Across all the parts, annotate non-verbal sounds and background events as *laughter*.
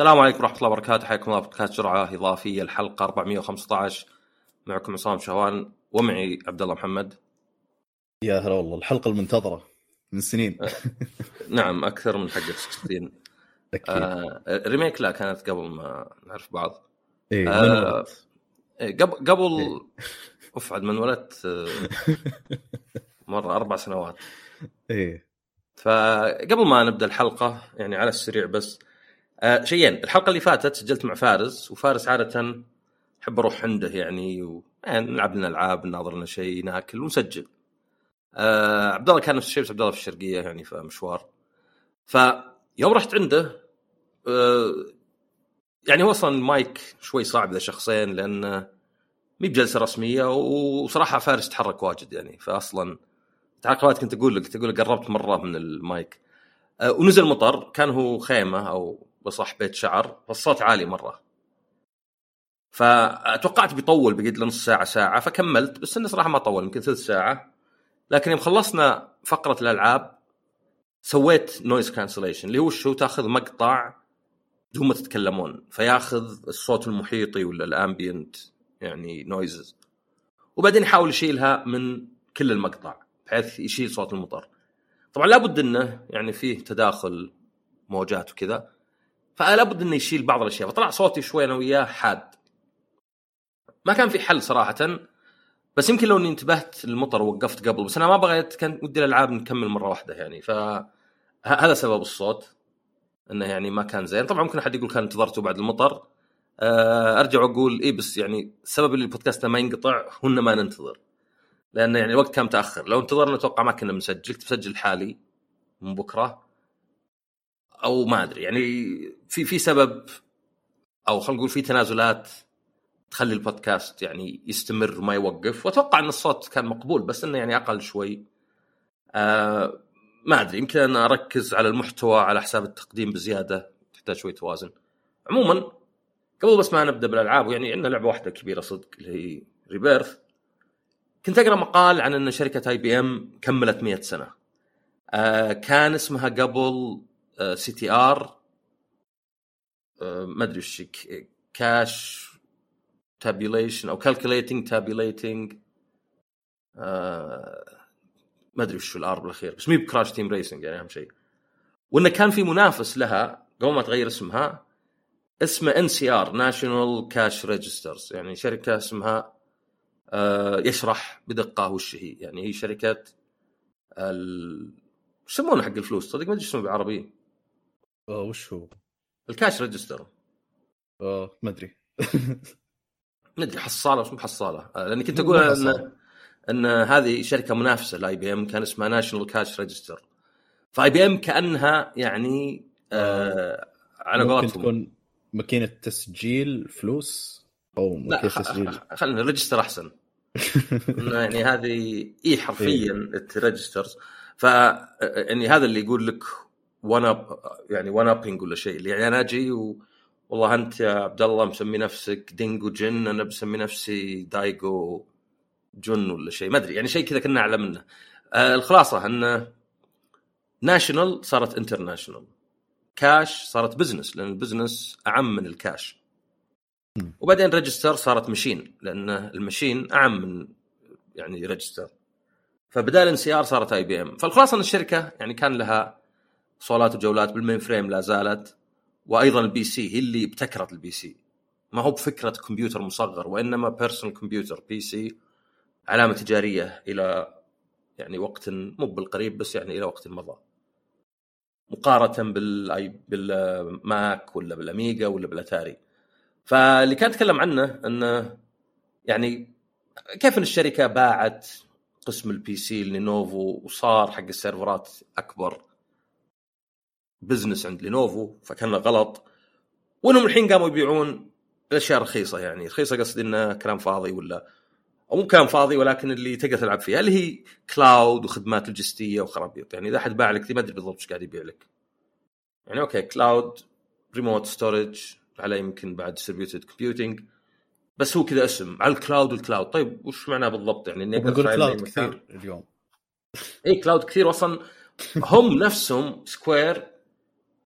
السلام عليكم ورحمة الله وبركاته. حياكم الله بودكاست جرعة إضافية. الحلقة 415 معكم عصام شهوان ومعي عبد الله محمد. يا هلا والله الحلقة المنتظرة من سنين. نعم أكثر من حقة 60 أكيد. آه ريميك لا كانت قبل ما نعرف بعض. إيه آه،؟ إيه، قبل قبل إيه. *laughs* أوف عاد من ولدت آه، مرة أربع سنوات. إيه. فقبل ما نبدأ الحلقة يعني على السريع بس آه شيئين الحلقة اللي فاتت سجلت مع فارس وفارس عادة أحب أروح عنده يعني و... يعني نلعب لنا ألعاب نناظر لنا شيء ناكل ونسجل. آه عبد الله كان نفس الشيء بس عبد الله في الشرقية يعني فمشوار فيوم رحت عنده آه يعني هو أصلا المايك شوي صعب ذا شخصين لأن مي بجلسة رسمية وصراحة فارس تحرك واجد يعني. فاصلا تعقبات كنت أقول لك تقول لك قربت مرة من المايك. أه ونزل مطر كان هو خيمة أو بصح بيت شعر فالصوت عالي مرة. فتوقعت بيطول بقيت له نص ساعة ساعة فكملت بس إنه صراحة ما طول يمكن ثلث ساعة. لكن يوم خلصنا فقرة الألعاب سويت noise cancellation اللي هو شو تأخذ مقطع بدون ما تتكلمون فيأخذ الصوت المحيطي ولا ال ambient يعني نويزز وبعدين يحاول يشيلها من كل المقطع بحيث يشيل صوت المطر. طبعا لابد إنه يعني فيه تداخل موجات وكذا. فلابد إنه يشيل بعض الأشياء. فطلع صوتي شوي أنا وياه حاد. ما كان في حل صراحة بس يمكن لو إني انتبهت للمطر ووقفت قبل بس أنا ما بغيت كان ودي الألعاب نكمل مرة واحدة يعني. فهذا سبب الصوت إنه يعني ما كان زين. طبعا ممكن أحد يقول كان انتظرته بعد المطر. آه، أرجع وأقول اي بس يعني السبب اللي البودكاست ما ينقطع هو إنه ما ننتظر. لأن يعني الوقت كان متأخر. لو انتظرنا أتوقع ما كنا بنسجل كنت بسجل حالي من بكرة أو ما أدري. يعني في في سبب أو خلينا نقول في تنازلات تخلي البودكاست يعني يستمر وما يوقف. وأتوقع إن الصوت كان مقبول بس إنه يعني أقل شوي. آه ما أدري يمكن أنا أركز على المحتوى على حساب التقديم بزيادة تحتاج شوي توازن. عموما قبل بس ما نبدأ بالألعاب يعني عندنا لعبة واحدة كبيرة صدق اللي هي Rebirth كنت أقرأ مقال عن إن شركة IBM كملت 100 سنة. آه كان اسمها قبل CTR ما أدري وش cash tabulation أو calculating tabulating آه، ما أدري وش ال R بالأخير بس مي ب Crash Team Racing يعني أهم شيء. وإنه كان في منافس لها قبل ما تغير اسمها اسمه NCR National Cash Registers يعني شركة اسمها آه، يشرح بدقة وش هي. يعني هي شركة ال يسمونه حق الفلوس؟ صدق ما أدري اسمه بالعربي. آه وش هو؟ ال cash register. آه ما أدري. ما أدري حصالة مو حصاله آه، لاني كنت أقول. إن إن هذه شركة منافسة ل IBM كان اسمها National Cash Register ف IBM كأنها يعني آه على قولتهم. تكون ماكينة تسجيل فلوس أو خ- تسجيل. خلينا register أحسن. *laughs* يعني هذه إي حرفيا ال registers ف يعني هذا اللي يقول لك up يعني one-upping ولا شيء. يعني أنا أجي و... والله أنت يا عبد الله مسمي نفسك دينجو جن أنا بسمي نفسي دايجو جن ولا شيء. ما أدري يعني شيء كذا كنا أعلى منه. آه الخلاصة أن national صارت international cash صارت business لأن ال business أعم من الكاش. وبعدين register صارت machine لأن ال machine أعم من يعني ريجستر فبدال ان سي ار صارت اي بي ام فالخلاصة أن الشركة يعني كان لها صولات وجولات بال mainframe لا زالت وأيضا ال PC هي اللي ابتكرت ال PC ما هو بفكرة كمبيوتر مصغر وإنما personal computer PC علامة تجارية إلى يعني وقت مو بالقريب بس يعني إلى وقت مضى. مقارنة بالاي بال Mac ولا بال Amiga ولا بالاتاري فاللي كان أتكلم عنه إنه يعني كيف إن الشركة باعت قسم ال PC لينوفو وصار حق السيرفرات أكبر؟ business عند لينوفو فكان غلط. وإنهم الحين قاموا يبيعون الأشياء رخيصة يعني. رخيصة قصدي إنه كلام فاضي ولا؟ أو مو كلام فاضي ولكن اللي تقدر تلعب فيها اللي هي cloud وخدمات لوجستيه وخرابيط يعني إذا أحد باع لك دي ما أدري بالضبط إيش قاعد يبيع لك. يعني أوكي cloud remote storage على يمكن بعد distributed computing بس هو كذا اسم على ال cloud وال cloud طيب وش معناه بالضبط؟ يعني اني نقول أقدر cloud؟ كثير اليوم. اي cloud كثير. أصلا هم نفسهم Square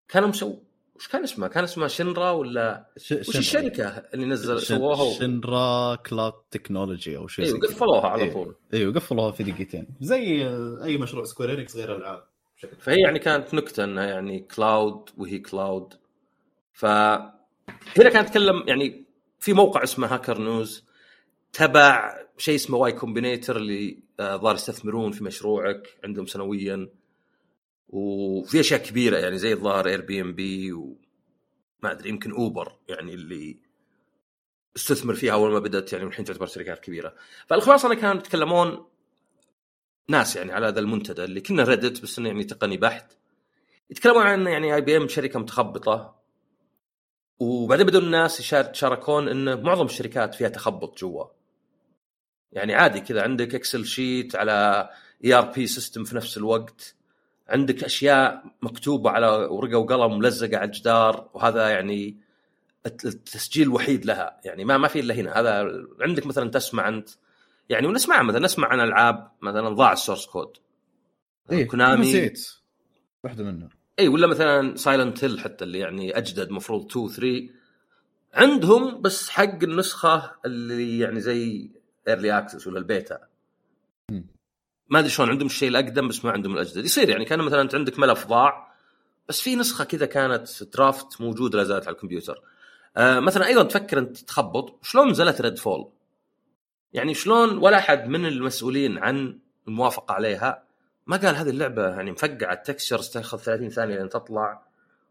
كانوا مسو وش كان اسمها؟ كان اسمها Shinra ولا ش... وش Shinra. الشركة اللي نزل ش- سووها و... Shinra cloud technology أو شيء أيوه زي كذا. قفلوها على إيه. طول أيوه قفلوها في دقيقتين زي آه، أي مشروع Square Enix غير العاب فهي يعني كانت نكتة إنها يعني cloud وهي cloud ف هنا كان اتكلم يعني في موقع اسمه Hacker News تبع شيء اسمه Y Combinator اللي آه، ظهر يستثمرون في مشروعك عندهم سنويا وفي أشياء كبيرة يعني زي الظاهر Airbnb وما أدري يمكن اوبر يعني اللي استثمر فيها أول ما بدأت يعني الحين تعتبر شركات كبيرة. فالخلاصة أنا كانوا يتكلمون ناس يعني على هذا المنتدى اللي كنا Reddit بس إنه يعني تقني بحت. يتكلمون عن يعني IBM شركة متخبطة. وبعدين بدوا الناس يشار- يتشاركون إن معظم الشركات فيها تخبط جوا. يعني عادي كذا عندك Excel sheet على ERP system في نفس الوقت. عندك أشياء مكتوبة على ورقة وقلم ملزقة على الجدار وهذا يعني الت- التسجيل الوحيد لها. يعني ما ما في إلا هنا. هذا عندك مثلا تسمع أنت يعني ونسمع مثلا نسمع عن ألعاب مثلا ضاع ال source code. إيه Konami. نسيت واحدة منها اي ولا مثلا Silent Hill حتى اللي يعني أجدد مفروض 2 3 عندهم بس حق النسخة اللي يعني زي early access ولا البيتا. ما أدري شلون عندهم الشيء الأقدم بس ما عندهم الاجدد يصير يعني كان مثلا أنت عندك ملف ضاع بس في نسخة كذا كانت draft موجوده لا زالت على الكمبيوتر. آه مثلا أيضا تفكر أنت تخبط شلون نزلت Redfall يعني شلون ولا أحد من المسؤولين عن الموافقة عليها؟ ما قال هذه اللعبة يعني مفقعة ال textures تاخذ 30 ثانية لين تطلع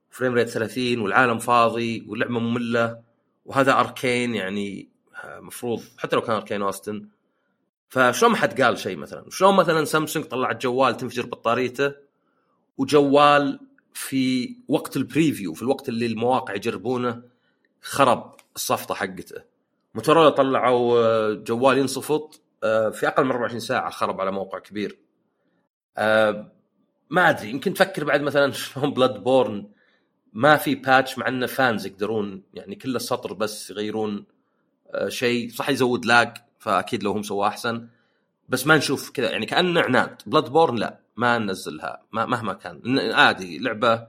frame rate 30 والعالم فاضي واللعبة مملة وهذا Arkane يعني مفروض حتى لو كان Arkane Austin فشلون ما حد قال شيء مثلا؟ شلون مثلا سامسونج طلعت جوال تنفجر بطاريته وجوال في وقت ال preview في الوقت اللي المواقع يجربونه خرب الصفطة حقته. موتورولا طلعوا آه، جوال ينصفط آه، في أقل من 24 ساعة خرب على موقع كبير. آه، ما أدري يمكن تفكر بعد مثلا *laughs* شلون Bloodborne ما في patch مع انه fans يقدرون يعني كل السطر بس يغيرون شيء. صح يزود lag فأكيد لو هم سواه أحسن. بس ما نشوف كذا يعني كأنه عناد. Bloodborne لا ما ننزلها. ما مهما كان. عادي لعبة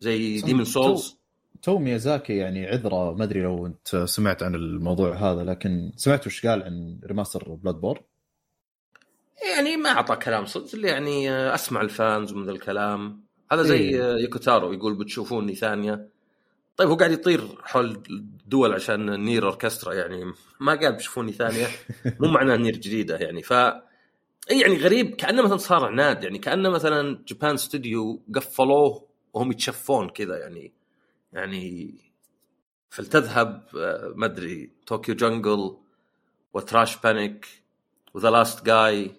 زي. Demon's Souls تو ميازاكي يعني عذرة. ما أدري لو أنت سمعت عن الموضوع هذا لكن سمعت وش قال عن remaster Bloodborne يعني ما أعطى كلام صدق اللي يعني أسمع ال fans ومن ذا الكلام. هذا زي إيه. يوكوتارو يقول بتشوفوني ثانية. طيب هو قاعد يطير حول الدول عشان NieR أوركسترا يعني ما قال بتشوفوني ثانية. مو معناه NieR جديدة يعني. ف يعني غريب كأنه مثلا صار عناد يعني كأنه مثلا Japan Studio قفلوه وهم يتشفون كذا يعني يعني فلتذهب آه، ما أدري Tokyo Jungle و Trash Panic و The Last Guy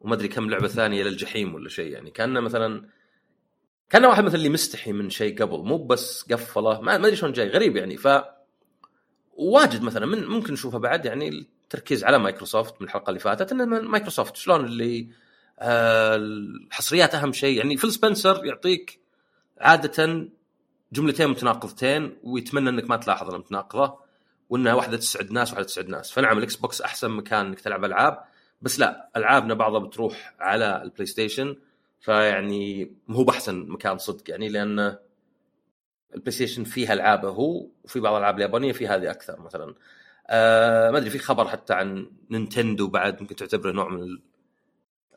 وما أدري كم لعبة ثانية للجحيم ولا شيء يعني كأنه مثلا كان واحد مثلا اللي مستحي من شيء قبل مو بس قفله ما أدري شلون جاي غريب يعني. ف واجد مثلا من ممكن نشوفها بعد يعني التركيز على مايكروسوفت من الحلقة اللي فاتت ان مايكروسوفت شلون اللي آه الحصريات أهم شيء. يعني فيل سبنسر يعطيك عادة جملتين متناقضتين ويتمنى إنك ما تلاحظ المتناقضة وإنها واحدة تسعد ناس وواحده تسعد ناس. فنعم الاكس بوكس أحسن مكان إنك تلعب ألعاب بس لا ألعابنا بعضها بتروح على البلاي ستيشن فيعني هو بأحسن مكان صدق يعني لأن البلاي ستيشن فيها ألعابه هو وفي بعض الألعاب اليابانية في هذه أكثر مثلا. آه ما أدري في خبر حتى عن نينتندو بعد ممكن تعتبره نوع من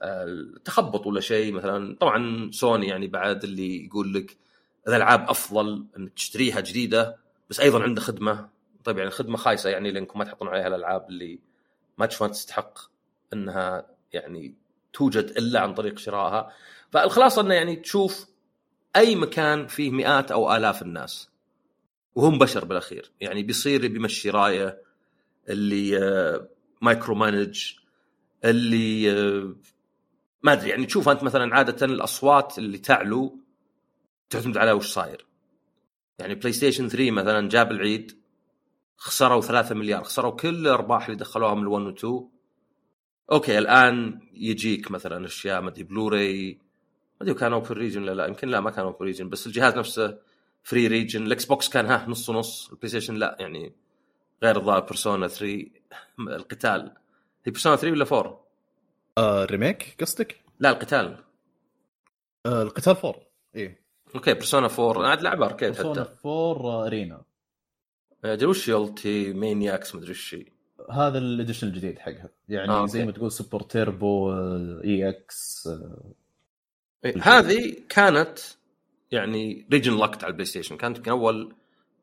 آه، التخبط ولا شيء مثلا. طبعا سوني يعني بعد اللي يقول لك الألعاب أفضل إنك تشتريها جديدة بس أيضا عنده خدمة. طيب يعني خدمة خايسة يعني لأنكم ما تحطون عليها الألعاب اللي ما تشوفونها تستحق إنها يعني توجد إلا عن طريق شرائها فالخلاصه أنه يعني تشوف أي مكان فيه مئات أو آلاف الناس. وهم بشر بالأخير. يعني بيصير بيمشي راية اللي آه، micro manage اللي آه، ما أدري. يعني تشوف أنت مثلا عادة الأصوات اللي تعلو تعتمد على وش صاير. يعني بلاي ستيشن 3 مثلا جاب العيد خسروا 3 مليار خسروا كل الأرباح اللي دخلوها من 1 و 2 أوكي الآن يجيك مثلا أشياء ما أدري بلوراي أدري كان open region لا لا يمكن لا ما كان open region بس الجهاز نفسه فري ريجن الإكس بوكس كان ها نص ونص. البلاي ستيشن لا يعني غير الظاهر بيرسونا 3 *laughs* القتال. هي بيرسونا 3 ولا 4 آه ريميك قصدك؟ لا القتال. آه القتال 4 إيه. أوكي بيرسونا 4 أنا عاد لعبها اركيد بيرسونا حتى 4 ارينا أجل وش يلتي مانياكس مدري وش هي هذا الاديشن الجديد حقها. يعني آه، زي. ما تقول سوبر تيربو اي إكس هذه كانت يعني region locked على ال PlayStation. كانت يمكن اول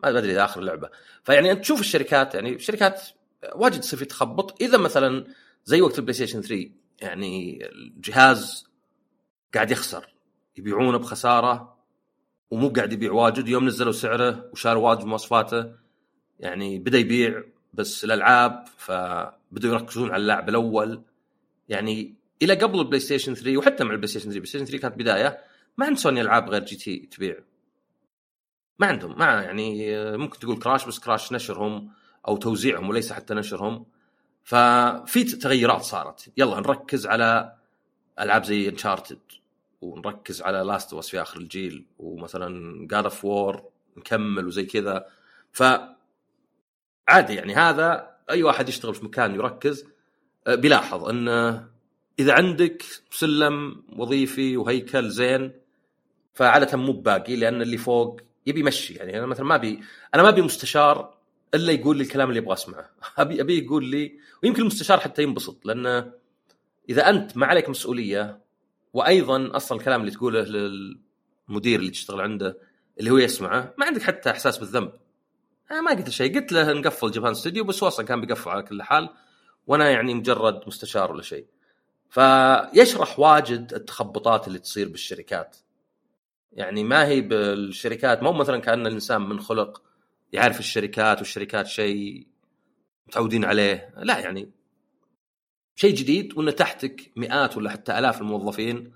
ما أدري إذا آخر لعبة. فيعني أنت تشوف الشركات يعني الشركات واجد يصير في تخبط. إذا مثلا زي وقت ال PlayStation 3 يعني الجهاز قاعد يخسر. يبيعونه بخسارة ومو قاعد يبيع واجد. يوم نزلوا سعره وشالوا واجد مواصفاته يعني بدأ يبيع بس الألعاب فبدوا يركزون على اللاعب الأول. يعني إلى قبل ال PlayStation 3 وحتى مع ال PlayStation 3 ال PlayStation 3 كانت بداية ما عند سوني ألعاب غير GT تبيع. ما عندهم. ما يعني ممكن تقول Crash بس Crash نشرهم أو توزيعهم وليس حتى نشرهم. ففي تغيرات صارت. يلا نركز على ألعاب زي Uncharted ونركز على Last of Us في آخر الجيل ومثلا God of War نكمل وزي كذا. ف عادي يعني هذا أي واحد يشتغل في مكان يركز. آه، بيلاحظ انه إذا عندك سلم وظيفي وهيكل زين فعادة مو باقي لأن اللي فوق يبي يمشي. يعني أنا مثلا ما أبي أنا ما أبي مستشار إلا يقول لي الكلام اللي أبغى أسمعه. *laughs* أبي أبي يقول لي ويمكن المستشار حتى ينبسط لأنه إذا أنت ما عليك مسؤولية وأيضا أصلا الكلام اللي تقوله للمدير اللي تشتغل عنده اللي هو يسمعه ما عندك حتى إحساس بالذنب. أنا ما قلت شيء. قلت له نقفل جبان استوديو بس أصلا كان بيقفل على كل حال وأنا يعني مجرد مستشار ولا شيء. فيشرح واجد التخبطات اللي تصير بالشركات. يعني ما هي بالشركات مو مثلا كأن الإنسان من خلق يعرف الشركات والشركات شيء متعودين عليه. لا يعني شيء جديد وان تحتك مئات ولا حتى آلاف الموظفين.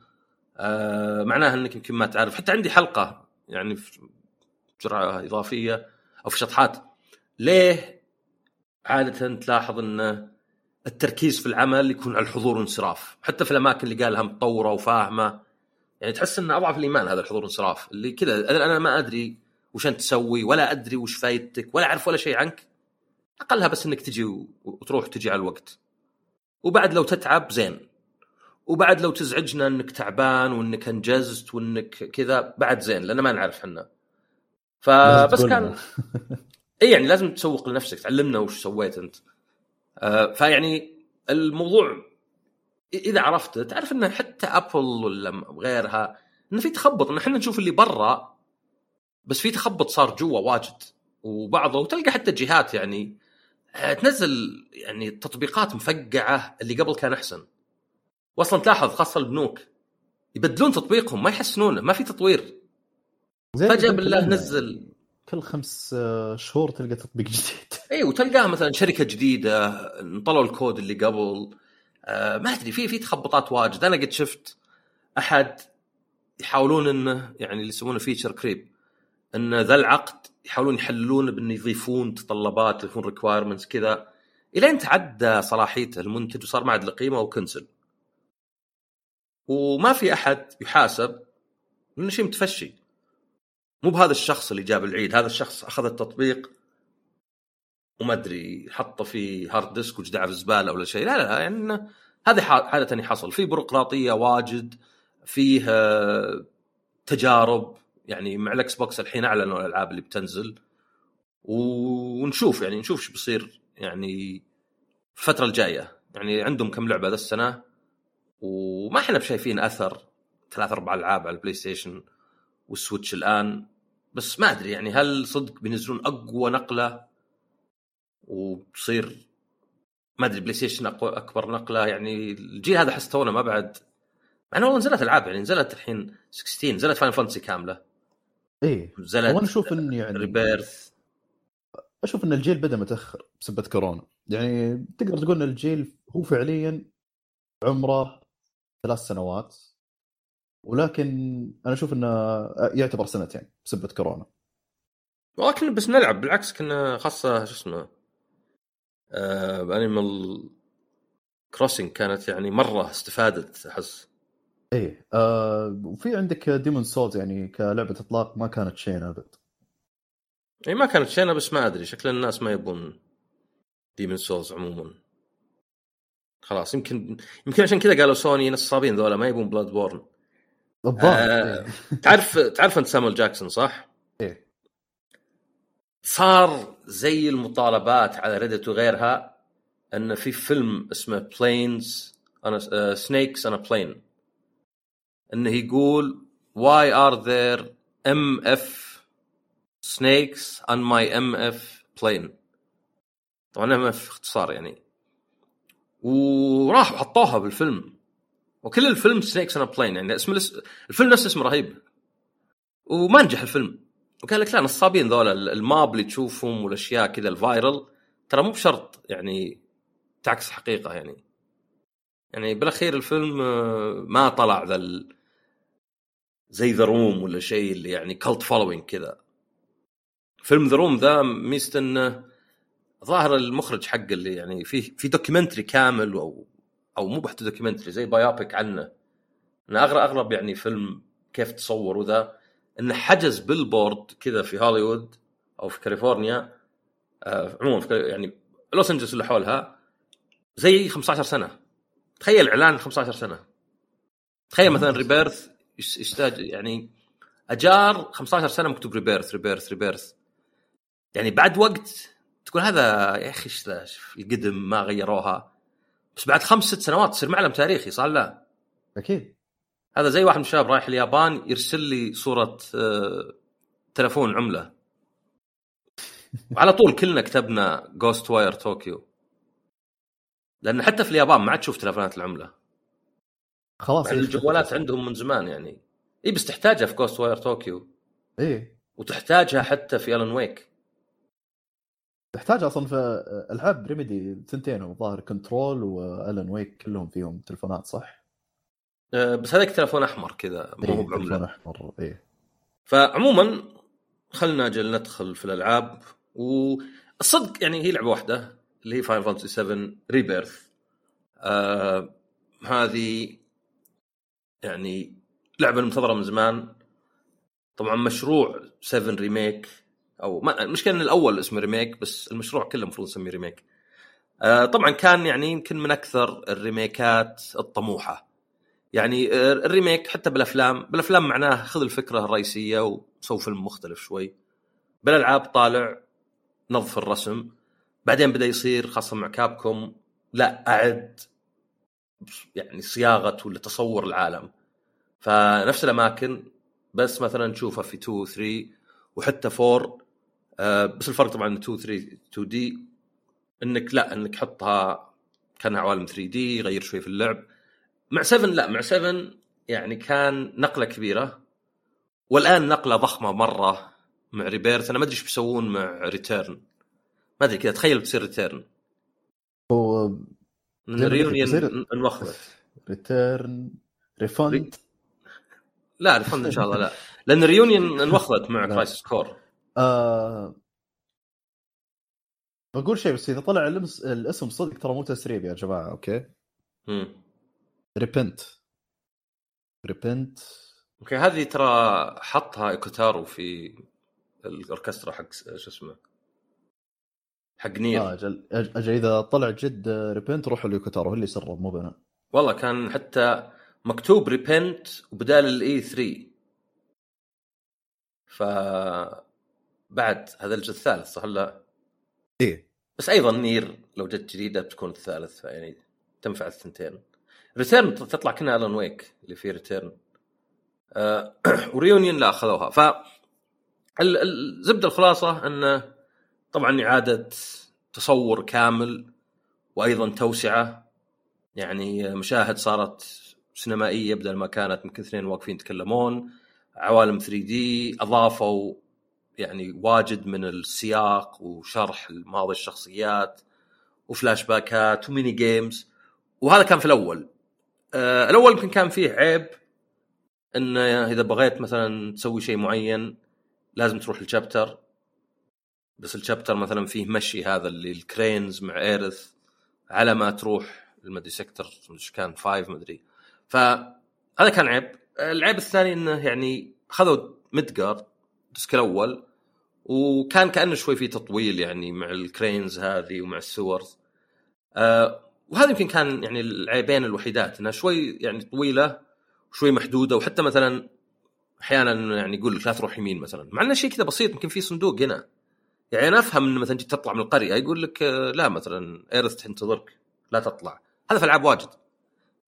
آه معناها إنك يمكن ما تعرف. حتى عندي حلقة يعني في جرعة إضافية أو في شطحات. ليه عادة تلاحظ ان التركيز في العمل يكون على الحضور والانصراف حتى في الأماكن اللي قالها متطورة وفاهمة. يعني تحس ان أضعف الإيمان هذا الحضور والانصراف اللي كذا أنا ما أدري وش أنت تسوي ولا أدري وش فايدتك ولا أعرف ولا شيء عنك. أقلها بس إنك تجي وتروح تجي على الوقت. وبعد لو تتعب زين. وبعد لو تزعجنا إنك تعبان وإنك أنجزت وإنك كذا بعد زين لأن ما نعرف إحنا. فبس كان. إي يعني لازم تسوق لنفسك تعلمنا وش سويت أنت. فيعني الموضوع إذا عرفته تعرف انه حتى Apple ولا غيرها انه في تخبط إن إحنا نشوف اللي برا بس في تخبط صار جوا واجد وبعضه وتلقى حتى جهات يعني آه، تنزل يعني تطبيقات مفقعة اللي قبل كان أحسن. واصلا تلاحظ خاصة البنوك يبدلون تطبيقهم ما يحسنونه ما في تطوير. فجأة بالله نزل كل خمس آه، شهور تلقى تطبيق *laughs* جديد. اي وتلقاها مثلا شركة جديدة انطلوا الكود اللي قبل. آه ما أدري في في تخبطات واجد. أنا قد شفت أحد يحاولون إنه يعني اللي يسمونه فيتشر كريب إن ذا العقد يحاولون يحللونه بإنه يضيفون تطلبات يضيفون requirements كذا. الين تعدى صلاحيته المنتج وصار ما عاد له قيمة وكنسل وما في أحد يحاسب لأنه شيء متفشي. مو بهذا الشخص اللي جاب العيد هذا الشخص أخذ التطبيق وما أدري حطه في hard disk وجدعه في الزباله ولا شيء. لا لا يعني هذا عاده يحصل في بيروقراطية واجد فيه آه، تجارب. يعني مع ال Xbox الحين اعلنوا الألعاب اللي بتنزل. ونشوف يعني نشوف إيش بيصير يعني الفترة الجاية. يعني عندهم كم لعبة ذا السنة؟ وما إحنا بشايفين أثر ثلاث أربع ألعاب على ال PlayStation. وال Switch الآن. بس ما أدري يعني هل صدق بينزلون أقوى نقلة؟ وتصير ما أدري PlayStation أقوى أكبر نقلة. يعني الجيل هذا حس تونا ما بعد. مع إنه والله نزلت ألعاب يعني نزلت الحين 16 نزلت Final Fantasy كاملة. إيه. نزلت وأنا أشوف إن يعني Rebirth أشوف إن الجيل بدأ متأخر بسبة كورونا. يعني تقدر تقول إن الجيل هو فعليا عمره ثلاث سنوات. ولكن أنا أشوف إنه يعتبر سنتين بسبة كورونا. ولكن بس نلعب بالعكس كنا خاصة شو اسمه آه Animal Crossing كانت يعني مرة استفادت أحس. إيه آه وفي عندك Demon's Souls يعني كلعبة إطلاق ما كانت شينة أبد. اي ما كانت شينة بس ما أدري شكل الناس ما يبون Demon's Souls عموما. خلاص يمكن يمكن عشان كذا قالوا سوني نصابين ذولا ما يبون Bloodborne الظاهر آه، إيه. *laughs* تعرف تعرف أنت سامويل جاكسون صح؟ إيه. صار زي المطالبات على Reddit وغيرها ان في فيلم اسمه Planes on a Snakes on a Plane إنه يقول why are there MF snakes on my MF plane? طبعا MF اختصار يعني. وراحوا حطوها بالفيلم. وكل الفيلم Snakes on a Plane يعني اسم الفيلم نفسه اسمه رهيب. وما نجح الفيلم. وقال لك لا نصابين ذولا الماب اللي تشوفهم والأشياء كذا ال viral. ترى مو بشرط يعني تعكس حقيقة يعني. يعني بالأخير الفيلم آه، ما طلع ذا ال- زي The Room ولا شيء اللي يعني cult following كذا. فيلم The Room ذا ميزته إنه ظاهر المخرج حقه اللي يعني في في documentary كامل أو أو مو بحتى documentary زي biopic عنه. انه اغلب اغلب يعني فيلم كيف تصور وذا إنه حجز billboard كذا في هوليوود أو في كاليفورنيا آه، عموما في يعني لوس انجلوس اللي حولها زي 15 سنة. تخيل إعلان 15 سنة. تخيل مثلا Rebirth يحتاج يعني أجار 15 سنة مكتوب Rebirth Rebirth Rebirth. يعني بعد وقت تقول هذا يا أخي إيش ذا؟ القدم ما غيروها. بس بعد خمس ست سنوات تصير معلم تاريخي صار لا. أكيد. هذا زي واحد من الشباب رايح اليابان يرسل لي صورة آه، تلفون عملة. وعلى طول كلنا كتبنا Ghostwire Tokyo لأن حتى في اليابان ما عاد تشوف تلفونات العملة. خلاص يعني الجوالات عندهم من زمان يعني. اي بس تحتاجها في Ghostwire Tokyo إيه. وتحتاجها حتى في Alan Wake تحتاج أصلا في العاب Remedy ثنتين الظاهر Control و Alan Wake كلهم فيهم تلفونات صح؟ آه، بس هذاك تلفون أحمر كذا مو إيه، تلفون بعمله أحمر إيه. فعموما خلنا أجل ندخل في الألعاب والصدق يعني هي لعبة واحدة اللي هي Final Fantasy 7 Rebirth آه هذه يعني لعبة منتظره من زمان. طبعا مشروع 7 Remake أو ما المشكلة إن الأول اسمه Remake بس المشروع كله المفروض نسميه Remake آه طبعا كان يعني يمكن من أكثر ال remakeات الطموحة. يعني آه، ال remake حتى بالأفلام بالأفلام معناه خذ الفكرة الرئيسية وسوي فيلم مختلف شوي. بالألعاب طالع نظف الرسم. بعدين بدأ يصير خاصة مع Capcom لا أعد يعني صياغة ولا تصور العالم. فنفس الأماكن بس مثلا تشوفها في 2 و 3 وحتى 4 آه، بس الفرق طبعا 2 3 2 دي إنك لا إنك حطها كانها عوالم 3 دي غير شوي في اللعب. مع 7 لا مع 7 يعني كان نقلة كبيرة. والآن نقلة ضخمة مرة مع ريبيرث أنا ما أدري إيش بيسوون مع ريتيرن ما أدري كذا تخيل بتصير ريتيرن هو إنوخذت. ريتيرن ريفند لا الفند إن شاء الله لا. لأن الريونيون إنوخذت مع لا. كرايسيس كور آه... بقول شيء بس إذا طلع الاسم صدق ترى مو تسريب يا جماعة أوكي؟ مم. ريبنت. ريبنت. أوكي هذه ترى حطها إيكوتارو في الأوركسترا حق شو اسمه؟ حق نير آه أجل أجل إذا طلع جد ريبنت روحوا ليوكوتارو هو اللي سرب مو بنا. والله كان حتى مكتوب ريبنت وبدال الاي 3 ف بعد هذا الجزء الثالث صح ولا إيه. بس أيضا نير لو جت جديدة بتكون الثالث يعني تنفع الثنتين. ريتيرن تطلع كنا الون ويك اللي فيه ريتيرن آه *clears throat* وريونيون لا اخذوها ف ال- الزبده الخلاصة انه طبعا إعادة تصور كامل وأيضا توسعة. يعني مشاهد صارت سينمائية بدل ما كانت يمكن اثنين واقفين يتكلمون. عوالم 3 دي أضافوا يعني واجد من السياق وشرح ماضي الشخصيات وفلاش باكات وميني جيمز. وهذا كان في الأول. آه الأول يمكن كان فيه عيب ان إذا بغيت مثلا تسوي شيء معين لازم تروح ال chapter. بس ال chapter مثلا فيه مشي هذا اللي ال cranes مع إيرث على ما تروح المدري sector إيش كان five مدري. فهذا كان عيب. العيب الثاني إنه يعني خذوا ميدجار ال disc الأول. وكان كأنه شوي في تطويل يعني مع ال cranes هذه ومع ال sewers. آه وهذا يمكن كان يعني العيبين الوحيدات إنها شوي يعني طويلة شوي محدودة وحتى مثلا أحيانا يعني يقول لك لا تروح يمين مثلا مع إنه شيء كذا بسيط يمكن في صندوق هنا. يعني أنا أفهم إن مثلا جيت تطلع من القرية يقول لك آه، لا مثلا ايرث تنتظرك لا تطلع. هذا في العاب واجد.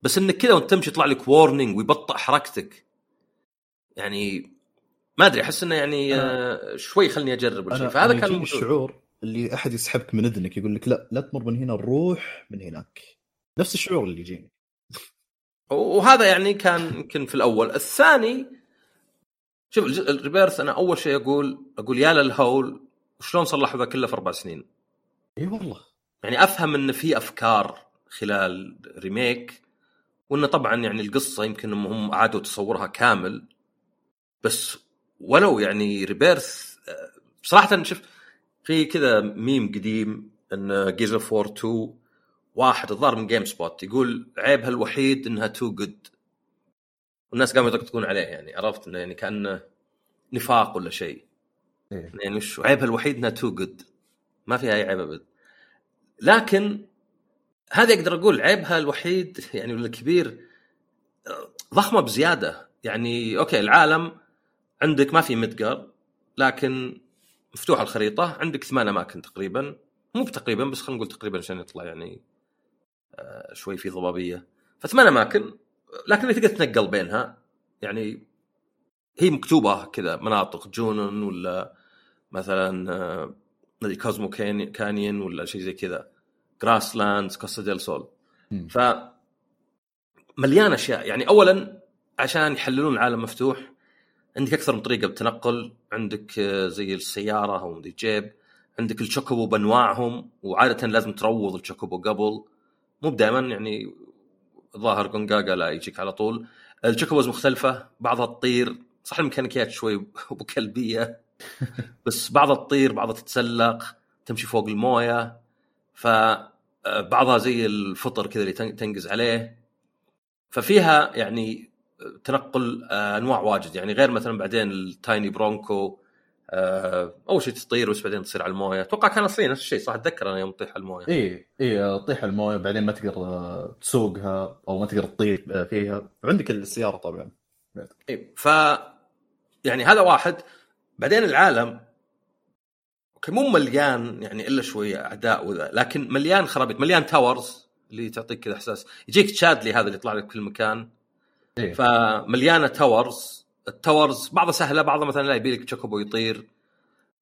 بس إنك كذا وأنت تمشي يطلع لك warning ويبطئ حركتك. يعني ما أدري أحس إنه يعني آه، شوي خلني أجرب الشيء. فهذا كان. الشعور اللي أحد يسحبك من إذنك يقول لك لا لا تمر من هنا روح من هناك. نفس الشعور اللي يجيني. وهذا يعني كان يمكن في الأول. الثاني شوف ال Rebirth أنا أول شيء أقول أقول يا للهول وشلون صلحوا ذا كله في أربع سنين؟ إي والله. يعني أفهم إن في أفكار خلال Remake وانه طبعا يعني القصة يمكن هم اعادوا تصورها كامل بس ولو يعني Rebirth آه، بصراحه شوف في كذا ميم قديم إن Gears of War 2 واحد الظاهر من GameSpot يقول عيبها الوحيد إنها too good والناس قاموا يطقطقون عليه يعني عرفت إنه يعني كأنه نفاق ولا شيء. إيه. يعني وش عيبها الوحيد إنها too good ما فيها أي عيب أبد. لكن هذا أقدر أقول عيبها الوحيد يعني الكبير آه، ضخمة بزيادة. يعني أوكي العالم عندك ما في مدقر لكن مفتوحه الخريطة عندك ثمان أماكن تقريبا. مو تقريبا بس خلينا نقول تقريبا عشان يطلع يعني آه، شوي في ضبابية. فثمان أماكن لكن اللي تقدر تنقل بينها يعني هي مكتوبة كذا مناطق جونون ولا مثلا آه، ندري Cosmo Cany- Canyon ولا شيء زي كذا. Grasslands Costa del Sol. ف مليان أشياء. يعني اولا عشان يحللون العالم مفتوح عندك أكثر من طريقة بالتنقل عندك آه، زي السيارة أو جيب عندك الشوكوبو بانواعهم وعادة لازم تروض الشوكوبو قبل. مو دائما يعني ظاهر جونجاجا لا يجيك على طول. الشوكوبوز مختلفة بعضها تطير صح الميكانيكيات شوي *laughs* ابو كلبيه *laughs* بس بعضها تطير بعضها تتسلق تمشي فوق الموية. فبعضها زي الفطر كذا اللي تن- تنقز عليه. ففيها يعني تنقل آه، أنواع واجد. يعني غير مثلا بعدين ال Tiny Bronco آه، أول شيء تطير بس بعدين تصير على الموية. أتوقع كان اصلي نفس الشيء صح؟ أتذكر أنا يوم تطيح على الموية. اي اي تطيح الموية بعدين ما تقدر آه، تسوقها أو ما تقدر تطير فيها. وعندك السيارة طبعا. اي إيه، ف يعني هذا واحد. بعدين العالم أوكي مو مليان يعني إلا شوية أعداء وذا لكن مليان خرابيط مليان towers اللي تعطيك كذا إحساس. يجيك تشادلي هذا اللي يطلع لك في كل مكان. إيه. فمليانة towers. ال towers بعضها سهلة بعضها مثلا لا يبي لك تشوكوبو يطير.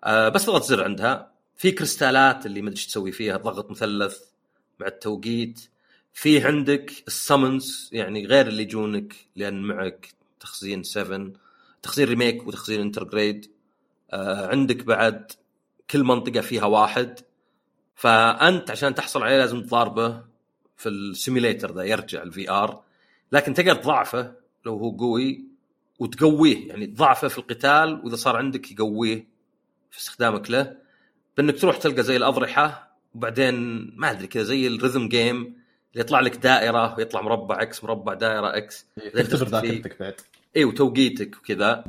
آه بس تضغط زر عندها. في كريستالات اللي ما أدري تسوي فيها تضغط مثلث مع التوقيت. في عندك ال summons يعني غير اللي يجونك لأن معك تخزين 7 تخزين Remake وتخزين Intergrade. آه عندك بعد كل منطقة فيها واحد. فأنت عشان تحصل عليه لازم تضاربه في ال simulator ذا يرجع ال VR لكن تقدر تضعفه لو هو قوي وتقويه. يعني تضعفه في القتال وإذا صار عندك يقويه في استخدامك له. بأنك تروح تلقى زي الأضرحة وبعدين ما أدري كذا زي ال rhythm game اللي يطلع لك دائرة ويطلع مربع X مربع دائرة X تختبر تدخل فيه. ذاكرتك بعد. اي وتوقيتك وكذا.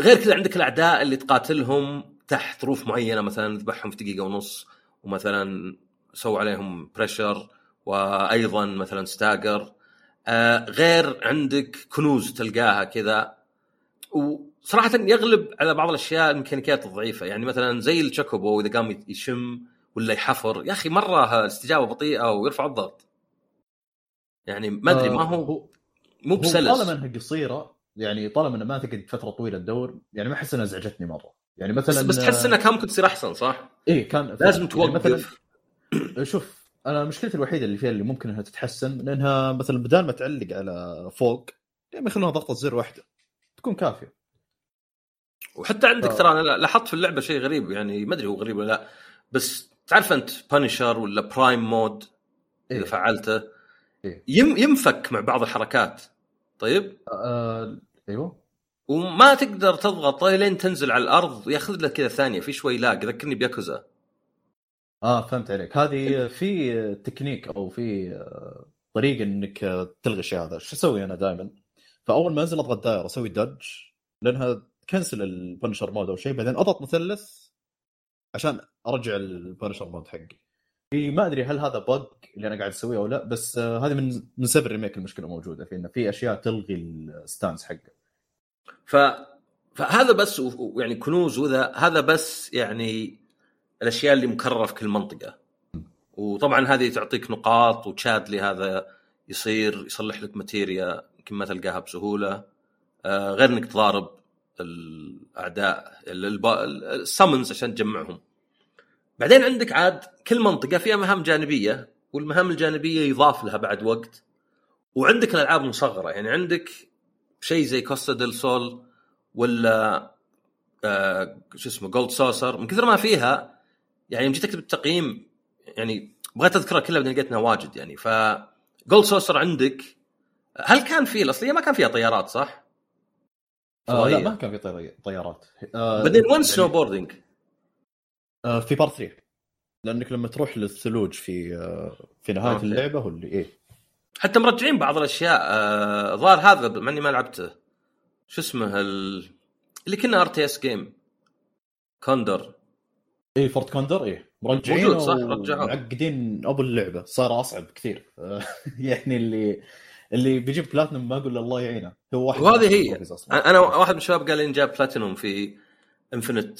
غير كذا عندك الأعداء اللي تقاتلهم تحت ظروف معينة مثلا تذبحهم في دقيقة ونص ومثلا سووا عليهم pressure وأيضا مثلا stagger آه غير عندك كنوز تلقاها كذا. وصراحة يغلب على بعض الأشياء الميكانيكيات الضعيفة. يعني مثلا زي ال Chocobo إذا قام يشم ولا يحفر يا أخي مرة استجابة بطيئة ويرفع الضغط. يعني ما أدري ما هو هو مو بسلس. طالما إنها قصيرة يعني طالما انها ما تقعد فترة طويلة تدور يعني ما أحس إنها ازعجتني مرة. يعني مثلا بس, بس تحس انها كان ممكن تصير أحسن صح؟ إيه كان لازم يعني توقف. مثلا *clears throat* شوف أنا مشكلتي الوحيدة اللي فيها اللي ممكن إنها تتحسن لأنها مثلا بدال ما تعلق على فوق يعني يخلونها ضغطة زر واحدة تكون كافية وحتى عندك آه. ترى أنا لاحظت في اللعبة شيء غريب يعني ما أدري هو غريب ولا لا بس تعرف أنت punisher ولا prime mode إذا إيه. فعلته إيه. يم ينفك مع بعض الحركات طيب آه أيوه وما تقدر تضغطه لين تنزل على الأرض ياخذ لك كذا ثانية في شوي lag ذكرني بياكوزا آه فهمت عليك. هذه في تكنيك أو في آه، طريقة إنك تلغي الشيء هذا. شو أسوي أنا دائما؟ فأول ما أنزل أضغط دائره أسوي dodge لأنها تكنسل ال punisher mode أو شيء بعدين أضغط مثلث عشان أرجع ال punisher mode حقي. في ما أدري هل هذا bug اللي أنا قاعد أسويه أو لا بس آه هذه من من سبب ال remake المشكلة موجودة في إنه في أشياء تلغي ال stance حقه. ف فهذا بس و- يعني كنوز وذا هذا بس يعني الأشياء اللي مكررة في كل منطقة. وطبعا هذه تعطيك نقاط و Chadley هذا يصير يصلح لك materia يمكن ما تلقاها بسهولة. آه، غير إنك تضارب الأعداء ال summons عشان تجمعهم. بعدين عندك عاد كل منطقة فيها مهام جانبية والمهام الجانبية يضاف لها بعد وقت. وعندك الألعاب مصغرة يعني عندك شيء زي Costa del Sol ولا آه شو اسمه Gold Saucer من كثر ما فيها يعني يوم جيت اكتب التقييم يعني بغيت اذكرها كلها بعدين لقيت انها واجد يعني ف Gold Saucer عندك هل كان فيه الأصلية ما كان فيها طيارات صح؟ آه لا. ما كان في طي- طيارات آه بعدين وين يعني- snowboarding؟ آه في part 3 لأنك لما تروح للثلوج في آه في نهاية أوكي. اللعبة هو اللي إيه حتى مرجعين بعض الأشياء آه، هذا مع اني ما لعبته شو اسمه ال... اللي كنا RTS game Condor إيه Fort Condor إيه. مرجعين صح؟ رجعوه. معقدين أبو اللعبة. صار أصعب كثير. آه، *laughs* يعني اللي اللي بيجيب بلاتنم ما أقول له الله يعينه. هو واحد وهذه هي. أصلاً. أنا واحد من الشباب قال لي إن جاب بلاتينوم في Infinite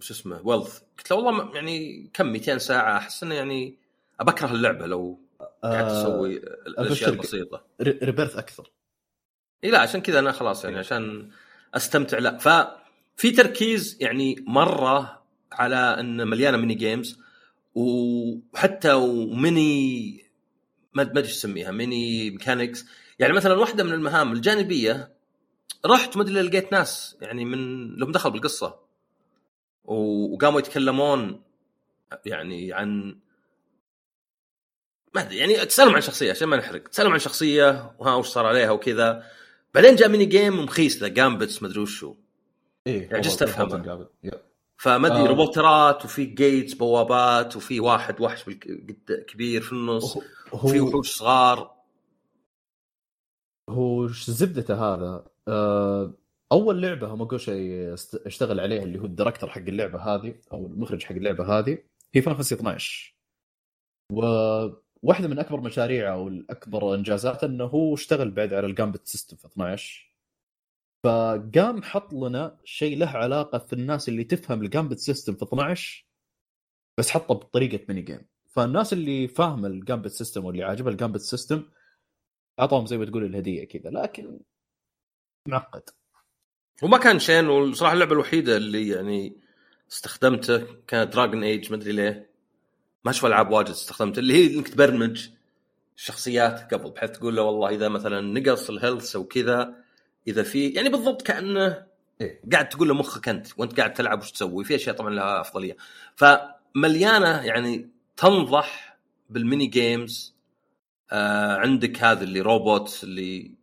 شو اسمه Wealth قلت له والله يعني كم؟ 200 ساعة. أحس إنه يعني أبكره اللعبة لو قاعد آه، تسوي الأشياء أبشرك. البسيطة. ري- Rebirth أكثر. إي لا عشان كذا أنا خلاص يعني عشان أستمتع. لا ففي تركيز يعني مرة على إن مليانة mini games وحتى وميني ما ما أدري إيش تسميها mini mechanics يعني مثلا واحدة من المهام الجانبية رحت ما أدري لقيت ناس يعني من لهم دخل بالقصة. وقاموا يتكلمون يعني عن ما أدري يعني تسألهم عن شخصية عشان ما نحرق. تسألهم عن شخصية وها وش صار عليها وكذا. بعدين جاء mini game مخيس ذا gambits ما أدري وشو. إيه يعني just فما أدري آه. روبوترات وفي gates بوابات وفي واحد وحش كبير في النص هو وفي وحوش صغار. هو زبدته هذا آه، أول لعبة هم أقول شيء است- اشتغل عليها اللي هو ال director حق اللعبة هذه أو المخرج حق اللعبة هذه هي Final Fantasy 12 وواحده من أكبر مشاريعه والأكبر إنجازاته إنه هو اشتغل بعد على ال gambit system في 12 فقام حط لنا شيء له علاقة في الناس اللي تفهم ال gambit system في 12 بس حطه بطريقة mini game فالناس اللي فاهمة ال gambit system واللي عاجبها ال gambit system أعطاهم زي ما تقول الهدية كذا لكن معقد. وما كان شين والصراحه اللعبة الوحيدة اللي يعني استخدمته كانت Dragon Age ما أدري ليه. ما أشوف ألعاب واجد استخدمت اللي هي إنك تبرمج الشخصيات قبل بحيث تقول له والله إذا مثلا نقص ال health أو كذا إذا في يعني بالضبط كأنه إيه. قاعد تقول له مخك أنت وأنت قاعد تلعب وش تسوي؟ في أشياء طبعا لها أفضلية. فمليانة يعني تنضح بال mini games آه عندك هذا اللي روبوت اللي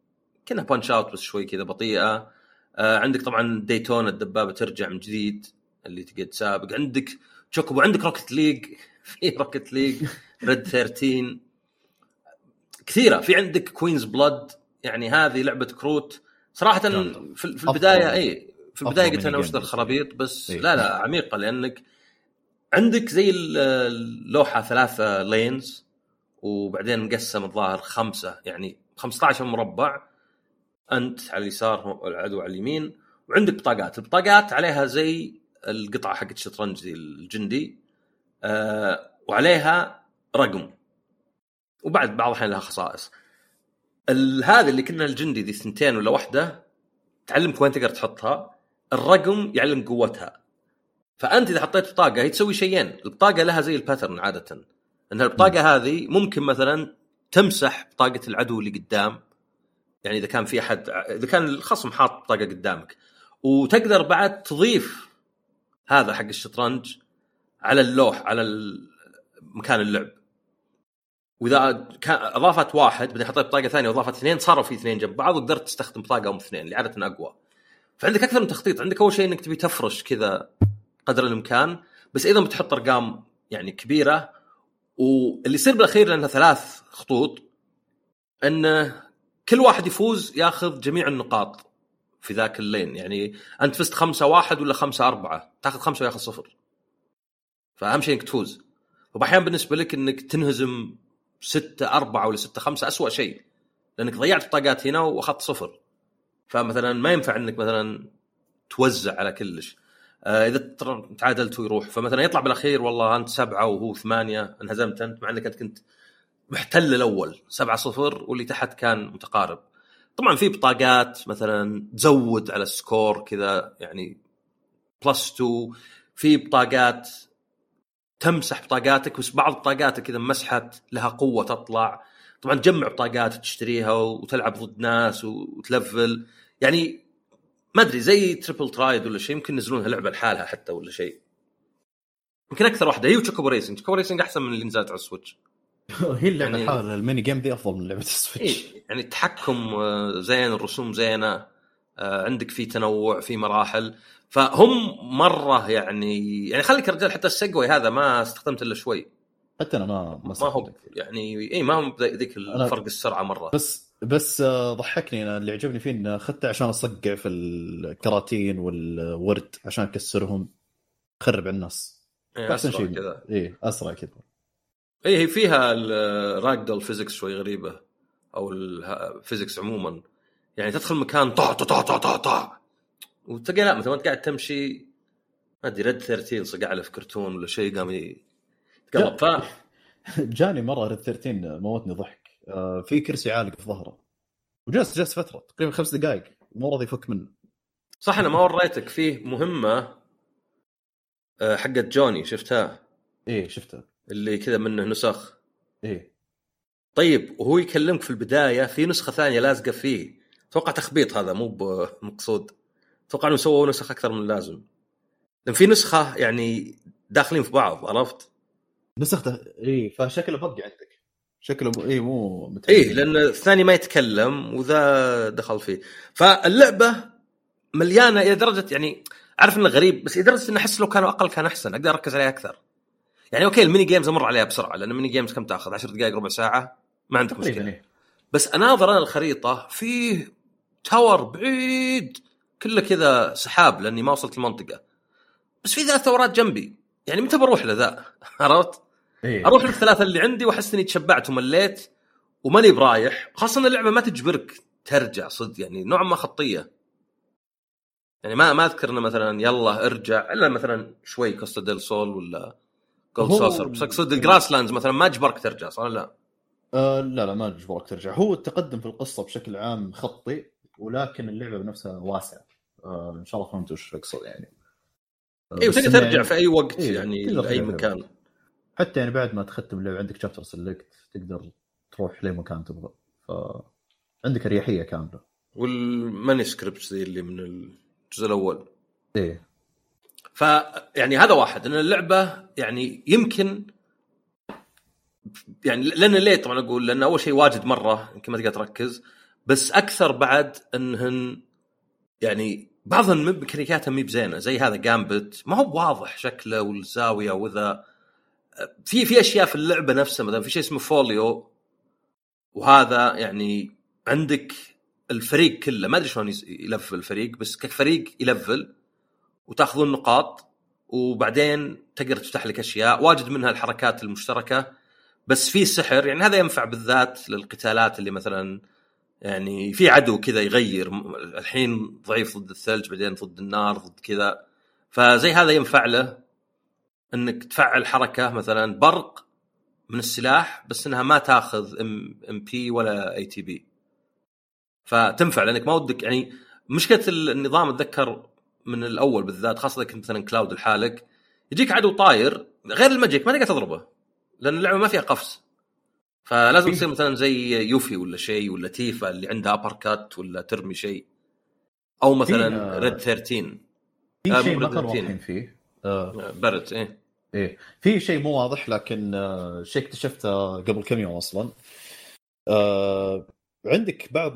كانها Punch-Out بس شوي كذا بطيئة آه عندك طبعا Daytona الدبابة ترجع من جديد اللي تقدر تسابق عندك Chocobo عندك Rocket League *laughs* في Rocket League Red 13 كثيرة. في عندك Queen's Blood يعني هذه لعبة كروت صراحة. في, في البداية أفضل- إي في البداية قلت أنا وش الخرابيط بس إيه. لا لا عميقة لأنك عندك زي ال- اللوحة ثلاثة lanes وبعدين مقسم الظاهر خمسة يعني 15 مربع أنت على اليسار والعدو على اليمين وعندك بطاقات البطاقات عليها زي القطعة حقت الشطرنج ذي الجندي آه وعليها رقم وبعد بعض الأحيان لها خصائص هذا اللي كنا الجندي ذي ثنتين ولا واحدة تعلمك وين تقدر تحطها الرقم يعلم قوتها. فأنت إذا حطيت بطاقة هي تسوي شيئين البطاقة لها زي الباترن عادة. ان البطاقة هذه ممكن مثلا تمسح بطاقة العدو اللي قدام. يعني إذا كان في أحد إذا كان الخصم حاط بطاقة قدامك. وتقدر بعد تضيف هذا حق الشطرنج على اللوح على مكان اللعب. وإذا كان أضافت واحد بعدين حطيت بطاقة ثانية وأضافت اثنين صاروا في اثنين جنب بعض وقدرت تستخدم بطاقة أو اثنين اللي عادة أقوى. فعندك أكثر من تخطيط عندك أول شيء إنك تبي تفرش كذا قدر الإمكان بس أيضا بتحط أرقام يعني كبيرة واللي يصير بالأخير لأنها ثلاث خطوط انه كل واحد يفوز ياخذ جميع النقاط في ذاك اللين. يعني أنت فزت خمسة واحد ولا خمسة أربعة تاخذ خمسة وياخذ صفر. فأهم شيء إنك تفوز. وباحيان بالنسبة لك إنك تنهزم 6 4 ولا 6 5 اسوء شيء. لأنك ضيعت الطاقات هنا وأخذت صفر. فمثلا ما ينفع إنك مثلا توزع على كلش. آه إذا تعادلت ويروح. فمثلا يطلع بالأخير والله أنت سبعة وهو ثمانية انهزمت أنت مع إنك انت كنت محتل الأول. 7 0 واللي تحت كان متقارب. طبعا في بطاقات مثلا تزود على ال score كذا يعني plus 2 في بطاقات تمسح بطاقاتك بس بعض بطاقاتك إذا مسحت لها قوة تطلع. طبعا تجمع بطاقات تشتريها وتلعب ضد ناس وت level. يعني ما أدري زي Triple Triad ولا شيء يمكن ينزلونها لعبة لحالها حتى ولا شيء. يمكن أكثر واحدة هي و Chocobo racing Chocobo racing أحسن من اللي نزلت على ال Switch *laughs* هي اللعبة يعني- ال mini game ذي أفضل من لعبة ال Switch إيه يعني التحكم آه، زين الرسوم زينة. عندك في تنوع في مراحل. فهم مرة يعني يعني خليك يا رجال حتى ال Segway هذا ما استخدمت إلا شوي. حتى أنا ما ما ما هو. يعني اي ما هو ذيك الفرق السرعة مرة. بس بس آه، ضحكني أنا اللي عجبني فيه انه أخذته عشان أصقع في الكراتين والورد عشان أكسرهم. خرب على الناس. إيه، احسن شيء كذا. إيه أسرع كذا. اي هي فيها ال ragdoll physics شوي غريبة. أو ال physics عموما. يعني تدخل مكان طع طع طع طع طع, طع. وتلقى لا مثلا وانت قاعد تمشي ما أدري Red 13 صقع له في كرتون ولا شيء قام يتقلب ف *laughs* جاني مرة Red 13 موتني ضحك. آه، في كرسي عالق في ظهره. وجلس جلس فترة تقريبا خمس دقائق مو راضي يفك منه. صح أنا ما وريتك فيه مهمة آه، حقت جوني شفتها؟ إيه شفته اللي كذا منه نسخ. إيه. طيب وهو يكلمك في البداية في نسخة ثانية لازقة فيه. أتوقع تخبيط هذا مو بمقصود أتوقع انه سووا نسخ أكثر من اللازم. لأن في نسخة يعني داخلين في بعض عرفت؟ نسخته إيه فشكله بق عندك. شكله م- إيه مو. إيه لأن الثاني ما يتكلم وذا دخل فيه. فاللعبة مليانة إلى درجة يعني عارف إنه غريب بس لدرجه اني أحس لو كانوا أقل كان أحسن أقدر أركز عليها أكثر. يعني okay ال mini games أمر عليها بسرعة لأن ال mini games كم تأخذ؟ 10 دقائق ربع ساعة؟ ما عندك تقريبا مشكلة. بس أناظر أنا الخريطة فيه tower بعيد. كله كذا سحاب لأني ما وصلت المنطقة. بس في ثلاث towers جنبي. يعني متى بروح لذا؟ *laughs* عرفت؟ إيه. أروح للثلاثه اللي عندي وأحس إني تشبعت ومليت وماني برايح. خاصة إن اللعبة ما تجبرك ترجع صدق. يعني نوعا ما خطية. يعني ما ما أذكر إنه مثلا يلا ارجع. إلا مثلا شوي Costa del Sol ولا Gold Saucer بس أقصد ال Grasslands مثلا ما أجبرك ترجع صح لا؟ آه لا لا ما أجبرك ترجع. هو التقدم في القصة بشكل عام خطي. ولكن اللعبة بنفسها واسعة. آه إن شاء الله فهمت وش اقصد يعني. آه، اي بس وتقدر إنه ترجع يعني- في أي وقت إيه، يعني تقدر لأي ترجع. مكان. حتى يعني بعد ما تختم اللعبة عندك chapter select تقدر تروح لأي مكان تبغى. ف عندك أريحية كاملة. وال manuscript ذي اللي من الجزء الأول. إيه. ف يعني هذا واحد إن اللعبة يعني يمكن يعني لأن ليه؟ طبعا أقول لأن أول شيء واجد مرة يمكن ما تقدر تركز. بس أكثر بعد إنهن يعني بعضهم ميكانيكاتها مي بزينه زي هذا Gambit ما هو واضح شكله والزاوية وذا. في في أشياء في اللعبة نفسها مثلا في شيء اسمه folio وهذا يعني عندك الفريق كله. ما أدري شلون ي level الفريق بس كفريق ي level وتأخذون نقاط. وبعدين تقدر تفتح لك أشياء. واجد منها الحركات المشتركة. بس في سحر يعني هذا ينفع بالذات للقتالات اللي مثلا يعني في عدو كذا يغير الحين ضعيف ضد الثلج بعدين ضد النار ضد كذا. فزي هذا ينفع له إنك تفعل حركة مثلا برق من السلاح بس إنها ما تاخذ MP ولا ATB فتنفع لأنك ما ودك يعني مشكلة النظام أتذكر من الأول بالذات خاصة إذا كنت مثلا Cloud لحالك يجيك عدو طاير غير ال magic ما تقدر تضربه لأن اللعبة ما فيها قفز. فلازم تصير مثلا زي Yuffie ولا شيء ولا Tifa اللي عندها uppercut ولا ترمي شيء. أو مثلا Red 13 في آه، شيء مو ما 13. واضحين فيه. آه. برد إيه. إيه. في شيء مو واضح لكن آه شيء اكتشفته قبل كم يوم أصلا. آه عندك بعض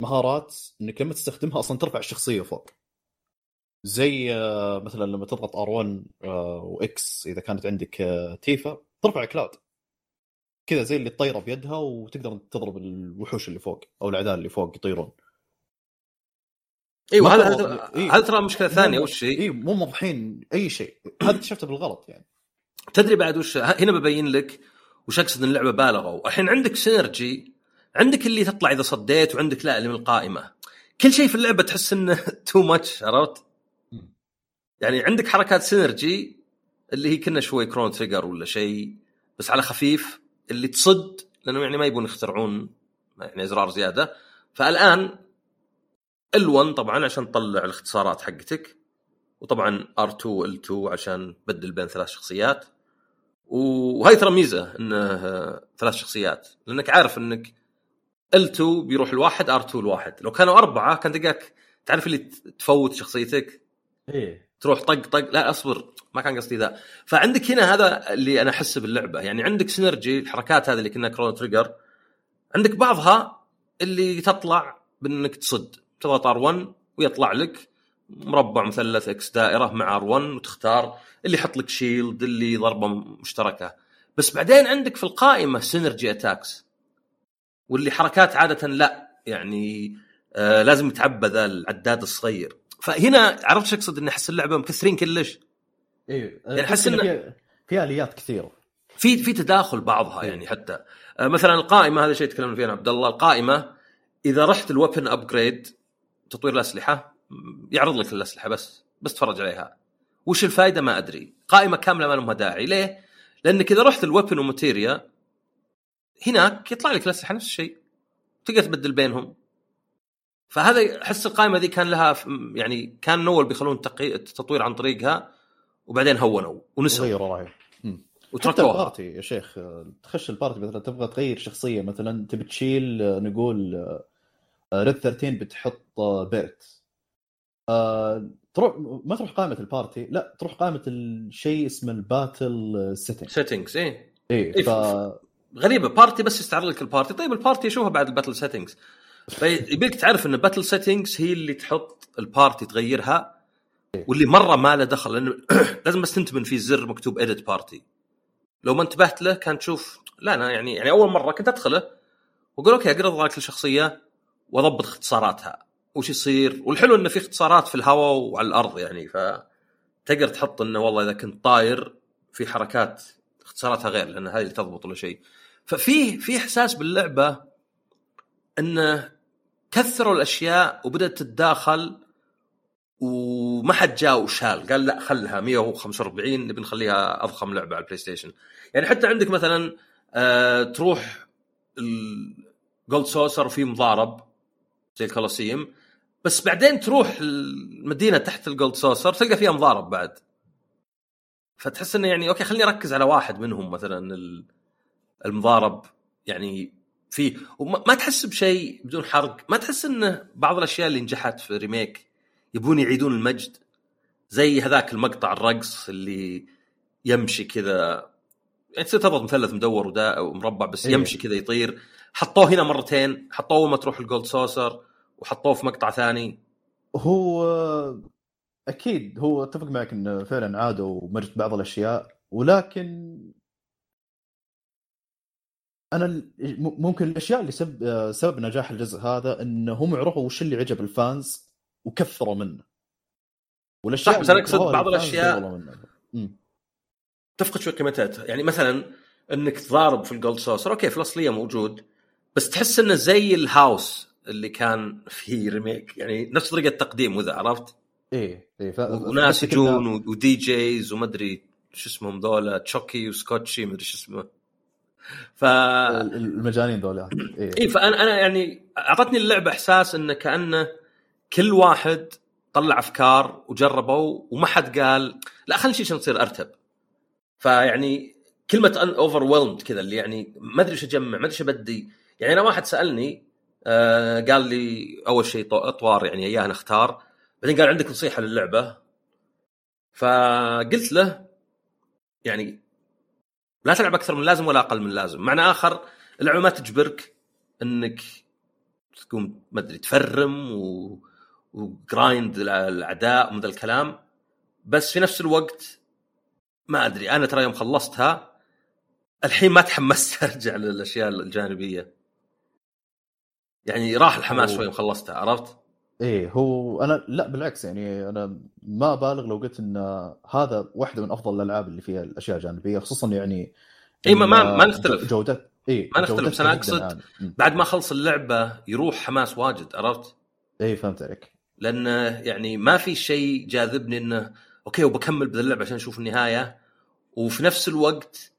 المهارات إنك لما تستخدمها أصلا ترفع الشخصية فوق. زي آه مثلا لما تضغط R1 آه و X إذا كانت عندك آه Tifa ترفع Cloud كذا زي اللي تطيره بيدها وتقدر تضرب الوحوش اللي فوق أو الأعداء اللي فوق يطيرون. إيوه هذا إيه. هذا ترى مشكلة ثانية وش هي؟ اي مو موضحين أي شيء. هذا اكتشفته بالغلط يعني. تدري بعد وش هنا ببين لك وش أقصد إن اللعبة بالغوا الحين عندك synergy عندك اللي تطلع إذا صديت وعندك لا اللي من القائمة. كل شيء في اللعبة تحس إنه *laughs* too much عرفت؟ يعني عندك حركات synergy اللي هي كنا شوي Chrono Trigger ولا شيء بس على خفيف. اللي تصد لأنه يعني ما يبون يخترعون يعني أزرار زيادة. فالآن L1 طبعا عشان تطلع الاختصارات حقتك وطبعا R2 L2 عشان تبدل بين ثلاث شخصيات. وهاي ترى ميزة انه ثلاث شخصيات لأنك عارف إنك L2 بيروح الواحد R2 الواحد. لو كانوا أربعة كان تلقاك تعرف اللي تفوت شخصيتك. إيه. تروح طق طق لا اصبر ما كان قصدي ذا. فعندك هنا هذا اللي أنا أحسه باللعبة. يعني عندك synergy الحركات هذه اللي كنا Chrono Trigger عندك بعضها اللي تطلع بإنك تصد. تضغط R1 ويطلع لك مربع مثلث إكس دائرة مع R1 وتختار. اللي يحط لك shield اللي ضربة مشتركة. بس بعدين عندك في القائمة synergy attacks واللي حركات عادة لا. يعني آه لازم يتعبى ذا العداد الصغير. فهنا عرفت شو أقصد؟ إني أحس اللعبة مكثرين كلش. إيه يعني أحس إنه- في آليات كثيرة. في في تداخل بعضها إيه. يعني حتى. آه، مثلا القائمة هذا شيء تكلمنا فيه أنا عبد الله. القائمة إذا رحت ال weapon upgrade تطوير الأسلحة يعرض لك الأسلحة بس بس تفرج عليها. وش الفائده ما أدري. قائمة كاملة ما لها داعي. ليه؟ لأنك إذا رحت ال weapon و materia هناك يطلع لك الأسلحة نفس الشيء. تقدر تبدل بينهم. فهذا احس القائمة ذي كان لها يعني كان اول بيخلون تقي- التطوير عن طريقها وبعدين هونوا ونسوا. غيروا رأيهم. حتى وتركوها. ال party يا شيخ تخش ال party مثلا تبغى تغير شخصية مثلا تبي تشيل آه، نقول ريد 13 بتحط آه، بيرت آه، تروح ما تروح قائمة ال party لا تروح قائمة الشيء اسمه ال battle setting settings إيه. إيه إيه، ف غريبة party بس يستعرض لك ال party. طيب ال party شوفها بعد ال battle settings فيبيك تعرف إن ال battle settings هي اللي تحط ال party تغيرها واللي مرة ما له دخل لأنه *clears throat* لازم بس تنتبه في زر مكتوب edit party لو ما انتبهت له كان تشوف لا أنا يعني يعني أول مرة كنت أدخله وأقول okay اقرا لك الشخصيه وأضبط اختصاراتها. وش يصير؟ والحلو إنه في اختصارات في الهواء وعلى الأرض يعني فتقدر تحط إنه والله إذا كنت طاير في حركات اختصاراتها غير لأن هذه اللي تضبط ولا شيء. ففي في إحساس باللعبة إنه كثروا الأشياء وبدأت تتداخل وما حد جاء وشال. قال لا خلها 145 نبي نخليها أضخم لعبة على البلاي ستيشن يعني حتى عندك مثلا آه تروح الجولد سوسر وفي مضارب زي الكولوسيوم بس بعدين تروح المدينة تحت الجولد سوسر تلقى فيها مضارب بعد. فتحس إنه يعني okay خليني أركز على واحد منهم مثلا ال- المضارب. يعني فيه. وما ما تحس بشيء بدون حرق؟ ما تحس انه بعض الأشياء اللي نجحت في ريميك يبون يعيدون المجد؟ زي هذاك المقطع الرقص اللي يمشي كذا. يعني تصير تضغط مثلث مدور ودا ومربع بس إيه. يمشي كذا يطير. حطوه هنا مرتين حطوه اول ما تروح الجولد سوسر وحطوه في مقطع ثاني. هو أكيد هو أتفق معك انه فعلا عادوا ومرجت بعض الأشياء ولكن أنا ممكن الأشياء اللي سبب سبب نجاح الجزء هذا انه هم عرفوا وش اللي عجب ال fans وكثروا منه والأشياء صح، بس أقصد كرهوها بعض. أمم. تفقد شوي قيمتها يعني مثلا إنك تضارب في الجولد سوسر أوكي في الأصلية موجود بس تحس إنه زي الهاوس اللي كان في ريميك يعني نفس طريقة التقديم وذا عرفت إيه إيه ف... وناس يجون ودي جيز وما أدري شو اسمهم ذولا تشوكي وسكوتشي ما أدري شو اسمه ف المجانين ذولا. اي فانا أنا يعني أعطتني اللعبة إحساس انه كأنه كل واحد طلع أفكار وجربوا وما حد قال لا خلينا عشان تصير أرتب. فيعني كلمة ان اوفر كذا اللي يعني ما أدري إيش أجمع ما أدري إيش أبدي. يعني أنا واحد سألني آه قال لي أول شيء طو- اطوار يعني اياه نختار بعدين قال عندك نصيحة للعبة. فقلت له يعني لا تلعب أكثر من اللازم ولا أقل من اللازم معنى آخر اللعبه ما تجبرك إنك تقوم ما أدري تفرم و... و grind الأعداء ومن ذا الكلام بس في نفس الوقت ما أدري أنا ترى يوم خلصتها الحين ما تحمست *laughs* أرجع للأشياء الجانبية يعني راح الحماس. شوي يوم خلصتها عرفت؟ إيه هو أنا لا بالعكس يعني أنا ما أبالغ لو قلت إن هذا واحدة من أفضل الألعاب اللي فيها الأشياء الجانبية خصوصا يعني اي ما ما, ما نختلف جودة اي ما نختلف، بس أنا أقصد بعد ما اخلص اللعبة يروح حماس واجد عرفت؟ اي فهمت عليك لأن يعني ما في شيء جاذبني إنه okay وبكمل بذا اللعبة عشان أشوف النهاية وفي نفس الوقت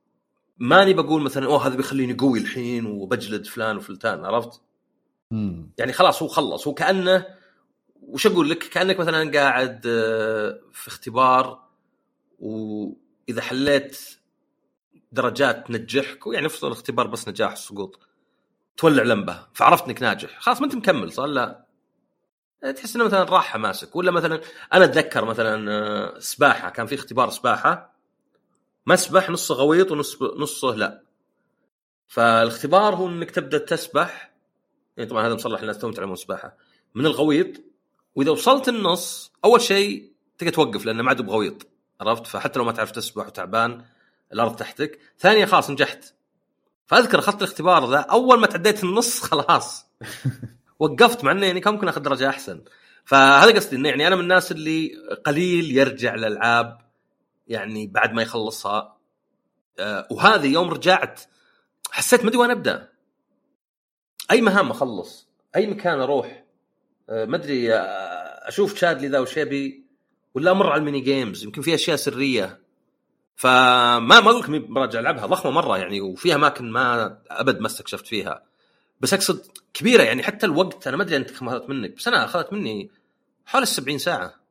ماني بقول مثلا أوه هذا بيخليني قوي الحين وبجلد فلان وفلتان عرفت؟ مم. يعني خلاص هو خلص هو كانه وش أقول لك؟ كأنك مثلا قاعد آه، في اختبار وإذا حليت درجات تنجحك يعني نفس الاختبار بس نجاح السقوط تولع لمبة فعرفت إنك ناجح. خلاص ما أنت مكمل صار لا. تحس إنه مثلا راح حماسك. ولا مثلا أنا أتذكر مثلا آه، سباحة. كان في اختبار سباحة. مسبح نصه غويط ونص نصه لا. فالاختبار هو إنك تبدأ تسبح. يعني طبعا هذا مصلح الناس توم يتعلمون سباحه من الغويط وإذا وصلت النص أول شيء تقدر توقف لأنه ما عاد بغويط عرفت؟ فحتى لو ما تعرف تسبح وتعبان الأرض تحتك. ثانيا خلاص نجحت. فأذكر أخذت الاختبار ذا أول ما تعديت النص *laughs* خلاص. وقفت مع انه يعني كان ممكن أخذ درجة أحسن. فهذا قصدي إنه يعني أنا من الناس اللي قليل يرجع الالعاب يعني بعد ما يخلصها. آه، وهذه يوم رجعت حسيت ما أدري وين أبدأ. أي مهام أخلص أي مكان أروح. ما أدري آه، أشوف شادلي ذا وش يبي ولا أمر على ال mini games يمكن في أشياء سرية. فما ما أقول لكم براجع العبها ضخمة مرة يعني وفيها أماكن ما أبد ما استكشفت فيها. بس أقصد كبيرة يعني حتى الوقت أنا ما أدري أنت كم أخذت منك بس أنا أخذت مني حول ال 70 ساعة.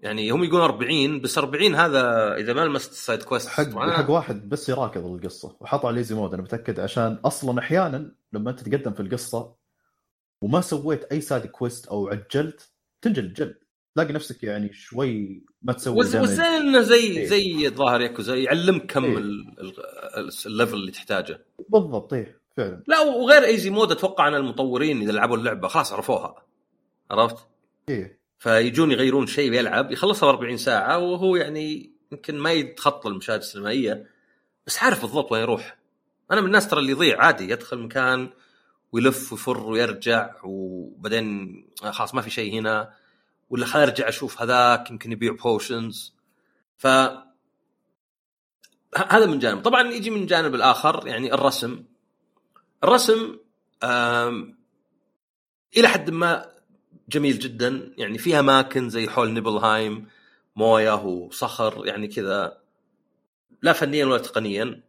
يعني هم يقولون 40 بس 40 هذا إذا ما لمست ال side quest حق حق واحد بس يراكض القصة وحطه على easy mode أنا متأكد عشان أصلا أحيانا لما أنت تتقدم في القصة وما سويت أي side quest أو عجلت تنجلد جلد تلاقي نفسك يعني شوي ما تسوي. وزين إنه زي إيه. زي ظاهر ياكوزا يعلمك كم إيه. ال- ال- ال level اللي تحتاجه بالضبط إيه فعلا لا وغير easy mode أتوقع أن المطورين إذا لعبوا اللعبة خلاص عرفوها عرفت؟ إيه فيجون يغيرون شيء يلعب يخلصها ب 40 ساعة وهو يعني يمكن ما يتخطى المشاهد السينمائية بس عارف بالضبط وين يروح أنا من الناس ترى اللي يضيع عادي يدخل مكان ويلف ويفر ويرجع وبعدين خلاص ما في شيء هنا ولا خل أرجع أشوف هذاك يمكن يبيع potions ف هذا من جانب. طبعا يجي من الجانب الآخر يعني الرسم. الرسم إلى حد ما جميل جدا. يعني في أماكن زي حول Nibelheim موية وصخر يعني كذا. لا فنيا ولا تقنيا.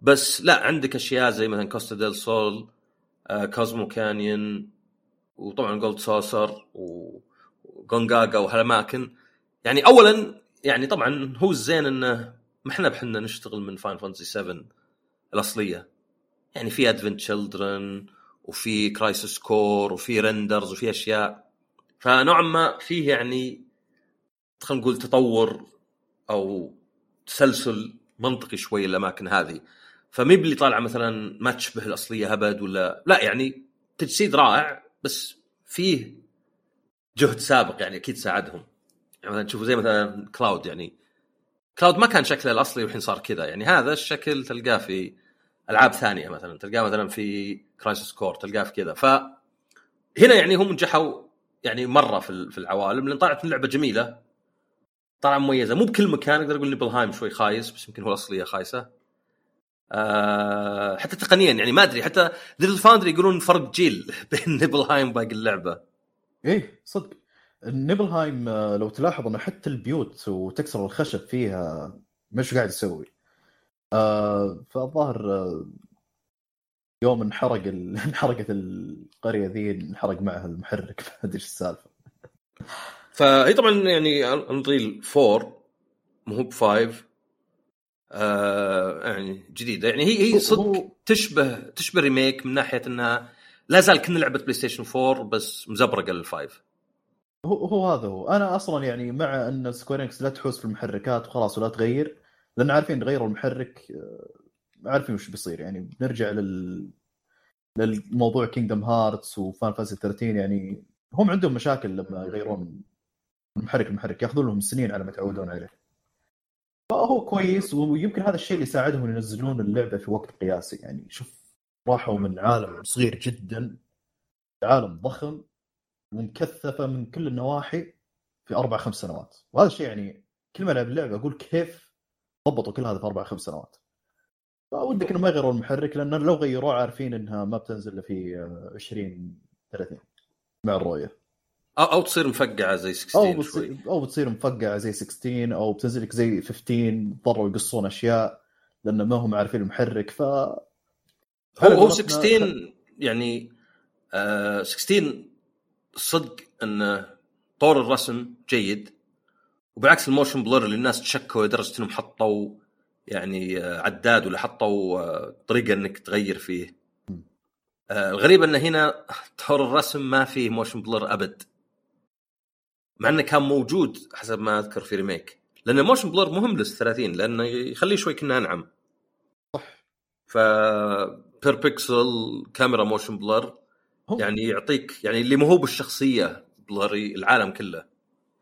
بس لا عندك أشياء زي مثلا Costa del Sol Cosmo Canyon وطبعا Gold Saucer و Gongaga وهالاماكن يعني اولا يعني طبعا هو الزين إنه ما إحنا بحنا نشتغل من Final Fantasy 7 الأصلية. يعني في Advent Children وفي Crisis Core وفي renders وفي أشياء. فنوعا ما فيه يعني خلينا نقول تطور أو تسلسل منطقي شوي الاماكن هذه. فمي باللي طالعه مثلا ما تشبه الاصليه ابد ولا لا يعني تجسيد رائع بس فيه جهد سابق يعني أكيد ساعدهم. يعني مثلا تشوفوا زي مثلا Cloud يعني Cloud ما كان شكله الأصلي والحين صار كذا يعني هذا الشكل تلقاه في ألعاب ثانية مثلا تلقاه مثلا في Crisis Core تلقاه في كذا. ف هنا يعني هم نجحوا يعني مرة في ال- في العوالم لأن طلعت اللعبه جميلة طالعه مميزة. مو بكل مكان أقدر أقول Nibelheim شوي خايس بس يمكن هو الأصلية خايسة. أه حتى تقنيا يعني ما أدري حتى Digital Foundry يقولون فرق جيل *laughs* بين Nibelheim وباقي اللعبة. إيه صدق. Nibelheim آه، لو تلاحظ انه حتى البيوت وتكسر الخشب فيها مش قاعد يسوي. آه فالظاهر آه، يوم انحرق ال... *laughs* انحرقت القرية ذي انحرق معها المحرك. *laughs* ما أدري إيش السالفة. فهي طبعا يعني Unreal 4 مو ب 5 آه يعني جديدة. يعني هي هي صدق تشبه تشبه Remake من ناحية إنها لا زال كنا لعبه PlayStation 4 بس مزبرقة لل five هو هو هذا هو. أنا أصلا يعني مع إن Square Enix لا تحوس في المحركات وخلاص ولا تغير لأن عارفين غيروا المحرك آه، عارفين وش بيصير. يعني بنرجع لل للموضوع Kingdom Hearts و Final Fantasy 13 يعني هم عندهم مشاكل لما يغيرون المحرك المحرك ياخذون لهم سنين على ما يتعودون عليه. فهو كويس ويمكن هذا الشيء اللي يساعدهم ينزلون اللعبة في وقت قياسي. يعني شوف راحوا من عالم صغير جدا عالم ضخم ومكثفة من كل النواحي في أربع خمس سنوات. وهذا الشيء يعني كل ما ألعب اللعبة أقول كيف ضبطوا كل هذا في أربع خمس سنوات. فودك إنه ما يغيرون المحرك لأن لو غيروه عارفين إنها ما بتنزل في 20 30 مع الرؤية. أو, أو تصير مفقعة زي 16 أو بتصير أو بتصير مفقعة زي 16 أو بتنزل لك زي 15 ضطروا يقصون أشياء لأن ما هم عارفين المحرك ف هو هو قولتنا- 16 يعني آه 16 صدق إنه طور الرسم جيد وبالعكس ال motion blur اللي الناس تشكوا لدرجة إنهم حطوا يعني آه، عداد ولا حطوا آه، طريقة إنك تغير فيه. آه الغريب انه هنا طور الرسم ما فيه motion blur أبد. مع إنه كان موجود حسب ما أذكر في Remake. لأن ال motion blur مهم لل 30 لأنه يخليه شوي كنا أنعم. صح. ف per pixel camera motion blur يعني يعطيك يعني اللي مو هو بالشخصية blurry العالم كله.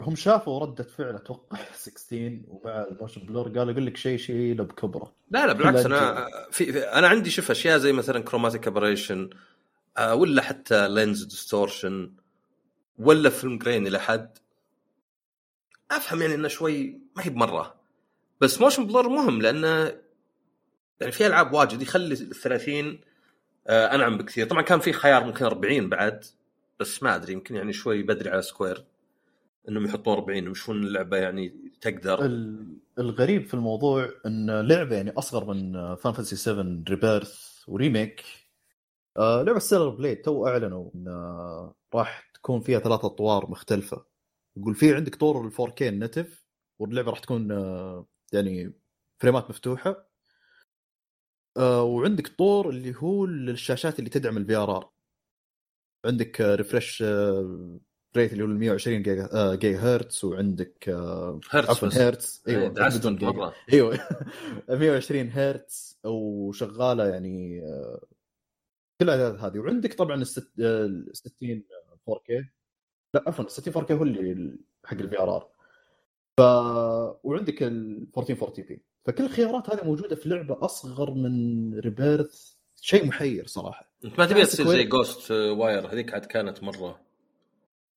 هم شافوا ردة فعل أتوقع *laughs* 16 ومع ال motion blur قالوا يقول لك شيء شيء له بكبره. لا لا بالعكس أنا في, في أنا عندي شوف أشياء زي مثلا chromatic aberration ولا حتى lens distortion ولا film grain إلى حد. أفهم يعني إنه شوي ما هي بمرة. بس motion blur مهم لأنه يعني في ألعاب واجد يخلي ال 30 آه، أنعم بكثير. طبعا كان في خيار ممكن 40 بعد بس ما أدري يمكن يعني شوي بدري على Square إنهم يحطون 40 يشوفون اللعبة يعني تقدر. ال- الغريب في الموضوع إن لعبة يعني أصغر من Final Fantasy 7 Rebirth و Remake لعبة Stellar Blade تو أعلنوا إن آه، راح تكون فيها ثلاث أطوار مختلفة. يقول في عندك طور ال 4K ال native واللعبة راح تكون آه يعني فريمات مفتوحة. آه وعندك طور اللي هو للشاشات اللي تدعم ال VRR عندك refresh rate اللي هو ال 120 جيجا, آه جيجا هرتز وعندك آه هرتز عفوا هرتز أيوه أيوه بدون جيجا أيوه. 120 هرتز وشغالة يعني آه، كل الاعداد هذه. وعندك طبعا الست- آه، ال 60 4K لا عفوا ال 60 4K هو اللي حق ال VRR ف وعندك ال 1440 p فكل الخيارات هذه موجودة في لعبة أصغر من Rebirth شيء محير صراحة. انت ما تبي تصير. زي Ghostwire هذيك عاد كانت مرة.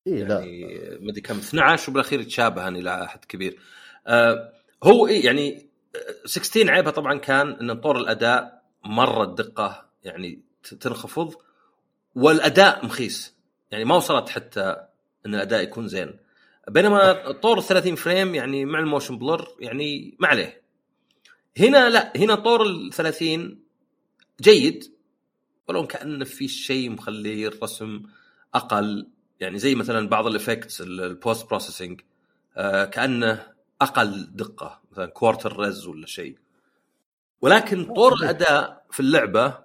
اي لا. يعني ما أدري كم 12 وبالأخير يتشابهن إلى حد كبير. آه هو إيه يعني آه، 16 عيبها طبعا كان إن طور الأداء مرة الدقه يعني تنخفض والأداء مخيس. يعني ما وصلت حتى إن الأداء يكون زين. بينما طور 30 frame يعني مع ال motion blur يعني ما عليه. هنا لا هنا طور ال 30 جيد ولو كأن في شيء مخلي الرسم أقل. يعني زي مثلا بعض ال effects ال post processing آه كأنه أقل دقة مثلا quarter res ولا شيء. ولكن طور. الأداء في اللعبة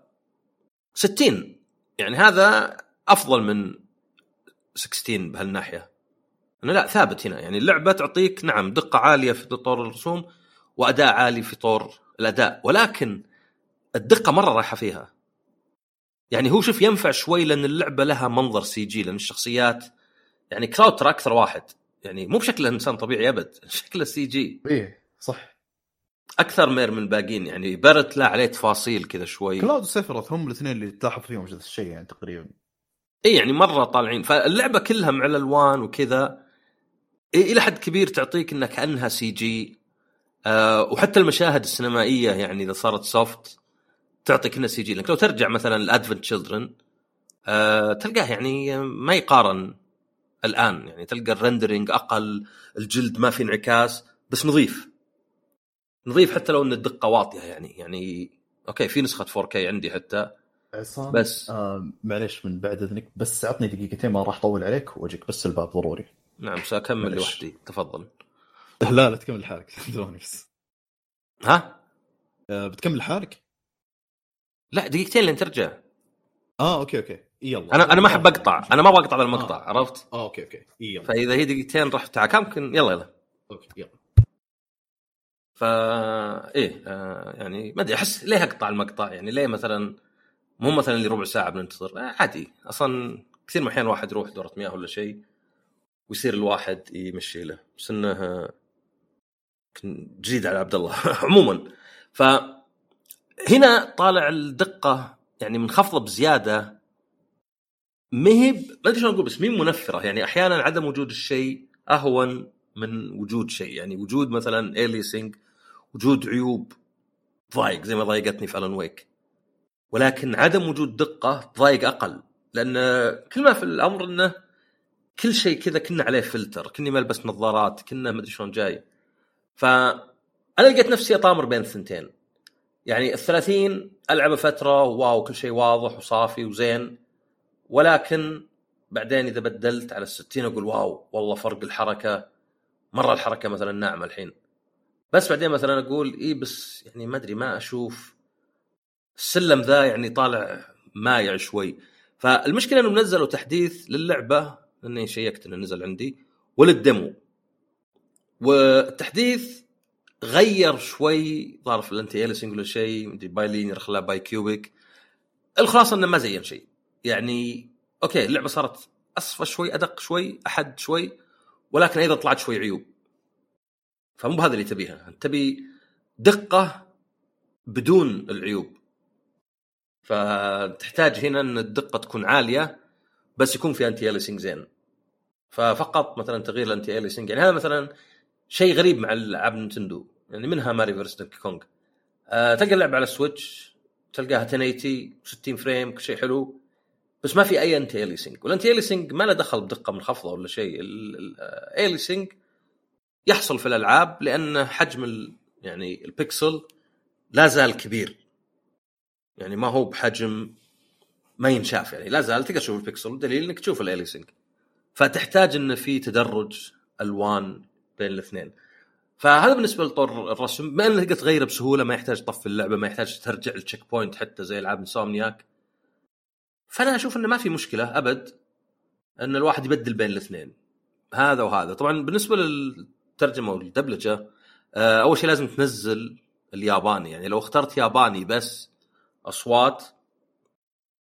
60 يعني هذا أفضل من 16 بهالناحية. انه لا ثابت هنا. يعني اللعبة تعطيك نعم دقة عالية في طور الرسوم وأداء عالي في طور الأداء ولكن الدقة مرة رايحة فيها. يعني هو شوف ينفع شوي لأن اللعبة لها منظر CG لأن الشخصيات يعني كلاود ترى أكثر واحد. يعني مو بشكله إنسان طبيعي أبد *laughs* شكله CG. إيه صح. أكثر من الباقيين يعني باريت لا عليه تفاصيل كذا شوي. كلاود وسيفرث هم الاثنين اللي تلاحظ فيهم ذا الشيء يعني تقريبا. اي يعني مرة طالعين. فاللعبة كلها مع الألوان وكذا إيه إلى حد كبير تعطيك إنها كأنها CG آه وحتى المشاهد السينمائية يعني إذا صارت سوت تعطيك إنها CG لأنك لو ترجع مثلا ال Advent Children آه تلقاه يعني ما يقارن الآن. يعني تلقى ال rendering أقل الجلد ما في انعكاس بس نظيف. نظيف حتى لو إن الدقة واطية يعني. يعني أوكي في نسخة 4K عندي حتى. عصام بس. آه معليش من بعد إذنك بس عطني دقيقتين ما راح أطول عليك وأجيك بس الباب ضروري. نعم سأكمل معلش. لوحدي. تفضل. لا لا تكمل حالك ثواني *laughs* بس. ها؟ آه بتكمل حالك؟ لا دقيقتين لين ترجع. آه أوكي أوكي. يلا. أنا أنا ما أحب أقطع. أنا ما أبغى أقطع بالمقطع آه. عرفت؟ آه أوكي أوكي. يلا. فإذا هي دقيقتين رحت تعال. كم ممكن يلا يلا. أوكي يلا. فا إيه آه يعني ما أدري أحس ليه أقطع المقطع؟ يعني ليه مثلا مو مثلا اللي ربع ساعة بننتظر. آه عادي. أصلا كثير من الأحيان الواحد يروح دوره مياه ولا شيء ويصير الواحد يمشي له. بس إنه جديد على عبد الله. *laughs* عموما. ف هنا طالع الدقة يعني منخفضه بزيادة. ما هي ب- ما أدري شلون أقول بس مين منفرة؟ يعني أحيانا عدم وجود الشيء أهون من وجود شيء. يعني وجود مثلا aliasing وجود عيوب ضايق زي ما ضايقتني في ألان ويك ولكن عدم وجود دقة ضايق أقل. لأن كل ما في الأمر إنه كل شيء كذا كنا عليه فلتر كني ملبس نظارات كنا ما أدري شلون جاي. فانا لقيت نفسي أطامر بين الثنتين. يعني الثلاثين العبه فترة واو كل شيء واضح وصافي وزين. ولكن بعدين إذا بدلت على الستين أقول واو والله فرق الحركة. مرة الحركة مثلا ناعمة الحين. بس بعدين مثلا أقول إي بس يعني ما أدري ما أشوف. السلم ذا يعني طالع مايع شوي. فالمشكلة انه نزلوا تحديث للعبة لاني شيكت إنه نزل عندي وللديمو. والتحديث غير شوي ظهر في ال anti-aliasing ولا شيء bilinear خلاه bicubic. الخلاصة إنه ما زين شيء. يعني أوكي اللعبة صارت أصفى شوي أدق شوي أحد شوي ولكن أيضا طلعت شوي عيوب. فمو بهذا اللي تبيها. تبي دقة بدون العيوب. فتحتاج هنا إن الدقة تكون عالية بس يكون في anti-aliasing زين. ففقط مثلا تغيير ال anti-aliasing يعني هذا مثلا شيء غريب مع ألعاب نينتندو يعني منها ماريو versus دونكي كونغ. أه تلقى اللعبة على السويتش تلقاها 1080 60 frame كل شيء حلو بس ما في أي anti-aliasing وال anti-aliasing ما له دخل بدقة منخفضه ولا شيء. ال aliasing يحصل في الألعاب لأن حجم يعني البكسل لا زال كبير. يعني ما هو بحجم ما ينشاف يعني. لا زال تقدر تشوف البكسل دليل إنك تشوف ال aliasing. فتحتاج إنه في تدرج ألوان بين الاثنين. فهذا بالنسبة لطور الرسم بما إنك تغيره بسهولة ما يحتاج تطفي اللعبة ما يحتاج ترجع ال checkpoint حتى زي ألعاب انسومنياك فأنا أشوف إنه ما في مشكلة أبد إن الواحد يبدل بين الاثنين. هذا وهذا. طبعا بالنسبة للترجمة والدبلجة آه، أول شيء لازم تنزل الياباني. يعني لو اخترت ياباني بس أصوات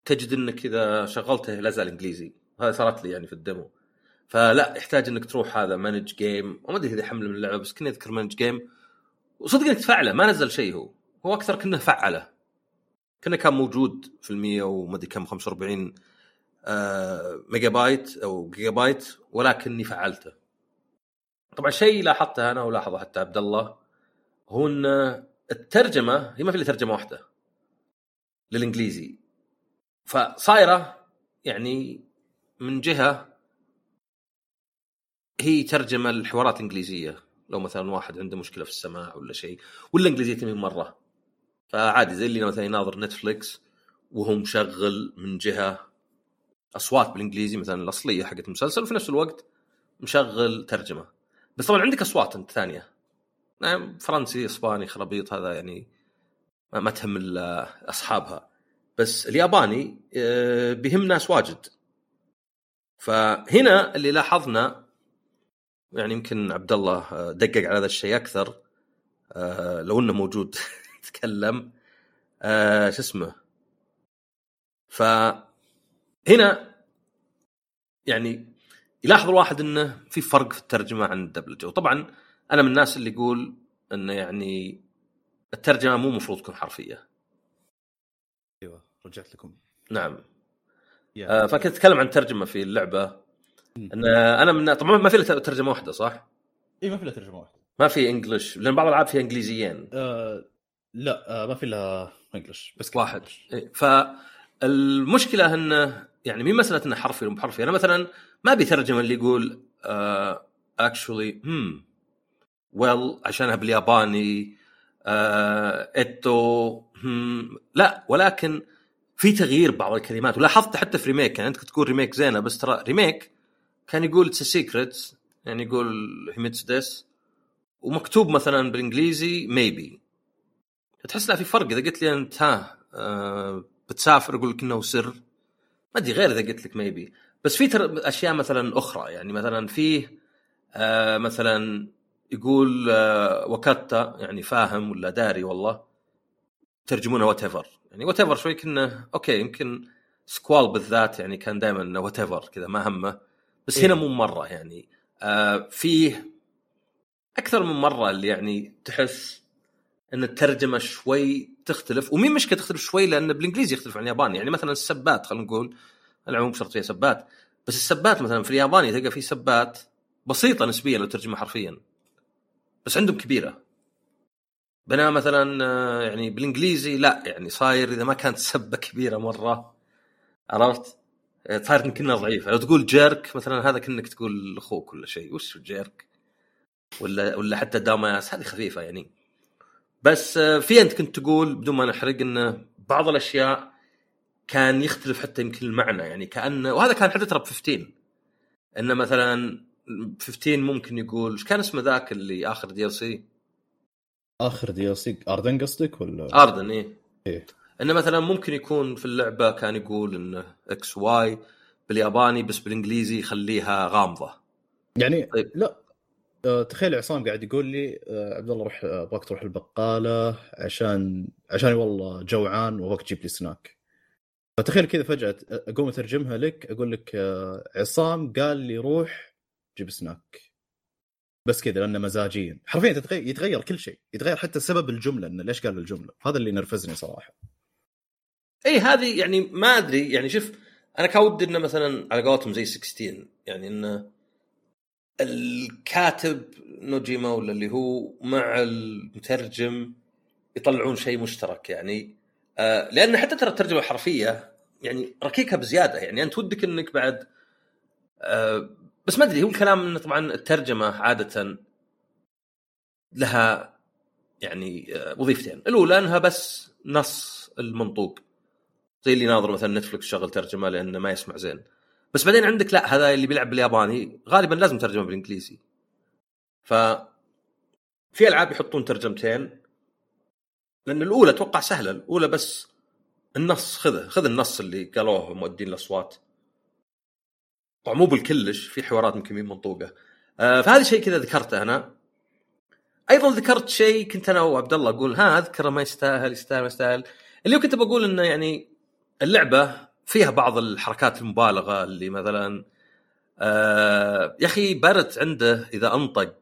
تجد إنك إذا شغلته لا زال إنجليزي. هذا صارت لي يعني في الديمو. فلا يحتاج إنك تروح هذا manage game وما أدري إذا يحمل من اللعبة بس كني اذكر manage game وصدق إنك تفعله ما نزل شيء هو. هو أكثر كانه فعله. كانه كان موجود في المية وما أدري كم 45 آه ميجا بايت أو جيجا بايت ولكني فعلته. طبعا شيء لاحظته أنا ولاحظه حتى عبد الله هو إن الترجمة هي ما في إلا ترجمة واحدة. للإنجليزي. فصايرة يعني من جهة هي ترجمة الحوارات الانجليزيه لو مثلا واحد عنده مشكلة في السماع ولا شيء ولا انجليزيته من مرة. فعادي زي اللي مثلا يناظر نتفليكس وهو مشغل من جهة أصوات بالإنجليزي مثلا الأصلية حقت المسلسل وفي نفس الوقت مشغل ترجمة. بس طبعا عندك أصوات أنت ثانية. نعم فرنسي إسباني خرابيط هذا يعني ما, تهم أصحابها. بس الياباني آه، بهم ناس واجد. فهنا اللي لاحظنا يعني يمكن عبد الله آه، دقق على هذا الشيء أكثر آه، لو إنه موجود *laughs* تكلم شو اسمه؟ فهنا يعني يلاحظ الواحد إنه في فرق في الترجمة عن الدبلجه وطبعا أنا من الناس اللي يقول إنه يعني الترجمة مو المفروض تكون حرفية. أيوه رجعت لكم. نعم. آه، فكنت أتكلم عن ترجمة في اللعبة. إن أنا من طبعا ما في ترجمة واحدة صح؟ اي ما في ترجمة واحدة. ما في إنجلش لأن بعض الألعاب فيها إنجليزيين. آه لا آه ما في إلا إنجلش بس واحد. إيه، فالمشكلة انه يعني مين مسألة انه حرفي ولا حرفي. أنا مثلا ما أبي ترجمة اللي يقول actually hmm well عشانها بالياباني えっと hmm لا ولكن في تغيير بعض الكلمات. ولاحظت حتى في Remake يعني أنت كنت تقول Remake زينة بس ترى Remake كان يقول it's secret يعني يقول 秘密です ومكتوب مثلا بالإنجليزي maybe تحس لا في فرق. إذا قلت لي أنت ها آه بتسافر أقول لك إنه سر. ما أدري غير إذا قلت لك maybe بس في. أشياء مثلا أخرى. يعني مثلا فيه آه مثلا يقول آه わかった يعني فاهم ولا داري والله ترجمونه whatever يعني whatever شوي كنا أوكي يمكن سكوال بالذات يعني كان دائما إنه whatever كذا ما همه. بس إيه. هنا مو مرة يعني. آه فيه أكثر من مرة اللي يعني تحس إن الترجمة شوي تختلف. ومين مشكلة تختلف شوي لأن بالإنجليزي يختلف عن الياباني. يعني مثلا السبات خلينا نقول اللعبه مو بشرط فيها سبات بس السبات مثلا في الياباني تلقى في سبات بسيطة نسبيا لو ترجمها حرفيا. بس عندهم كبيرة. بينما مثلا آه، يعني بالإنجليزي لا يعني صاير إذا ما كانت سبة كبيرة مرة. عرفت؟ آه، صاير كنا ضعيفة. لو تقول جيرك مثلا هذا كأنك تقول لأخوك ولا شيء. وش جيرك؟ ولا ولا حتى داماس. هذه خفيفة يعني. بس آه، في أنت كنت تقول بدون ما نحرق انه بعض الأشياء كان يختلف حتى يمكن المعنى. يعني كانه وهذا كان حتى ترى ب 15 انه مثلا 15 ممكن يقول إيش كان اسمه ذاك اللي آخر DLC آخر DLC اردن قصدك ولا؟ اردن إيه. إيه. إنه مثلا ممكن يكون في اللعبة كان يقول إنه XY بالياباني بس بالإنجليزي يخليها غامضة. يعني طيب. لا. آه، تخيل عصام قاعد يقول لي آه، عبد الله روح آه، ابغاك تروح البقالة عشان عشان والله جوعان وابغاك تجيب لي سناك فتخيل كذا فجأة أقوم أترجمها لك أقول لك آه، عصام قال لي روح جيب سناك. بس كذا لأنه مزاجيا. حرفيا تتغير يتغير كل شيء. يتغير حتى سبب الجملة إنه ليش قال الجملة؟ هذا اللي نرفزني صراحة. إي هذه يعني ما أدري. يعني شوف أنا كان ودي إنه مثلا على قولتهم زي 16 يعني إنه الكاتب نوجيما ولا اللي هو مع المترجم يطلعون شيء مشترك. يعني آه لأن حتى ترى الترجمة الحرفيه يعني ركيكة بزيادة. يعني أنت ودك إنك بعد آه بس ما أدري هو الكلام إنه طبعا الترجمة عادة لها يعني آه وظيفتين. الأولى إنها بس نص المنطوق. زي اللي ناظر مثلا نتفلكس شغل ترجمة لأنه ما يسمع زين. بس بعدين عندك لا هذا اللي بيلعب بالياباني غالبا لازم ترجمة بالإنجليزي. ف في ألعاب يحطون ترجمتين لأن الأولى أتوقع سهلة. الأولى بس النص خذه خذ النص اللي قالوه مؤدين الأصوات. طبعا مو بالكلش في حوارات يمكن منطوقة. آه فهذا شيء كذا ذكرته أنا. أيضا ذكرت شيء كنت أنا وعبد الله أقول ها أذكره ما يستاهل يستاهل ما يستاهل. اللي كنت بقول إنه يعني اللعبة فيها بعض الحركات المبالغة اللي مثلا آه يا أخي بارت عنده إذا أنطق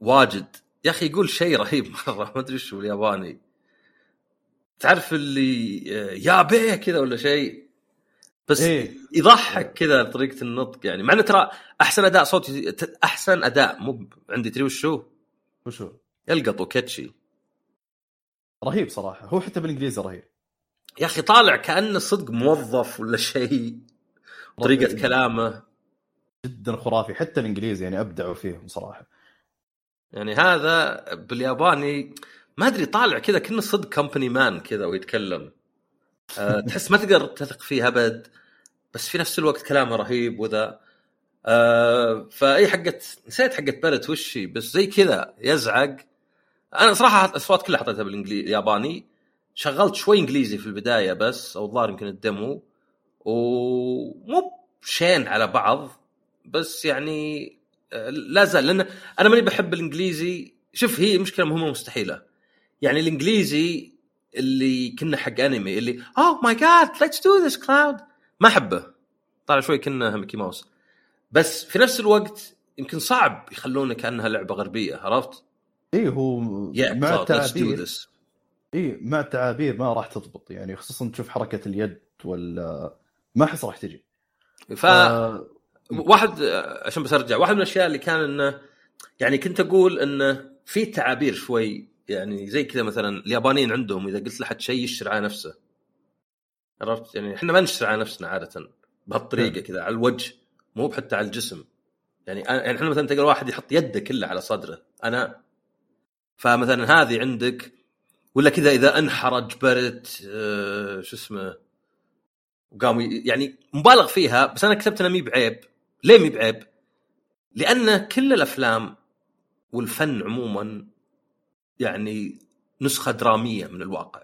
واجد يا أخي يقول شيء رهيب مرة ما أدري شو الياباني. تعرف اللي آه، يا بيه كذا ولا شيء؟ بس إيه. يضحك كذا طريقه النطق يعني مع إنه ترى أحسن أداء صوتي أحسن أداء مو عندي تدري وشو؟ وشو يلقط وكاتشي رهيب صراحة هو حتى بالإنجليزي رهيب يا أخي طالع كأنه صدق موظف ولا شيء طريقة رهيب. كلامه جدا خرافي حتى الإنجليزي يعني أبدعوا فيهم صراحة يعني هذا بالياباني ما أدري طالع كذا كأنه صدق كمباني مان كذا ويتكلم أه تحس ما تقدر تثق فيه أبد بس في نفس الوقت كلامه رهيب وذا. أه فأي حقت نسيت حقت بلد وش بس زي كذا يزعق. أنا صراحة الأصوات كلها حطيتها بالانجليزي الياباني. شغلت شوي إنجليزي في البداية بس أو الظاهر يمكن ال demo ومو شين على بعض بس يعني آه، لا زال. لأن أنا ماني بحب الإنجليزي. شوف هي مشكلة مهمة مستحيلة. يعني الإنجليزي اللي كنا حق انمي اللي oh my God let's do this Cloud ما أحبه. طالع شوي كنا ميكي ماوس. بس في نفس الوقت يمكن صعب يخلونه كأنها لعبة غربية عرفت؟ اي هو Yeah, مع التعابير. اي مع التعابير ما راح تضبط يعني خصوصا تشوف حركة اليد ولا ما أحس راح تجي. ف آه، واحد عشان بس أرجع واحد من الأشياء اللي كان إنه يعني كنت أقول إنه في تعابير شوي يعني زي كذا مثلا اليابانيين عندهم إذا قلت لحد شيء يشتري على نفسه. عرفت؟ يعني إحنا ما نشتري على نفسنا عادة. بهالطريقة نعم. كذا على الوجه مو حتى على الجسم. يعني يعني إحنا مثلا تلقى واحد يحط يده كلها على صدره. أنا فمثلا هذه عندك ولا كذا إذا انحرج برت آه شو اسمه وقام يعني مبالغ فيها بس أنا كتبت انها مي بعيب. ليه مي بعيب؟ لأن كل الأفلام والفن عموما يعني نسخة درامية من الواقع.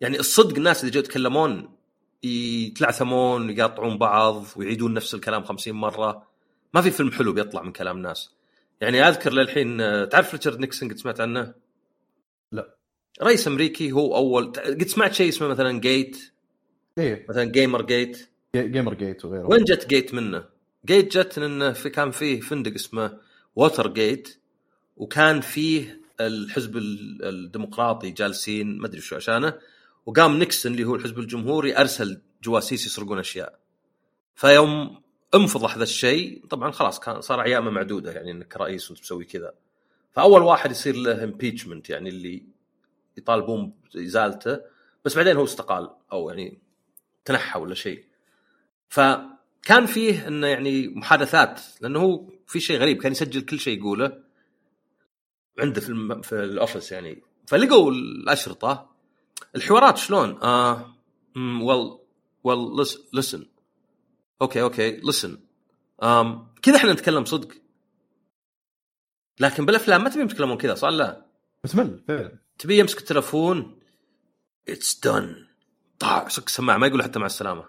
يعني الصدق الناس اللي جو يتكلمون يتلعثمون ويقاطعون بعض ويعيدون نفس الكلام خمسين مرة. ما في فيلم حلو بيطلع من كلام ناس. يعني أذكر للحين تعرف ريتشارد نيكسون قد سمعت عنه؟ لا. رئيس أمريكي هو أول قد سمعت شيء اسمه مثلا gate إيه. مثلا Gamer gate Gamer gate وغيره. وين جت gate منه؟ gate جت إنه في كان فيه فندق اسمه Watergate وكان فيه الحزب ال- الديمقراطي جالسين ما أدري شو عشانه وقام نيكسون اللي هو الحزب الجمهوري أرسل جواسيس يسرقون أشياء. فيوم انفضح ذا الشيء طبعا خلاص كان صار أيامه معدودة يعني إنك رئيس وأنت مسوي كذا. فأول واحد يصير له impeachment يعني اللي يطالبون بإزالته بس بعدين هو استقال أو يعني تنحى ولا شيء. فكان فيه إنه يعني محادثات لأنه هو في شيء غريب كان يسجل كل شيء يقوله. عنده في الم... في ال office يعني. فلقوا الأشرطة الحوارات شلون؟ آه well well listen okay okay listen كذا إحنا نتكلم صدق. لكن بالأفلام ما تبيهم يتكلمون كذا صح لا؟ بتمل فعلا. تبي يمسك التلفون؟ it's done طاخ سك السماعه ما يقول حتى مع السلامة.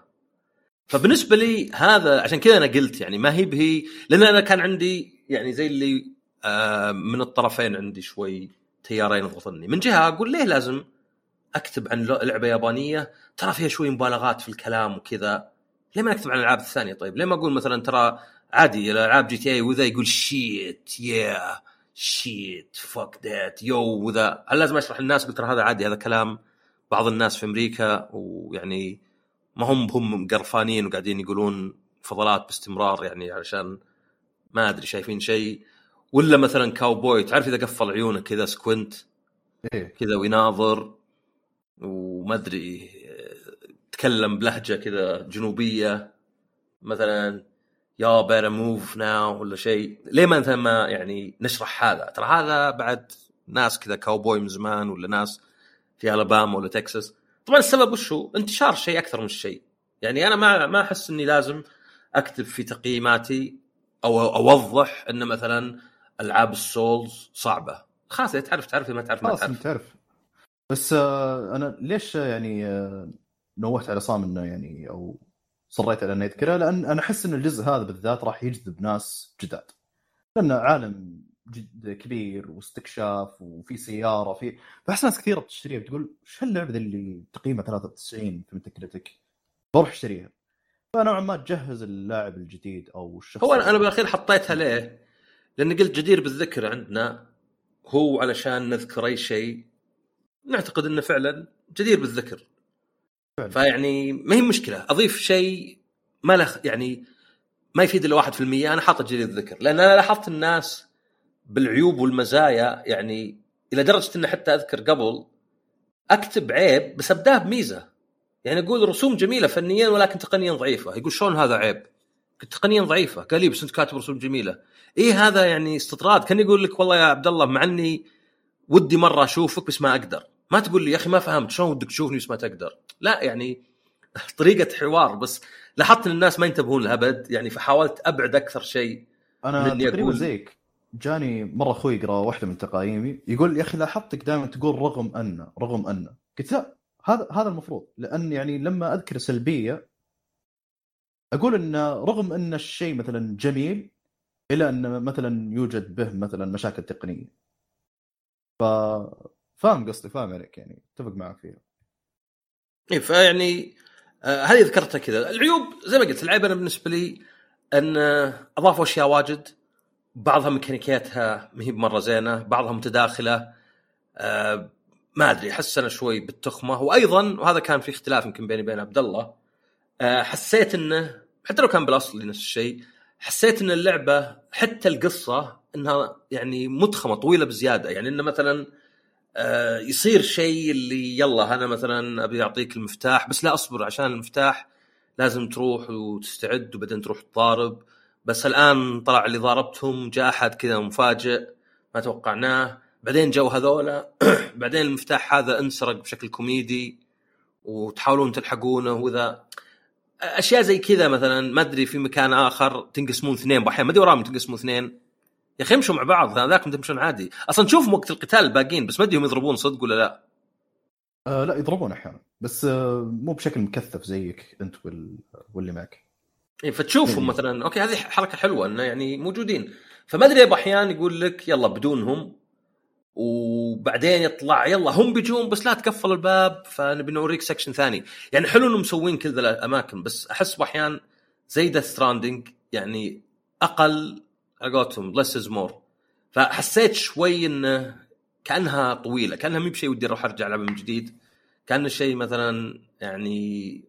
فبالنسبة لي هذا عشان كذا أنا قلت يعني ما هي بهي لأن أنا كان عندي يعني زي اللي من الطرفين عندي شوي تيارين يضغطني من جهة أقول ليه لازم أكتب عن لعبة يابانية؟ ترى فيها شوي مبالغات في الكلام وكذا. ليه ما اكتب عن الألعاب الثانية طيب؟ ليه ما أقول مثلا ترى عادي الألعاب GTA وذا يقول shit yeah shit fuck that you وذا. هل لازم أشرح للناس؟ قلت ترى هذا عادي هذا كلام بعض الناس في أمريكا ويعني ما هم هم قرفانين وقاعدين يقولون فضلات باستمرار يعني علشان ما أدري شايفين شيء؟ ولا مثلا كاوبوي تعرف إذا قفل عيونه كذا squint؟ إيه. كذا ويناظر وما أدري تكلم بلهجة كذا جنوبية مثلا you better move now ولا شيء. ليه ما مثلا ما يعني نشرح هذا؟ ترى هذا بعد ناس كذا كاوبوي من زمان ولا ناس في الاباما ولا تكساس طبعا السبب وش هو؟ انتشار شيء أكثر من الشيء يعني أنا ما ما أحس إني لازم أكتب في تقييماتي أو أوضح إن مثلا ألعاب السولز صعبة. خلاص إذا تعرف تعرف ما تعرف ما تعرف. تعرف. بس آه أنا ليش يعني آه نوهت على صام إنه يعني أو صريت على إنه يذكرها لأن أنا أحس إن الجزء هذا بالذات راح يجذب ناس جداد. لأنه عالم جد كبير واستكشاف وفي سيارة في فاحس ناس كثيرة بتشتريها بتقول إيش هاللعبة اللي تقييمها 93 في متكريتك بروح أشتريها. فنوعا ما تجهز اللاعب الجديد أو الشخص هو أنا بالأخير حطيتها ليه؟ لأن قلت جدير بالذكر عندنا هو علشان نذكر أي شيء. نعتقد إنه فعلا جدير بالذكر. فعلا. فيعني ما هي مشكلة. أضيف شيء ما له يعني ما يفيد إلا 1% أنا حاطه جدير الذكر لأن أنا لاحظت الناس بالعيوب والمزايا يعني إلى درجة ان حتى أذكر قبل أكتب عيب بس أبداه بميزة. يعني أقول رسوم جميلة فنيا ولكن تقنيا ضعيفة. يقول شلون هذا عيب؟ تقنيا ضعيفة. قال لي بس انت كاتب رسوم جميلة. إيه هذا يعني استطراد؟ كان يقول لك والله يا عبد الله مع إني ودي مرة أشوفك بس ما أقدر. ما تقول لي يا أخي ما فهمت شلون ودك تشوفني بس ما تقدر؟ لا يعني *laughs* طريقة حوار بس لاحظت إن الناس ما ينتبهون لها أبد. يعني فحاولت أبعد أكثر شيء أنا تقريبا أقول- زيك. جاني مرة أخوي يقرأ واحدة من تقايمي يقول يا أخي لاحظتك دائما تقول رغم أن رغم أن. قلت لا هذا هذا المفروض. لأن يعني لما أذكر سلبية أقول إن رغم إن الشيء مثلا جميل إلا إن مثلا يوجد به مثلا مشاكل تقنية. ف فاهم قصدي فاهم عليك يعني أتفق معك فيها. اي فيعني آه هذه ذكرتها كذا. العيوب زي ما قلت العيب أنا بالنسبة لي إن أضافوا أشياء واجد. بعضها ميكانيكياتها ما هي بمرة زينة بعضها متداخلة. آه ما أدري أحس أنا شوي بالتخمة. وأيضا وهذا كان في اختلاف يمكن بيني وبين عبد الله آه حسيت إنه حتى لو كان بالأصل نفس الشيء حسيت إن اللعبة حتى القصة إنها يعني متخمه طويلة بزيادة. يعني إنه مثلا آه، يصير شيء اللي يلا أنا مثلا أبي أعطيك المفتاح بس لا أصبر عشان المفتاح لازم تروح وتستعد وبعدين تروح تضارب. بس الآن طلع اللي ضاربتهم جاء أحد كذا مفاجئ ما توقعناه. بعدين جو هذولا *clears throat* بعدين المفتاح هذا انسرق بشكل كوميدي وتحاولون تلحقونه. وذا أشياء زي كذا مثلا ما أدري في مكان آخر تنقسمون اثنين باحيان ما أدري وراهم تنقسمون اثنين. يا أخي امشوا مع بعض هذاكم تمشون عادي. أصلا تشوفهم وقت القتال الباقيين بس ما أدري هم يضربون صدق ولا لا. آه لا يضربون أحيانا. بس آه مو بشكل مكثف زيك أنت وال... واللي معك. إيه فتشوفهم إيه. مثلا. okay هذه حركة حلوة إنه يعني موجودين. فما أدري أبو أحيان يقول لك يلا بدونهم. وبعدين يطلع يلا هم بيجون بس لا تقفل الباب فنبي نوريك section ثاني. يعني حلو إنهم مسوين كل ذا الأماكن بس أحس باحيان زي Death Stranding يعني أقل على less is more فحسيت شوي إنه كأنها طويلة كأنها مي بشيء ودي أروح أرجع ألعبها من جديد. كان الشيء مثلا يعني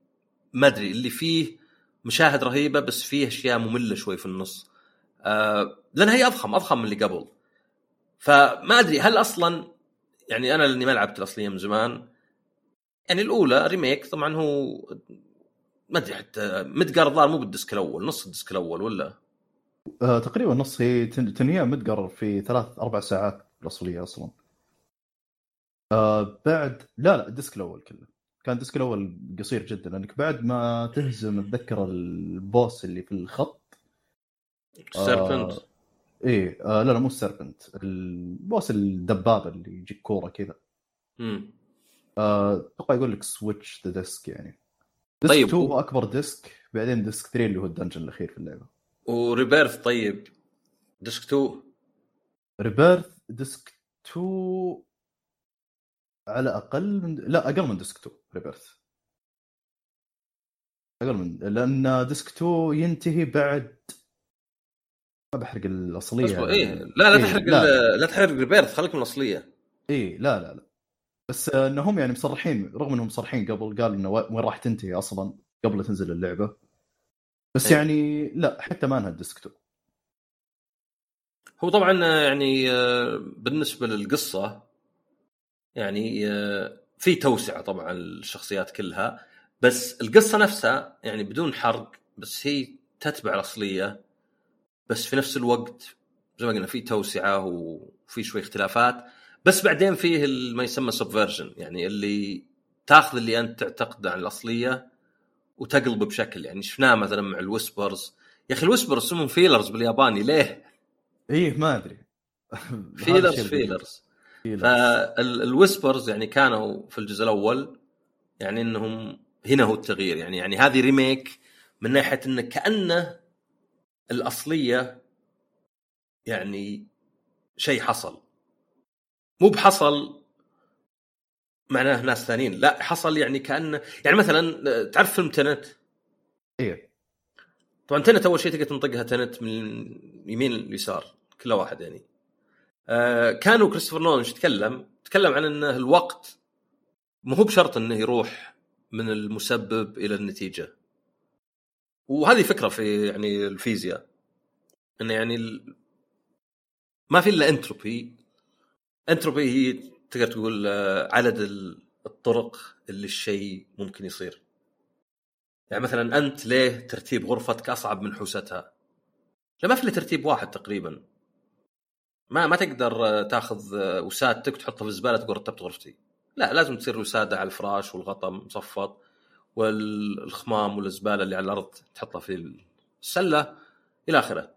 ما أدري اللي فيه مشاهد رهيبة بس فيه أشياء مملة شوي في النص. آه لأن هي أضخم أضخم من اللي قبل. فما أدري هل أصلا يعني أنا لأني ما لعبت الأصلية من زمان يعني الأولى Remake طبعا هو ما أدري حتى Midgar الظاهر مو بال disc الأول نص ال disc الأول ولا؟ آه تقريبا نص هي تن- تنهيها Midgar في ثلاث أربع ساعات الأصلية أصلا. آه بعد لا لا ال disc الأول كله. كان ال disc الأول قصير جدا لأنك بعد ما تهزم اتذكر ال boss اللي في الخط serpent إيه آه لا لا مو ال serpent ال boss الدبابة اللي يجيك كورة كذا. مم. أتوقع يقول لك switch the disc يعني. disc طيب، 2 و- هو أكبر disc بعدين disc 3 اللي هو ال dungeon الأخير في اللعبة. و Rebirth طيب. disc 2 Rebirth disc 2 على أقل من لا أقل من disc 2 Rebirth. أقل من لأن disc 2 ينتهي بعد ما بحرق الأصلية اصبر إيه؟ لا لا إيه، تحرق لا. لا, تحرق Rebirth خليك من الأصلية. إيه لا لا لا. بس إنهم يعني مصرحين رغم إنهم مصرحين قبل قال إنه وين راح تنتهي أصلا قبل لا تنزل اللعبة. بس إيه. يعني لا حتى ما انها disc 2 هو طبعا يعني بالنسبة للقصة يعني في توسعة طبعا الشخصيات كلها بس القصة نفسها يعني بدون حرق بس هي تتبع الأصلية. بس في نفس الوقت زي ما قلنا في توسعة وفي شوي اختلافات بس بعدين فيه ما يسمى subversion يعني اللي تاخذ اللي أنت تعتقد عن الأصلية وتقلبه بشكل يعني شفناه مثلا مع ال Whispers يا أخي ال Whispers اسمهم Feelers بالياباني ليه؟ إيه ما أدري. Feelers Feelers فال Whispers يعني كانوا في الجزء الأول يعني إنهم هنا هو التغيير يعني يعني هذه ريميك من ناحية إنه كأنه الأصلية يعني شيء حصل. مو بحصل معناه ناس ثانيين لا حصل يعني كانه يعني مثلا تعرف فيلم تنت؟ إيه. طبعا تنت أول شيء تقدر تنطقها تنت من يمين لليسار كل واحد يعني. آه كانوا كريستوفر نولان إيش تكلم؟ تكلم عن إنه الوقت مو هو بشرط إنه يروح من المسبب إلى النتيجة. وهذه فكرة في يعني الفيزياء انه يعني ال... ما في إلا entropy entropy هي تقدر تقول آه، عدد ال- الطرق اللي الشيء ممكن يصير. يعني مثلا أنت ليه ترتيب غرفتك أصعب من حوستها؟ لا ما في إلا ترتيب واحد تقريبا. ما ما تقدر آه، تاخذ آه، وسادتك وتحطها في الزباله تقول رتبت غرفتي. لا لازم تصير الوساده على الفراش والغطاء مصفط. والخمام والزبالة اللي على الأرض تحطها في السلة إلى آخره.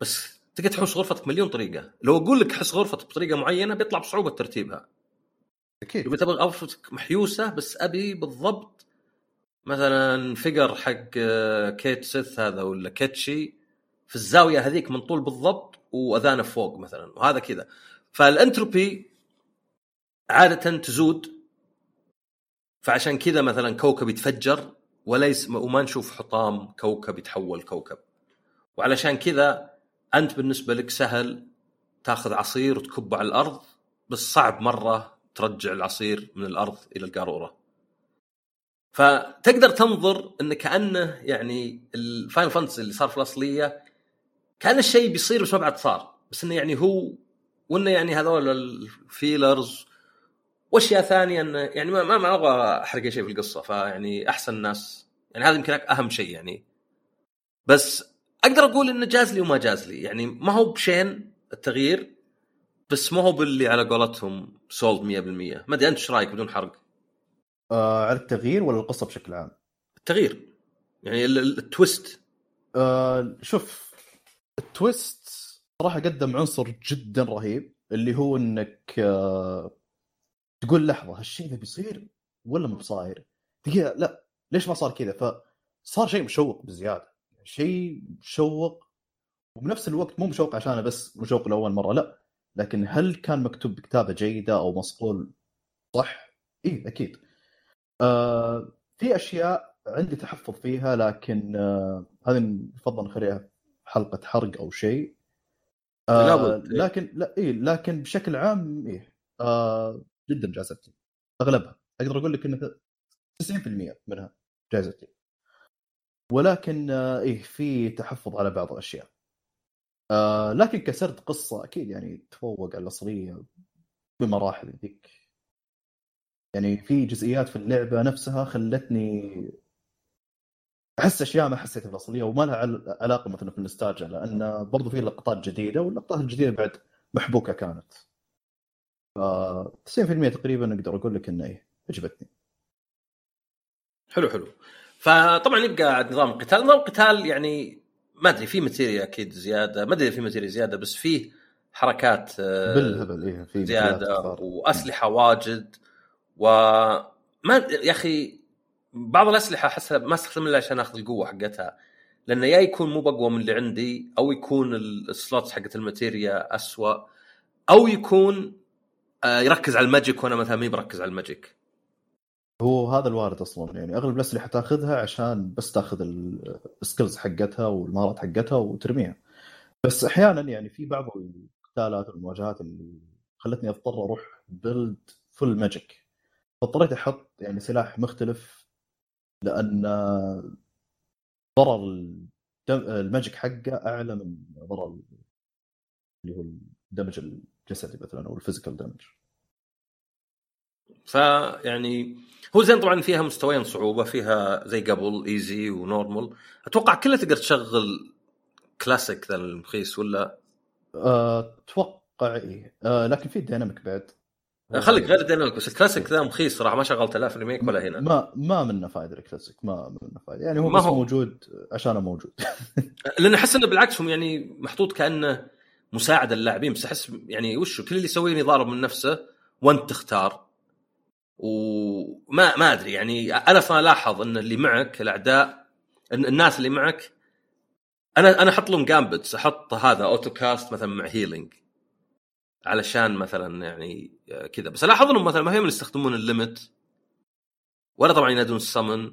بس تقدر تحوس غرفتك مليون طريقة. لو أقول لك حس غرفتك بطريقة معينة بيطلع بصعوبة ترتيبها. أكيد. يبي تبغى غرفتك محيوسة بس أبي بالضبط مثلا فقر حق آه، كيت سيث هذا ولا كيتشي في الزاوية هذيك من طول بالضبط وأذانه فوق مثلا وهذا كذا. فالأنتروبي عادة تزود فعشان كذا مثلا كوكب يتفجر وليس وما نشوف حطام كوكب يتحول كوكب. وعلشان كذا أنت بالنسبة لك سهل تأخذ عصير وتكبه على الأرض بس صعب مرة ترجع العصير من الأرض إلى القارورة. فتقدر تنظر انه كأنه يعني ال Final Fantasy اللي صار في الأصلية كان الشيء بيصير بس ما بعد صار. بس إنه يعني هو وإنه يعني هذول ال fillers وأشياء ثانية انه يعني ما ما, أبغى أحرق شيء في القصة فيعني أحسن ناس. يعني هذا يمكن أهم شيء يعني. بس أقدر أقول إنه جاز لي وما جاز لي. يعني ما هو بشين التغيير بس ما هو باللي على قولتهم sold 100% ما أدري أنت إيش رأيك بدون حرق؟ آه على التغيير ولا القصة بشكل عام؟ التغيير. يعني ال- ال- ال twist. آه شوف ال twist صراحة قدم عنصر جدا رهيب اللي هو إنك آه تقول لحظة هالشيء ذا بيصير ولا مو بصاير؟ دقيقة لا ليش ما صار كذا؟ فصار شيء مشوق بزيادة شيء مشوق وبنفس الوقت مو مشوق عشان بس مشوق لأول مرة لا لكن هل كان مكتوب بكتابة جيدة أو مصقول صح؟ إيه أكيد. آه في أشياء عندي تحفظ فيها لكن آه هذه يفضل نخليها حلقة حرق أو شيء. آه لابد، إيه. لكن لا إيه لكن بشكل عام إيه آه جدا جازت لي أغلبها. أقدر أقول لك ان 90% منها جازت لي. ولكن آه، إيه في تحفظ على بعض الأشياء. آه لكن كسرد قصة أكيد يعني تفوق على الأصلية بمراحل ذيك. يعني في جزئيات في اللعبة نفسها خلتني أحس أشياء ما حسيتها في الأصلية وما لها عل- علاقة مثلا في النستالجيا لأن برضو في لقطات جديدة واللقطات الجديدة بعد محبوكة كانت. 90% تقريبا أقدر أقول لك إنه إيه عجبتني حلو حلو. فطبعا يبقى نظام القتال نظام القتال يعني ما أدري في ماتيريا أكيد زيادة. ما أدري في ماتيريا زيادة بس فيه حركات آه، بالهبل إيه في زيادة. وأسلحة واجد. و ما يا أخي بعض الأسلحة احسها ما أستخدم إلا عشان أخذ القوة حقتها. لأنه يا يكون مو بقوى من اللي عندي أو يكون ال- ال slots حقت ال materia اسوء أو يكون يركز على ال magic وأنا مثلا مي بركز على ال magic. هو هذا الوارد أصلا يعني أغلب الاسلحه تاخذها عشان بس تاخذ ال- ال skills حقتها والمهارات حقتها وترميها. بس أحيانا يعني في بعض القتالات والمواجهات اللي خلتني أضطر أروح build full magic فاضطريت أحط يعني سلاح مختلف لأن ضرر ال magic حقه أعلى من ضرر اللي هو ال damage الجسدي مثلا أو ال physical damage فيعني هو زين طبعا فيها مستويين صعوبة فيها زي قبل easy و normal. أتوقع كلها تقدر تشغل كلاسيك ذا المخيس ولا؟ أتوقع إيه. آه لكن في dynamic بعد. خليك غير dynamic بس الكلاسيك ذا مخيس صراحة ما شغلت لا في ال remake ولا هنا. ما ما منه فائده الكلاسيك ما منه فائده يعني هو ما هو. موجود عشانه موجود. *laughs* لأن أحس إنه بالعكس هم يعني محطوط كأنه مساعده للاعبين بس أحس يعني وش كل اللي يسويه يضارب من نفسه وأنت تختار. وما ما أدري يعني أنا ألاحظ إن اللي معك الأعداء الناس اللي معك أنا أنا أحط لهم جامبتس أحط هذا auto cast مثلا مع healing علشان مثلا يعني كذا. بس ألاحظ إنهم مثلا ما هم يستخدمون ال limit ولا طبعا ينادون السمن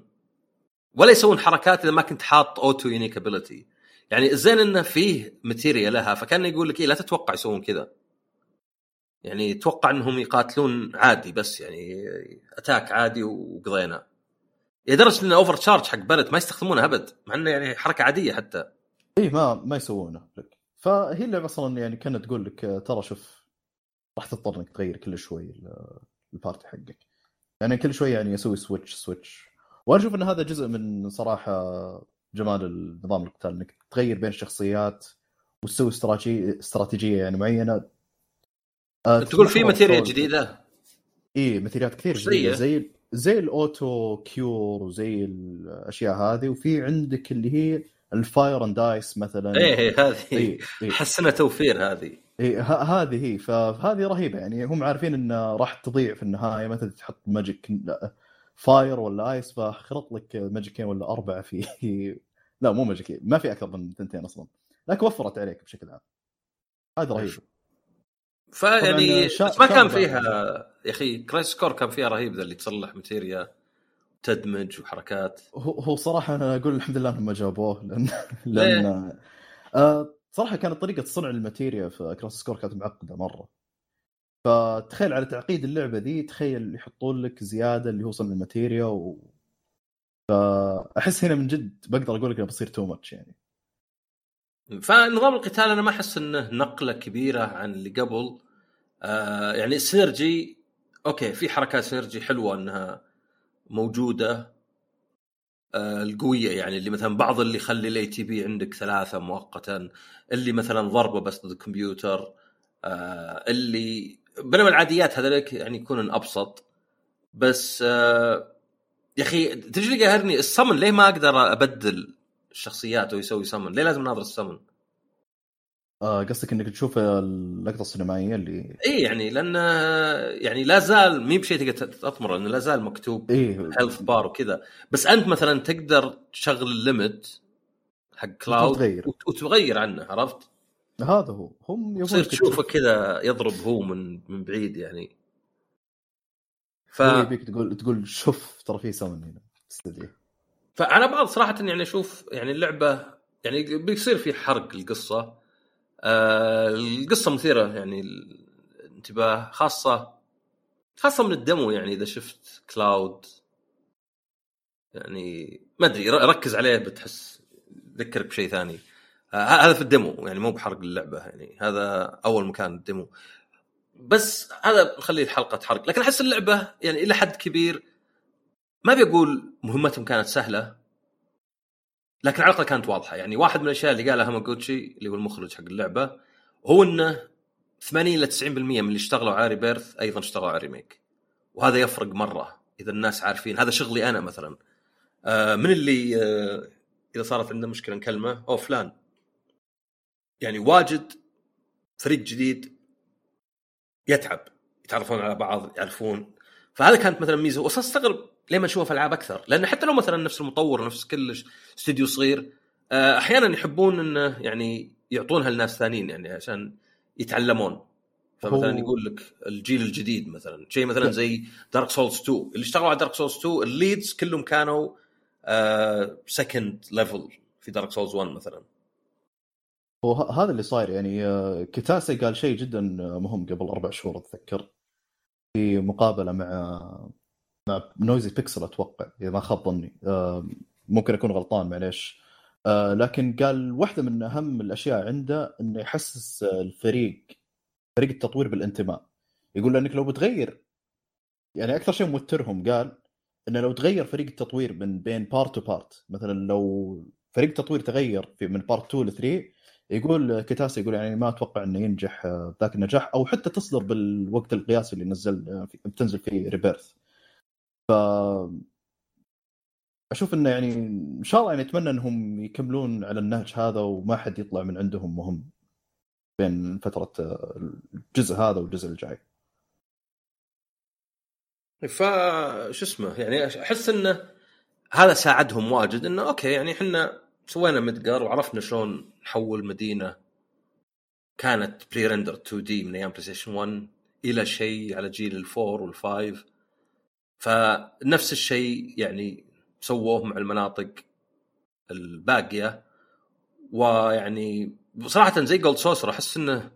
ولا يسوون حركات إذا ما كنت حاط auto unique ability يعني الزين إنه فيه materia لها فكان يقول لك إيه لا تتوقع يسوون كذا. يعني توقع إنهم يقاتلون عادي بس يعني attack عادي وقضينا. لدرجة إنه overcharge حق Barret ما يستخدمونه أبد مع إنه يعني حركة عادية حتى. إيه ما ما يسوونه. لك. فهي اللعبه أصلا يعني كانت تقول لك ترى شوف راح تضطر إنك تغير كل شوي ال- ال party حقك. يعني كل شوي يعني أسوي switch switch وأنا أشوف إن هذا جزء من صراحة جمال النظام القتال إنك تغير بين الشخصيات وتسوي استراتيجيه استراتيجية يعني معينة. آه، تقول في تتمحور materia حول- جديدة؟ إيه ماتيريات كثير جديدة؟ زي زي ال auto cure وزي الاشياء هذه وفي عندك اللي هي ال fire and ice مثلا. إيه إيه هذه. إيه احس انها توفير هذه. إيه ه- هذه هي. فهذه رهيبة يعني. هم عارفين إن راح تضيع في النهاية مثلا تحط magic fire ولا ice فخلط لك magic ين ولا أربعة في *laughs* لا مو magic ين ما في أكثر من ثنتين أصلا لكن وفرت عليك بشكل عام. هذا رهيب. فيعني شا- ما كان. فيها يا أخي Crisis Core كان فيها رهيب ذا اللي تصلح materia تدمج وحركات. هو هو صراحة أنا أقول الحمد لله إنهم ما جابوه لأن *laughs* لأن آه صراحة كانت طريقة صنع ال materia في Crisis Core كانت معقدة مرة. فتخيل على تعقيد اللعبة دي تخيل يحطون لك زيادة اللي هو صنع ال materia و فأحس هنا من جد بقدر أقول لك بصير too much يعني. فنظام القتال أنا ما أحس إنه نقلة كبيرة عن اللي قبل. آه يعني ال synergy okay في حركات synergy حلوة إنها موجودة. آه القوية يعني اللي مثلا بعض اللي يخلي ال ATB عندك ثلاثة مؤقتا. اللي مثلا ضربة بس ضد الكمبيوتر. آه اللي بينما العاديات هذولك يعني يكونون أبسط. بس آه يا أخي تجي اللي قاهرني السمن ليه ما أقدر أبدل الشخصيات ويسوي سمن؟ ليه لازم ناظر السمن؟ آه قصدك إنك تشوف اللقطة السينمائية اللي إي يعني لأن يعني لا زال مي بشيء تقدر تطمر لأنه لا زال مكتوب إيه health bar وكذا. بس أنت مثلا تقدر تشغل ال limit حق كلاود وتغير. وت- وتغير عنه عرفت؟ هذا هو. هم لك تشوفه تشوف- كذا يضرب هو من من بعيد يعني. ف يبيك تقول تقول شوف ترى في سمن هنا. فأنا بعض صراحة يعني أشوف يعني اللعبه يعني بيصير في حرق القصة. آه القصة مثيرة يعني الانتباه خاصه خاصة من ال demo يعني إذا شفت كلاود. يعني ما أدري ركز عليه بتحس ذكرك بشيء ثاني. هذا في ال demo يعني مو بحرق اللعبة يعني هذا أول مكان ال demo. بس هذا نخليه الحلقة حرق لكن أحس اللعبة يعني إلى حد كبير ما بيقول مهمتهم كانت سهلة لكن على الأقل كانت واضحة. يعني واحد من الأشياء اللي قالها هاماغوتشي اللي هو المخرج حق اللعبة هو إنه 80 إلى 90% من اللي اشتغلوا على ريبيرث أيضا اشتغلوا على ريميك وهذا يفرق مرة إذا الناس عارفين. هذا شغلي أنا مثلا. آه من اللي آه إذا صارت عنده مشكلة نكلمه؟ أو فلان. يعني واجد فريق جديد يتعب يتعرفون على بعض يعرفون. فهذا كانت مثلا ميزة. واصلا أستغرب ليه ما نشوفها في ألعاب أكثر. لأن حتى لو مثلا نفس المطور نفس كل استوديو صغير آه، أحيانا يحبون إنه يعني يعطونها لناس ثانيين يعني عشان يتعلمون. فمثلا يقول لك الجيل الجديد مثلا. شيء مثلا لا. زي دارك سولز 2 اللي اشتغلوا على دارك سولز 2 ال leads كلهم كانوا second level في دارك سولز 1 مثلا. هو ه- هذا اللي صاير يعني آه، كيتاسي قال شيء جدا مهم قبل أربع شهور أتذكر. في مقابلة مع مع نويزي بيكسل أتوقع إذا ما خاب ظني. آه، ممكن أكون غلطان معليش. آه، لكن قال واحدة من أهم الأشياء عنده إنه يحسس الفريق فريق التطوير بالانتماء. يقول لانك لو بتغير يعني أكثر شيء موترهم قال إنه لو تغير فريق التطوير من بين part to part مثلا لو فريق التطوير تغير في من part 2 ل 3 يقول كتاسي يقول يعني ما أتوقع إنه ينجح آه، ذاك النجاح أو حتى تصدر بالوقت القياسي اللي نزل آه، بتنزل فيه ريبيرث ف أشوف إنه يعني إن شاء الله يعني أتمنى إنهم يكملون على النهج هذا وما حد يطلع من عندهم مهم بين فترة آه، الجزء هذا والجزء الجاي. ف شو اسمه يعني أحس إنه هذا ساعدهم واجد إنه أوكي يعني إحنا سوينا ميدقار وعرفنا شلون نحول مدينة كانت pre-render 2D من أيام بلاي ستيشن 1 إلى شيء على جيل ال four وال five فنفس الشيء يعني سووه مع المناطق الباقية. ويعني صراحة زي جولد سوسر أحس إنه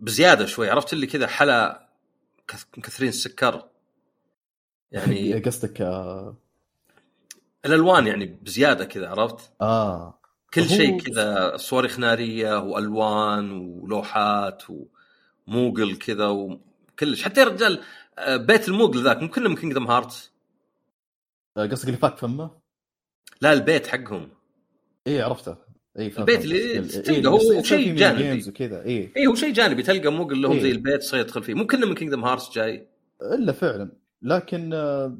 بزيادة شوي. عرفت اللي كذا حلا كث- مكثرين السكر. يعني قصدك آه, الألوان يعني بزيادة كذا عرفت؟ آه. كل شيء كذا صواريخ نارية وألوان ولوحات وموقل كذا وكلش. حتى يا رجال آه، بيت الموقل ذاك مو كله من كينجدم هارت قصدك اللي فاك فمه؟ لا البيت حقهم. اي عرفته. اي البيت. اللي ال- تلقى اللي هو شيء جانبي. وكذا. اي اي هو شيء جانبي. تلقى موقل لهم إيه. زي البيت تصير يدخل فيه. مو كله من كينجدم هارت جاي. إلا فعلا. لكن آه،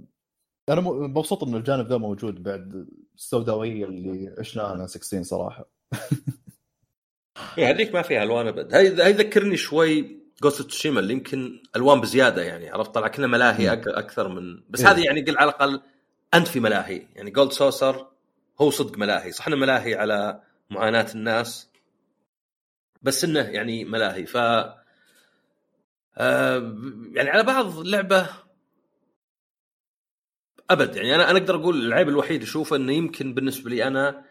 أنا مبسوط إن الجانب ذا موجود بعد السوداوية اللي عشناها في 16 صراحة. *laughs* اي هذيك ما فيها ألوان أبد. هاي يذكرني شوي قوست تسوشيما اللي يمكن ألوان بزيادة يعني عرفت؟ طلع كنا ملاهي أكثر من بس إيه. هذه يعني قل على الأقل أنت في ملاهي. يعني جولد سوسر هو صدق ملاهي. صح إنه ملاهي على معاناة الناس بس إنه يعني ملاهي. ف آه، يعني على بعض اللعبه أبد. يعني أنا أنا أقدر أقول العيب الوحيد أشوفه إنه يمكن بالنسبة لي أنا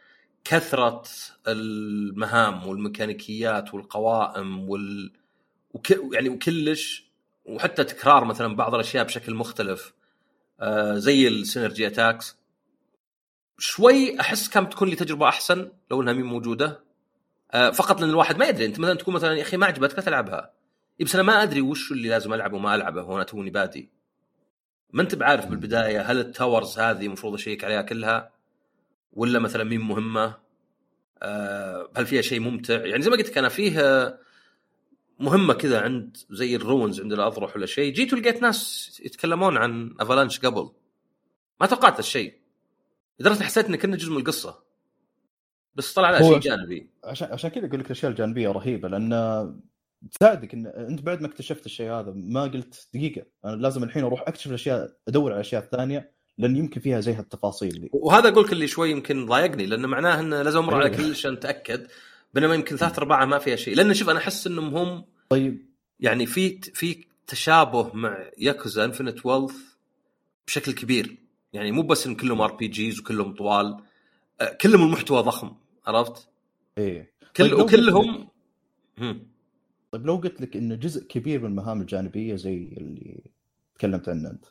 كثرة المهام والميكانيكيات والقوائم وال وك... يعني وكلش وحتى تكرار مثلا بعض الأشياء بشكل مختلف. آه زي ال synergy attacks. شوي أحس كانت تكون لي تجربة أحسن لو إنها مهي موجودة. آه فقط لأن الواحد ما يدري. أنت مثلا تكون مثلا يا أخي ما عجبتك لا تلعبها بس أنا ما أدري وش اللي لازم العبه وما ألعبه وأنا توني بادي. ما أنت بعارف بالبداية هل ال towers هذه المفروض أشيك عليها كلها ولا مثلا مهي مهمة؟ آه هل فيها شيء ممتع؟ يعني زي ما قلت لك أنا فيه آه، مهمة كذا عند زي الرونز عند الاضرح ولا شيء. جيت ولقيت ناس يتكلمون عن أفالانش قبل. ما توقعت الشيء لدرجة حسيت انه كنا جزء من القصة. بس طلع لا شيء جانبي. عشان عشان كذا أقول لك الأشياء الجانبية رهيبة لأن تساعدك ان أنت بعد ما اكتشفت الشيء هذا ما قلت دقيقة أنا لازم الحين أروح اكتشف الأشياء أدور على الأشياء الثانية لأن يمكن فيها زي هالتفاصيل دي وهذا أقول لك اللي شوي يمكن ضايقني لأنه معناه إنه لازم أمر على أيوة. كل شيء اتاكد بينما يمكن ثلاث ارباعها ما فيها شيء لأن شوف أنا أحس إنهم هم طيب يعني في في تشابه مع ياكوزا Infinite Wealth بشكل كبير يعني مو بس إن كلهم RPGs وكلهم طوال آه، كلهم المحتوى ضخم عرفت؟ إيه كل طيب وكلهم هم. طيب لو قلت لك إن جزء كبير من المهام الجانبية زي اللي تكلمت عنه أنت؟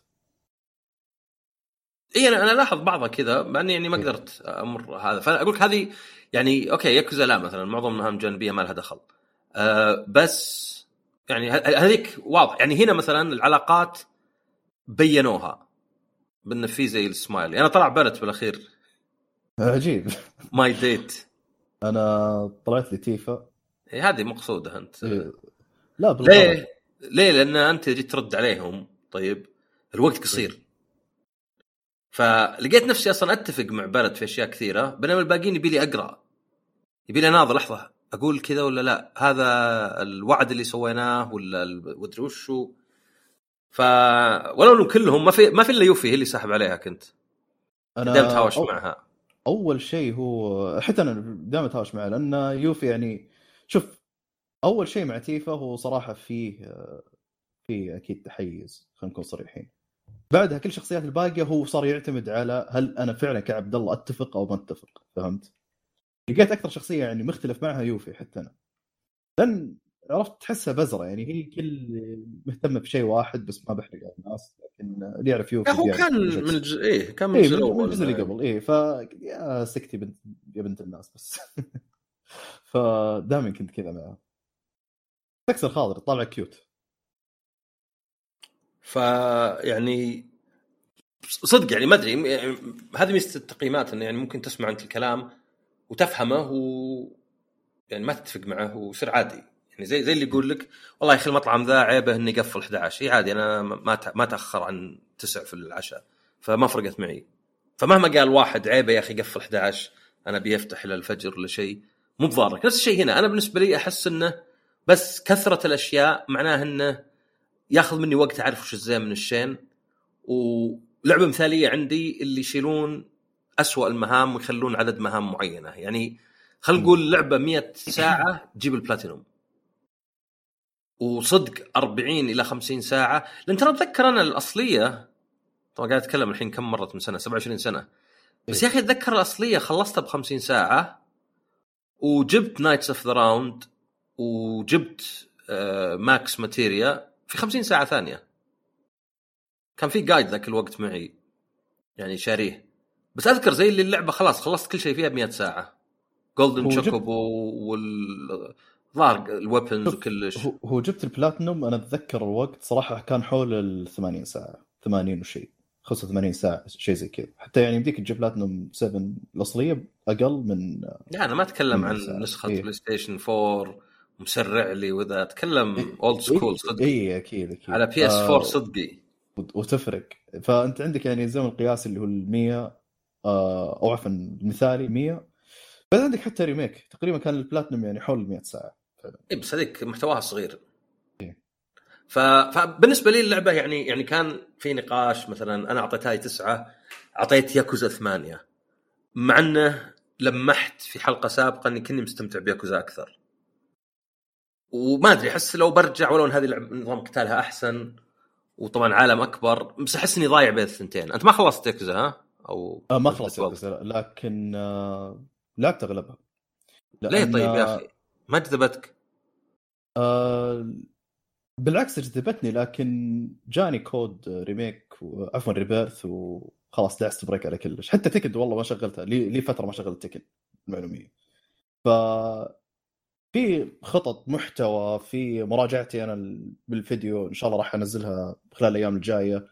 اي أنا أنا لاحظ بعضها كذا مع إني يعني ما إيه. قدرت أمر هذا. فاقول لك هذه يعني أوكي ياكوزا لا مثلا معظم مهام جانبيه ما لها دخل. أه بس يعني هذيك واضح. يعني هنا مثلا العلاقات بينوها بانه في زي السمايل. أنا طلع بنت بالأخير. عجيب. my date أنا طلعت لي تيفا هذه مقصودة أنت. إيه. لا بالغلط. ليه؟ ليه؟ لأن أنت جيت ترد عليهم. طيب الوقت قصير. فلقيت نفسي أصلا أتفق مع بلد في أشياء كثيرة بينما الباقيين يبي لي أقرأ. يبي لي أناظر لحظة. أقول كذا ولا لا؟ هذا الوعد اللي سويناه ولا ودري وشو ف ولو انهم كلهم ما في ما في إلا يوفي هي اللي ساحب عليها كنت. أنا دائما تهاوش أو- معها. أول شيء هو حتى أنا دائما أتهاوش معه لأن يوفي يعني شوف أول شيء مع تيفا هو صراحة فيه فيه أكيد تحيز خلينا نكون صريحين بعدها كل الشخصيات الباقية هو صار يعتمد على هل أنا فعلا كعبد الله أتفق أو ما أتفق فهمت؟ لقيت أكثر شخصية يعني مختلف معها يوفي حتى أنا لأن عرفت تحسها بزرة يعني هي كل مهتمة بشيء واحد بس ما بحرق على الناس لكن اللي يعرف يوفي هو كان الجزء. من الج... إيه كان من إيه الجزء الجزء اللي قبل إيه ف يا سكتي بنت يا بنت الناس بس *laughs* فدائما كنت كذا معه تكسر خاطر طالع cute فيعني صدق يعني ما أدري يعني هذه ميزة التقييمات إنه يعني ممكن تسمع أنت الكلام وتفهمه و يعني ما تتفق معه ويصير عادي. يعني زي زي اللي يقول لك والله يا أخي المطعم ذا عيبه إني يقفل 11 اي عادي أنا ما ما تأخر عن 9 في العشاء فما فرقت معي. فمهما قال واحد عيبه يا أخي قفل 11 أنا بيفتح إلى الفجر ولا شيء مو بضارك نفس الشيء هنا. أنا بالنسبة لي أحس إنه بس كثرة الأشياء معناه إنه ياخذ مني وقت أعرف وش الزين من الشين. ولعبة مثالية عندي اللي يشيلون أسوأ المهام ويخلون عدد مهام معينة. يعني خلينا نقول لعبة 100 ساعة تجيب البلاتينوم. وصدق 40 إلى 50 ساعة. لأن ترى أتذكر أنا الأصلية طبعا قاعد أتكلم الحين كم مرت من سنة؟ 27 سنة. بس يا أخي أتذكر الأصلية خلصتها ب 50 ساعة. وجبت Knights of the Round وجبت آه، max materia في 50 ساعة ثانية. كان في guide ذاك الوقت معي يعني شاريه. بس أذكر زي اللي اللعبة خلاص خلصت كل شيء فيها ب 100 ساعه golden chocobo والظاهر ال weapons وكلش. هو هو جبت البلاتنوم أنا أتذكر الوقت صراحة كان حول ال 80 ساعة 80 وشيء 85 ساعة شيء زي كذا حتى يعني يمديك تجيب بلاتنوم 7 الأصلية أقل من لا أنا ما أتكلم عن ساعة. نسخة إيه. بلاي ستيشن 4 مسرع لي وذا أتكلم إيه. old school صدق اي أكيد أكيد على PS4 آه، صدقي وت- وتفرق فأنت عندك يعني الزمن القياسي اللي هو ال 100 آه، أو عفوا المثالي 100 بعد عندك حتى Remake تقريبا كان البلاتنوم يعني حول 100 ساعة اي بس هذيك محتواها صغير إيه. ف... فبالنسبه لي اللعبة يعني يعني كان في نقاش مثلا أنا اعطيتها تسعة أعطيت ياكوزا ثمانية. مع إنه لمحت في حلقة سابقة إني كني مستمتع بياكوزا أكثر. وما أدري أحس لو برجع ولو إن هذه لعبة نظام قتالها أحسن وطبعا عالم أكبر بس أحس إني ضايع بين الثنتين. أنت ما خلصت ياكوزا ها؟ أو آه ما خلص ياكوزا لكن آه لعبت أغلبها. ليه لأن- طيب يا أخي؟ ما جذبتك آه بالعكس جذبتني لكن جاني code Remake عفوا Rebirth وخلاص لست break على كلش. حتى Tekken والله ما شغلتها. لي, لي فترة ما شغلت Tekken المعلومية. ف في خطط محتوى في مراجعتي أنا ال- بالفيديو إن شاء الله راح أنزلها خلال الأيام الجاية.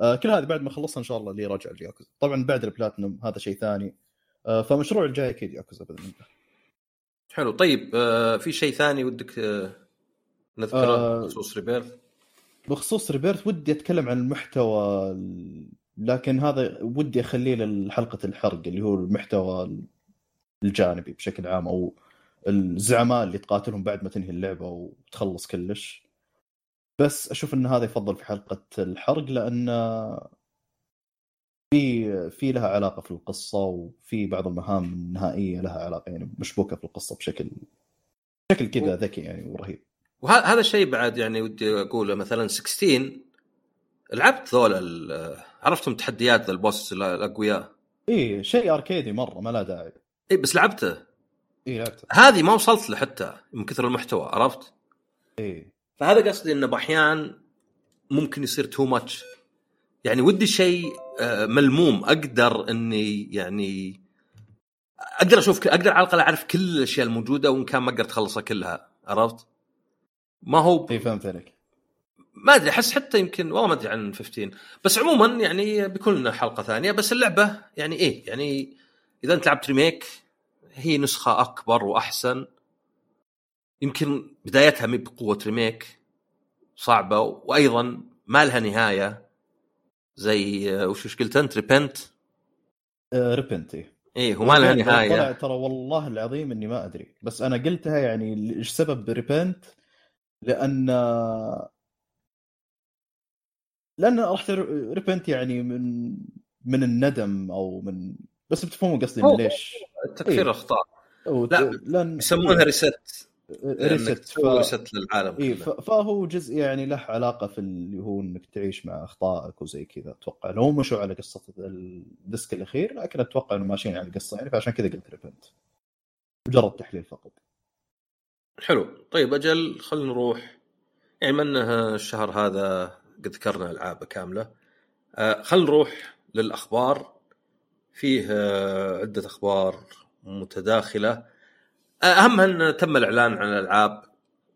آه كل هذه بعد ما أخلصها إن شاء الله لي راجع الياكوزا طبعا بعد البلاتنوم هذا شيء ثاني. آه فمشروع الجاي أكيد ياكوزا بإذن الله. حلو. طيب آه في شيء ثاني ودك نذكره آه، بخصوص Rebirth؟ بخصوص Rebirth ودي أتكلم عن المحتوى ال- لكن هذا ودي أخليه لحلقة الحرق اللي هو المحتوى الجانبي بشكل عام أو الزعماء اللي تقاتلهم بعد ما تنهي اللعبة وتخلص كلش. بس أشوف إن هذا يفضل في حلقة الحرق لأن في في لها علاقة في القصة وفي بعض المهام النهائية لها علاقة يعني مشبوكة في القصة بشكل بشكل كذا ذكي يعني ورهيب. وهذا الشيء بعد يعني ودي أقوله مثلا 16 لعبت ذولا ال- عرفتم تحديات ذا البوس ال- الأقوياء؟ إيه شيء أركيدي مرة ما له داعي. اي بس لعبته؟ إيه لعبته. هذه ما وصلت له حتى من كثر المحتوى عرفت؟ إيه. فهذا قصدي إنه بأحيان ممكن يصير too much يعني ودي شيء آه، ملموم أقدر إني يعني أقدر أشوف أقدر على الأقل أعرف كل الأشياء الموجودة وإن كان ما قدرت اخلصها كلها عرفت؟ ما هو اي فهمت عليك. ما أدري أحس حتى يمكن والله ما أدري عن 15 بس عموما يعني بيكون لنا حلقة ثانية بس اللعبة يعني إيه يعني إذا أنت لعبت Remake هي نسخة أكبر وأحسن. يمكن بدايتها مي بقوة Remake صعبة وأيضا ما لها نهاية. زي آه، وش وش قلت أنت؟ repent؟ آه repent إيه. إيه هو ما لها طلع نهاية. ترى والله العظيم إني ما أدري. بس أنا قلتها يعني إيش سبب repent؟ لأن لأن راح repent يعني من من الندم أو من بس بتفهموا قصدي إن ليش. تكفير إيه. أخطاء. لا، لأن يسمونها reset reset تسوي reset للعالم اي كله. فهو جزء يعني له علاقة في اللي هو إنك تعيش مع أخطائك وزي كذا. أتوقع لو مشوا على قصة ال disc الأخير لكن أتوقع انه ماشيين على القصة يعني فعشان كذا قلت repent مجرد تحليل فقط. حلو. طيب أجل خلينا نروح. يعني ما انه الشهر هذا قد ذكرنا العابه كاملة. آه خلينا نروح للأخبار. فيه آه عدة أخبار متداخلة. آه اهمها أن تم الإعلان عن الألعاب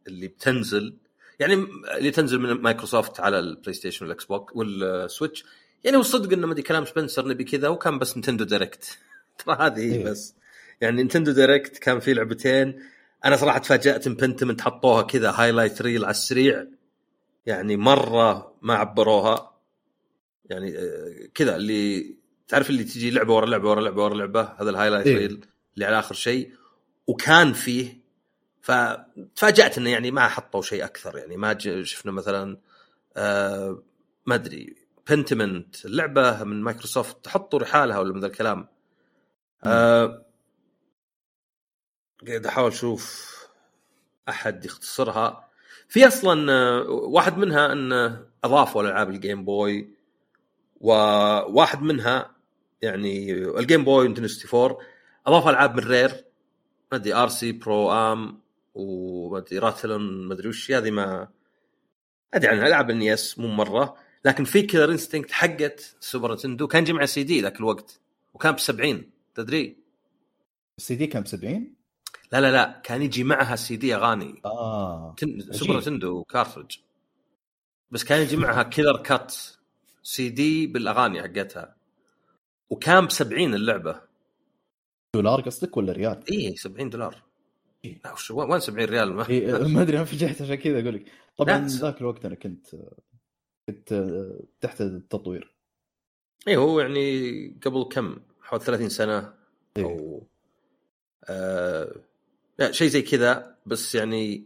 اللي بتنزل. يعني اللي تنزل من مايكروسوفت على البلاي ستيشن والاكس بوكس والسويتش. يعني والصدق إنه مدري كلام سبنسر نبي كذا وكان بس Nintendo Direct *laughs* ترى هذه هي إيه. بس. يعني Nintendo Direct كان فيه لعبتين. أنا صراحة تفاجأت ان Pentiment حطوها كذا highlight reel على السريع. يعني مرة ما عبروها. يعني آه، كذا اللي تعرف اللي تجي لعبة ورا لعبة ورا لعبة ورا لعبة؟ هذا ال highlight إيه. reel اللي على آخر شيء. وكان فيه فتفاجأت إنه يعني ما حطوا شيء أكثر. يعني ما شفنا مثلا آه ما أدري Pentiment اللعبه من مايكروسوفت حطوا رحالها ولا من ذا الكلام. آه قاعد أحاول أشوف أحد يختصرها. في أصلا آه، واحد منها انه أضافوا الالعاب ال Game Boy وواحد منها يعني ال Game Boy Nintendo 64 اضاف ألعاب من Rare ما أدري R.C. Pro-Am وما أدري Rattle ون ما أدري وش هذه ما أدري عنها. ألعاب ال NES مو مرة. لكن في Killer Instinct حقت Super Nintendo كان جمع سي دي ذاك الوقت وكان ب 70 تدري؟ السي دي كان ب 70 لا لا لا كان يجي معها سي دي أغاني. آه. تن... Super Nintendo cartridge بس كان يجي معها Killer Cuts CD بالأغاني حقتها. وكان ب 70 اللعبة. دولار قصدك ولا ريال؟ إيه 70 دولار. لا وش وين 70 ريال؟ ما إيه *laughs* ما أدري أنا فجأت عشان كذا أقول لك. طبعا. ذاك الوقت أنا كنت كنت تحت التطوير. إيه هو يعني قبل كم؟ حوالي 30 سنة. إيه. أو آه شيء زي كذا بس يعني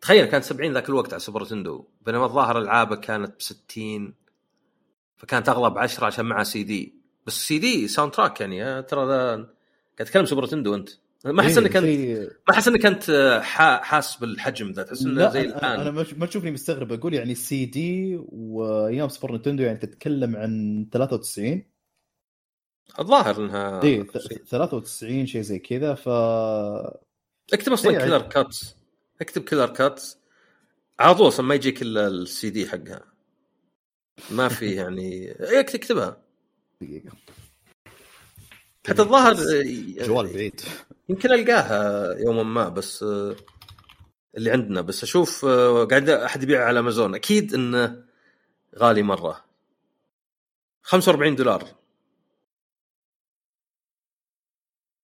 تخيل كانت 70 ذاك الوقت على Super Nintendo بينما الظاهر ألعابه كانت ب 60 فكانت اغلى ب 10 عشان معها سي دي بس CD soundtrack يعني آه، ترى ذا قاعد تتكلم Super Nintendo أنت. ما أحس إيه، إنك انت ما أحس إنك أنت حا- حاس بالحجم ذا. تحس إنه زي الآن. أنا ما ما تشوفني مستغرب. أقول يعني سي دي وأيام Super Nintendo يعني تتكلم عن 93 الظاهر إنها اي 93 شيء زي كذا ف اكتب أصلا إيه، Killer Cuts. اكتب Killer Cuts. على طول أصلا ما يجيك إلا السي دي حقها. ما في *laughs* يعني إيه، اكتب اكتبها دقيقة. حتى الظاهر جوال بعيد. يمكن ألقاها يوما ما بس آه، اللي عندنا. بس أشوف آه، قاعد أحد يبيعها على أمازون. أكيد إنه غالي مرة. 45 دولار.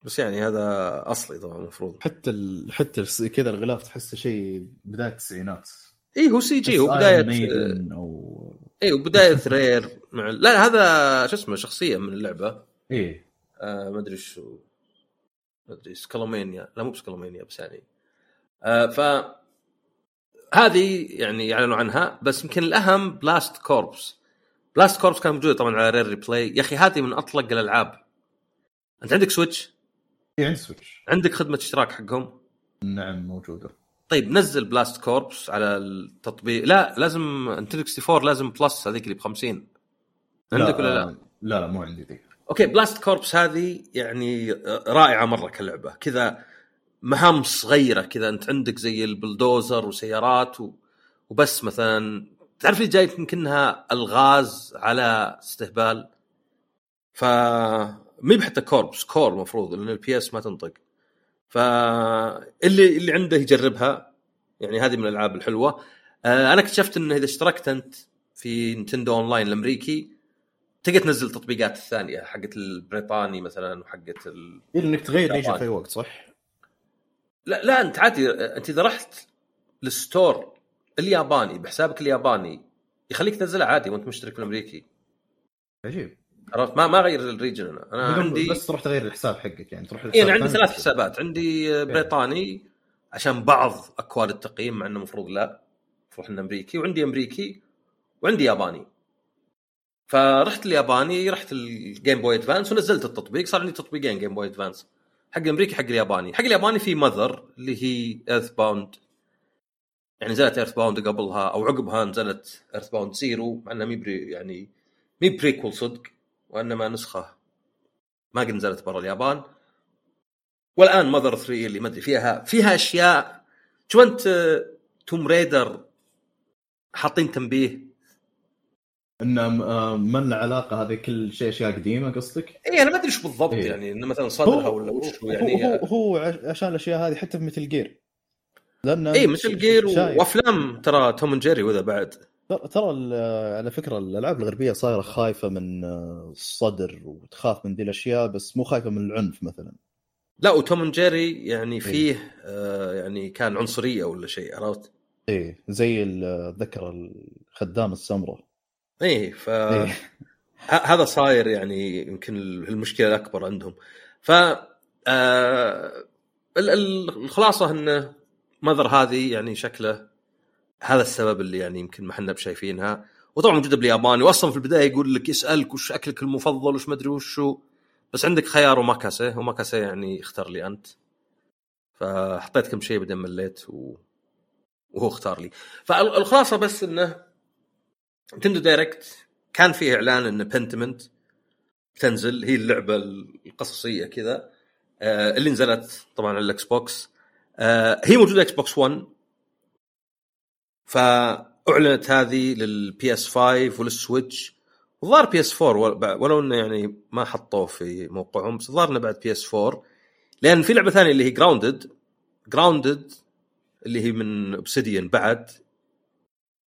بس يعني هذا أصلي طبعا المفروض. حتى ال... حتى كذا الغلاف تحسه شيء بداية التسعينات اي هو CG هو بس بداية أو اي وبدايه Rare مع لا هذا شو اسمه شخصية من اللعبة. إيه. آه ما أدري شو ما أدري Skullomania لا مو Skullomania بس يعني. آه ف هذه يعني اعلنوا عنها بس يمكن الأهم Blast Corps Blast Corps كان موجود طبعا على Rare Replay يا أخي هذه من أطلق الألعاب. أنت عندك Switch إيه عند Switch. عندك خدمة اشتراك حقهم؟ نعم موجودة. طيب نزل Blast Corps على التطبيق. لا لازم انت 64 لازم Plus هذيك اللي ب 50 عندك ولا لا؟ لا لا مو عندي ذي. أوكي Blast Corps هذه يعني رائعة مرة كلعبة. كذا مهام صغيرة كذا أنت عندك زي البلدوزر وسيارات و... وبس مثلا. تعرف اللي جاي يمكنها ألغاز على استهبال؟ ف مي بحتى Corps Core المفروض لأن ال P S ما تنطق. فاللي اللي عنده يجربها. يعني هذه من الألعاب الحلوة. آه، أنا اكتشفت انه إذا اشتركت أنت في Nintendo Online الأمريكي تقدر تنزل التطبيقات الثانية حقت البريطاني مثلا وحقت ال... الا إنك تغير. region في أي وقت صح؟ لا لا أنت عادي. أنت إذا رحت لل store الياباني بحسابك الياباني يخليك تنزلها عادي وأنت مشترك في الأمريكي. عجيب. عرفت؟ ما ما غير ال region أنا. أنا عندي بس تروح تغير الحساب حقك يعني تروح إيه أنا عندي ثلاث. حسابات. عندي بريطاني عشان بعض أكواد التقييم مع إنه المفروض لا المفروض انه أمريكي. وعندي أمريكي وعندي ياباني. فرحت الياباني رحت ال Game Boy Advance ونزلت التطبيق. صار عندي تطبيقين Game Boy Advance حق الامريكي حق الياباني. حق الياباني في Mother اللي هي EarthBound يعني نزلت EarthBound قبلها أو عقبها نزلت EarthBound Zero مع انها مي يعني مي prequel صدق. وإنما نسخة ما قد نزلت برا اليابان والآن Mother 3 اللي ما أدري فيها فيها أشياء شو أنت Tomb Raider حاطين تنبيه إن ما لنا علاقه هذه كل شيء أشياء قديمة قصدك؟ اي أنا ما أدري إيش بالضبط إيه. يعني إنه مثلا صدرها ولا وش يعني هو, هو عش- عشان الأشياء هذه حتى في Metal Gear لأن اي Metal Gear. وأفلام ترى توم جيري وذا بعد ترى- على فكرة الألعاب الغربية صايرة خايفة من آه، الصدر وتخاف من ذي الأشياء بس مو خايفة من العنف مثلا لا وتوم جيري يعني فيه آه يعني كان عنصرية ولا شيء عرفت؟ إيه زي اتذكر الخدام السمراء إيه ف إيه. هذا صاير يعني يمكن المشكلة الأكبر عندهم ف آه، ال- ال- الخلاصة انه ماذر هذه يعني شكله هذا السبب اللي يعني يمكن ما إحنا بشايفينها. وطبعا موجوده بالياباني واصلا في البداية يقول لك يسألك وش أكلك المفضل وش مدري وشو بس عندك خيار وماكاسه وماكاسه يعني اختار لي أنت. فحطيت كم شيء بعدين مليت و... وهو اختار لي. فالخلاصه بس إنه Nintendo Direct كان فيه إعلان إن Pentiment تنزل هي اللعبة القصصية كذا آه، اللي نزلت طبعا على ال Xbox آه، هي موجودة Xbox 1 فأعلنت هذه لل PS 5 ولل Switch وظهر PS 4 ولو إنه يعني ما حطوه في موقعهم بس ظهر إنه بعد PS 4 لأن في لعبة ثانية اللي هي Grounded Grounded اللي هي من Obsidian بعد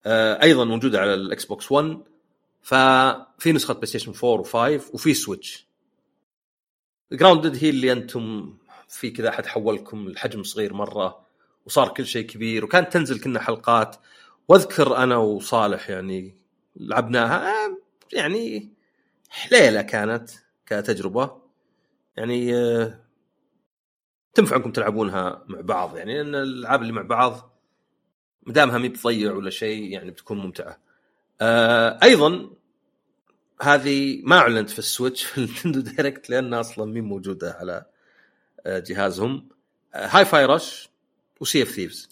آه، أيضا موجودة على ال Xbox 1 ففي نسخة PlayStation 4 و5 وفي Switch. Grounded هي اللي أنتم في كذا أحد حولكم الحجم صغير مرة. وصار كل شيء كبير وكانت تنزل كنا حلقات واذكر أنا وصالح يعني لعبناها يعني حليلة كانت كتجربة يعني تنفع أنكم تلعبونها مع بعض يعني لأن الألعاب اللي مع بعض ما دامها مي بتضيع ولا شيء يعني بتكون ممتعة. أيضا هذه ما أعلنت في ال Switch في ال Nintendo Direct لانها أصلا مي موجودة على جهازهم. Hi-Fi Rush و Sea of Thieves.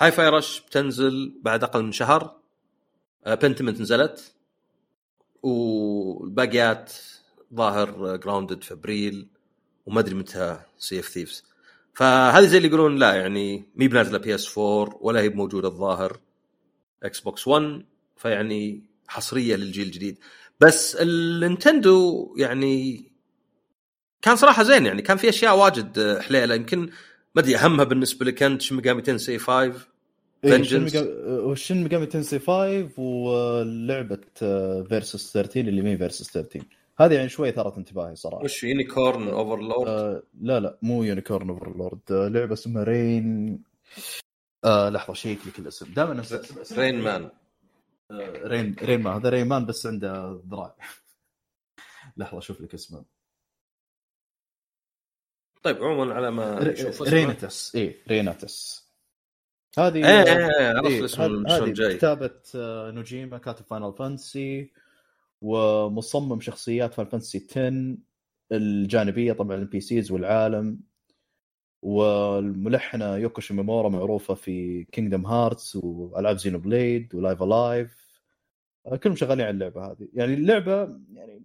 Hi-Fi Rush بتنزل بعد أقل من شهر. آه Pentiment نزلت والباقيات ظاهر Grounded في أبريل وما أدري متى Sea of Thieves. فهذه زي اللي يقولون لا يعني مي بنازلة PS 4 ولا هي موجوده الظاهر Xbox 1 فيعني حصرية للجيل الجديد بس ال Nintendo يعني كان صراحة زين يعني كان في أشياء واجد حليلة يمكن ما أدري أهمها بالنسبة لك أنت Shin Megami Tensei؟ 5 إيه، Vengeance. Shin Mega- و Shin Megami Tensei؟ 5 ولعبة Versus 13 اللي مي Versus 13 هذه يعني شوي ثارت انتباهي صراحة. وش Unicorn Overlord آه لا لا مو Unicorn Overlord آه لعبة اسمها رين آه لحظة شيك لك الاسم دائما Rain Man Rain Rain Man هذا Rain Man بس عنده ذراع. *laughs* لحظة أشوف لك اسمه. طيب عموما على ما نشوف. اسمه. Reynatis اي Reynatis. هذه إيه إيه إيه عرفت إيه، الاسم هذه- شلون هذه جاي كتابة آه، نوجيما كاتب Final Fantasy ومصمم شخصيات Final Fantasy 10 الجانبية طبعا ال NPCs والعالم. والملحنة يوكو شيميمورا معروفة في Kingdom Hearts وألعاب Xenoblade و Live A Live كلهم شغالين على اللعبة هذه. يعني اللعبة يعني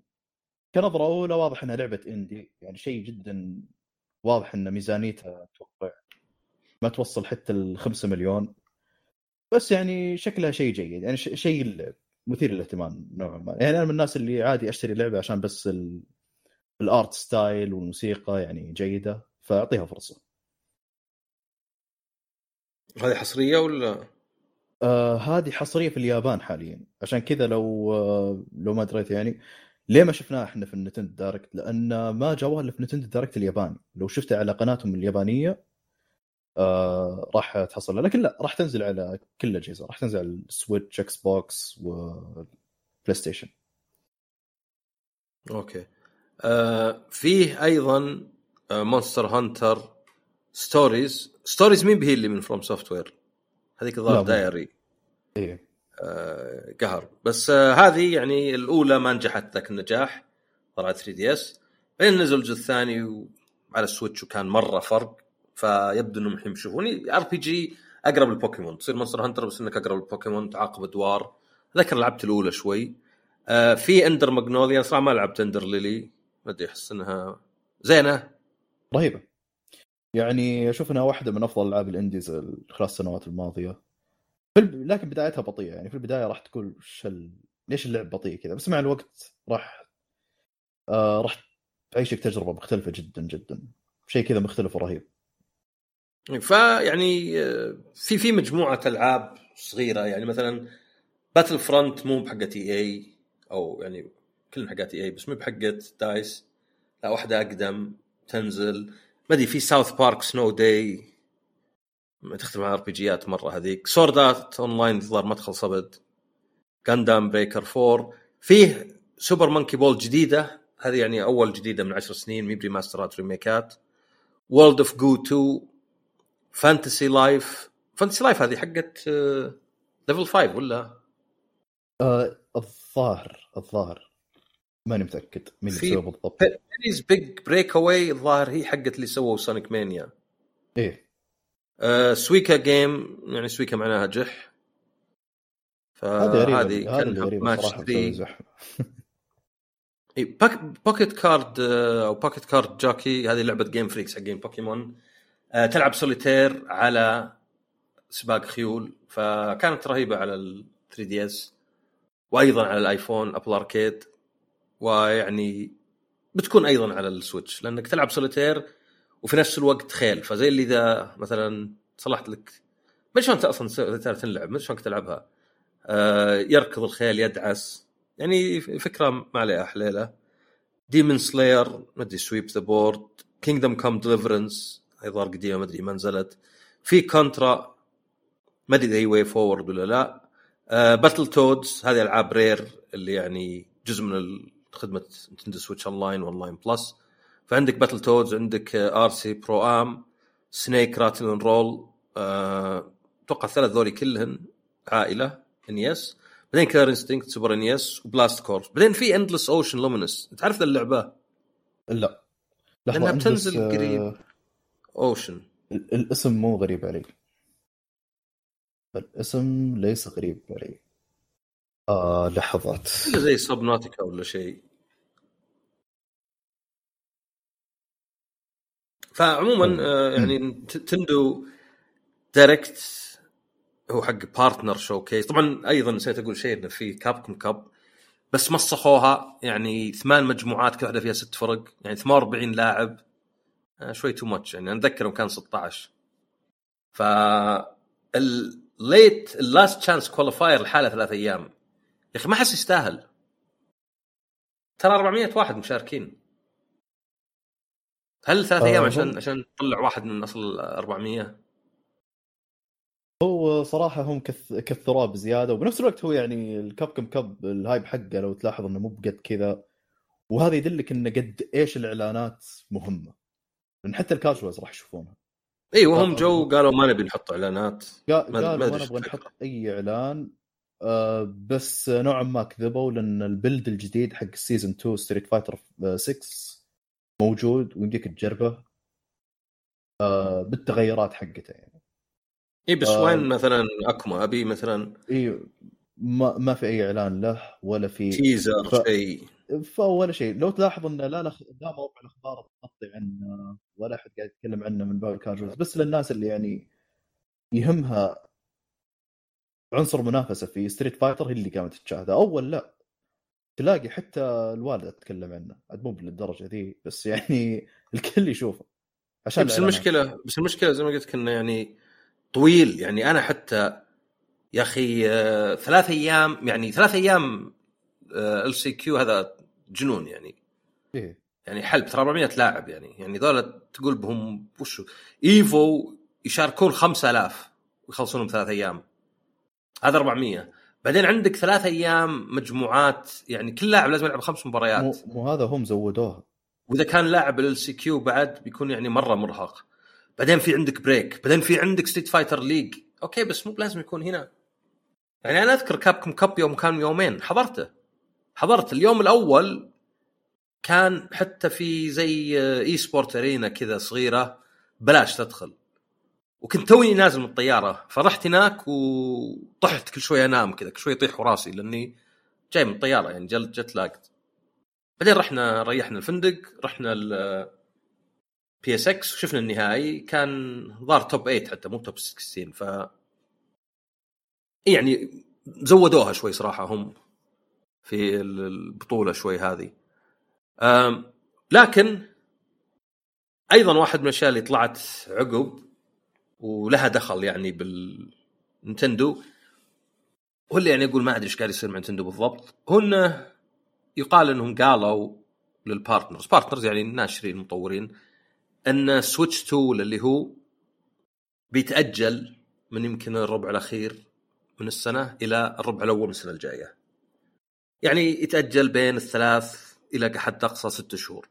كنظرة أولى واضح إنها لعبة indie يعني شيء جدا واضح إن ميزانيتها أتوقع ما توصل حتى ال 5 مليون. بس يعني شكلها شيء جيد. يعني شيء مثير للاهتمام نوعا ما. يعني أنا من الناس اللي عادي أشتري لعبة عشان بس ال... ال art style والموسيقى يعني جيدة فأعطيها فرصة. هذه حصرية ولا؟ آه هذه حصرية في اليابان حاليا. عشان كذا لو آه لو ما دريت يعني ليه ما شفناها إحنا في ال Nintendo Direct؟ لأن ما جابوها إلا في Nintendo Direct الياباني. لو شفتها على قناتهم اليابانية آه راح تحصلها لكن لا راح تنزل على كل الأجهزة. راح تنزل على ال Switch Xbox و PlayStation أوكي. آه فيه أيضا Monster Hunter Stories Stories مين به اللي من FromSoftware هذيك الظاهر دايري إيه. قهر. بس آه هذه يعني الأولى ما نجحت ذاك النجاح طلعت 3 DS. بعدين نزل الجزء الثاني على ال Switch وكان مرة فرق فيبدو إنهم الحين يشوفوني RPG أقرب للبوكيمون تصير Monster Hunter بس إنك أقرب للبوكيمون تعاقب أدوار. ذكر لعبت الأولى شوي. آه في Ender Magnolia صراحة ما لعبت Ender Lilies ما أدري أحس إنها زينة. رهيبة. يعني أشوف إنها واحدة من أفضل ألعاب ال indies خلال السنوات الماضية. لكن بدايتها بطيئة. يعني في البداية راح تقول شل... ليش اللعب بطيء كذا؟ بس مع الوقت راح آه راح تعيشك تجربة مختلفة جدا جدا. شيء كذا مختلف ورهيب. فيعني آه، في في مجموعة ألعاب صغيرة. يعني مثلا Battlefront مو بحقت EA أو يعني كلهم حقات EA بس مو بحقت DICE. لا واحدة أقدم تنزل. ما أدري في South Park Snow Day تختلف عن RPG ات مرة هذيك. Sword Art Online الظاهر ما تخلص ابد Gundam Breaker 4 فيه Super Monkey Ball جديدة. هذه يعني أول جديدة من عشر سنين. مي ب remaster ات remake ات World of Goo 2 Fantasy Life Fantasy Life هذه حقت Level 5 ولا؟ آه الظاهر الظاهر. ماني متأكد مين اللي بالضبط. Penny's Big Breakaway الظاهر هي حقت اللي سووا Sonic Mania إيه. آه Suika Game يعني suika معناها جح. فهذه كأنها ماتش 3 Pocket Card أو Pocket Card Jockey هذه لعبة Game Freaks حق game Pokemon تلعب سوليتير على سباق خيول فكانت رهيبة على ال 3 DS وأيضا على الآيفون Apple Arcade ويعني بتكون أيضا على ال Switch لأنك تلعب سوليتير وفي نفس الوقت خيل. فزي اللي إذا مثلا صلحت لك ما شلون انت أصلا تلعب ما شلون تلعبها. آه يركض الخيل يدعس. يعني فكرة ما عليها حليله Demon Slayer ما أدري Sweep the Board Kingdom Come Deliverance ظهر قديمة ما أدري ما نزلت. في Contra ما أدري إذا هي WayForward ولا لا. آه Battletoads هذه ألعاب Rare اللي يعني جزء من خدمة Nintendo Switch Online و Online Plus فعندك Battletoads عندك RC Pro-Am Snake Rattle Roll أتوقع الثلاث ذولي كلهن على ال NES بعدين Killer Instinct Super NES و Blast Corps بعدين في Endless Ocean Luminous تعرف اللعبة؟ لا. لأنها بتنزل آه، قريب. Ocean الاسم مو غريب علي. الاسم ليس غريب علي. آه لحظات. زي Subnautica ولا شيء. فعموما آه يعني Nintendo Direct هو حق Partner Showcase طبعا أيضا نسيت أقول شيء إنه في Capcom Cup بس مسخوها يعني ثمان مجموعات كل واحدة فيها ست فرق يعني 48 لاعب آه شوي too much يعني أتذكر كان 16 ف ال late ال last chance qualifier لحالة ثلاث أيام. يا أخي ما أحس يستاهل. ترى 400 واحد مشاركين. هل ثلاث أيام آه عشان عشان تطلع واحد من أصل 400 هو صراحة هم كث... كثروه بزياده وبنفس الوقت هو يعني ال Capcom Cup ال hype حقه لو تلاحظ إنه مو بقد كذا وهذا يدلك إنه قد إيش الإعلانات مهمة. لأن حتى ال casuals راح يشوفونها. اي وهم جو قالوا ما نبي نحط إعلانات. قالوا ما نبغى نحط أي إعلان. آه بس نوعا ما كذبوا لأن ال build الجديد حق ال season 2 Street Fighter 6 موجود ويمديك تجربه آه بالتغيرات حقته يعني. اي بس آه وين مثلا Akuma؟ أبي مثلا إي ما ما في أي إعلان له ولا في تيزر ف... شيء. فولا شيء. لو تلاحظ ان لا لخ... لا موقع الأخبار تغطي عنه ولا أحد قاعد يتكلم عنه من باب ال casuals بس للناس اللي يعني يهمها عنصر منافسة في ستريت فايتر هي اللي قامت تشاهده. أول لا. تلاقي حتى الوالده تتكلم عنه. عاد مو للدرجه ذي بس يعني *laughs* الكل يشوفه. عشان بس المشكلة بس المشكلة زي ما قلت لك إنه يعني طويل. يعني أنا حتى يا أخي آه، ثلاث أيام يعني ثلاث أيام ال سي كيو هذا جنون يعني. إيه. يعني حلب ترى 400 لاعب يعني. يعني ذولا تقول بهم وش إيفو يشاركون 5000 ويخلصونهم ثلاث أيام. هذا 400 بعدين عندك ثلاث أيام مجموعات يعني كل لاعب لازم يلعب خمس مباريات. مو, مو هذا هم زودوها. وإذا كان لاعب ال سي كيو بعد بيكون يعني مرة مرهق. بعدين في عندك break بعدين في عندك ستريت فايتر ليج okay بس مو لازم يكون هنا. يعني أنا أذكر كابكوم كاب يوم كان يومين. حضرته. حضرت اليوم الأول كان حتى في زي esport arena كذا صغيرة. بلاش تدخل. وكنت توني نازل من الطيارة فرحت هناك وطحت كل شوي أنام كذا كل شوي يطيح راسي لأني جاي من الطيارة يعني جت جت لاقت. بعدين رحنا ريحنا الفندق رحنا ال بي اس إكس وشفنا النهائي كان ظهر top 8 حتى مو top 16 ف يعني زودوها شوي صراحة هم في البطولة شوي هذه. لكن أيضا واحد من الأشياء اللي طلعت عقب ولها دخل يعني بالنتندو هو اللي يعني أقول ما أدري إيش قاعد يصير مع نتندو بالضبط هو انه يقال إنهم قالوا لل partners partners يعني الناشرين المطورين إن سويتش two اللي هو بيتأجل من يمكن الربع الأخير من السنة إلى الربع الأول من السنة الجاية. يعني يتأجل بين الثلاث إلى حد أقصى ست شهور.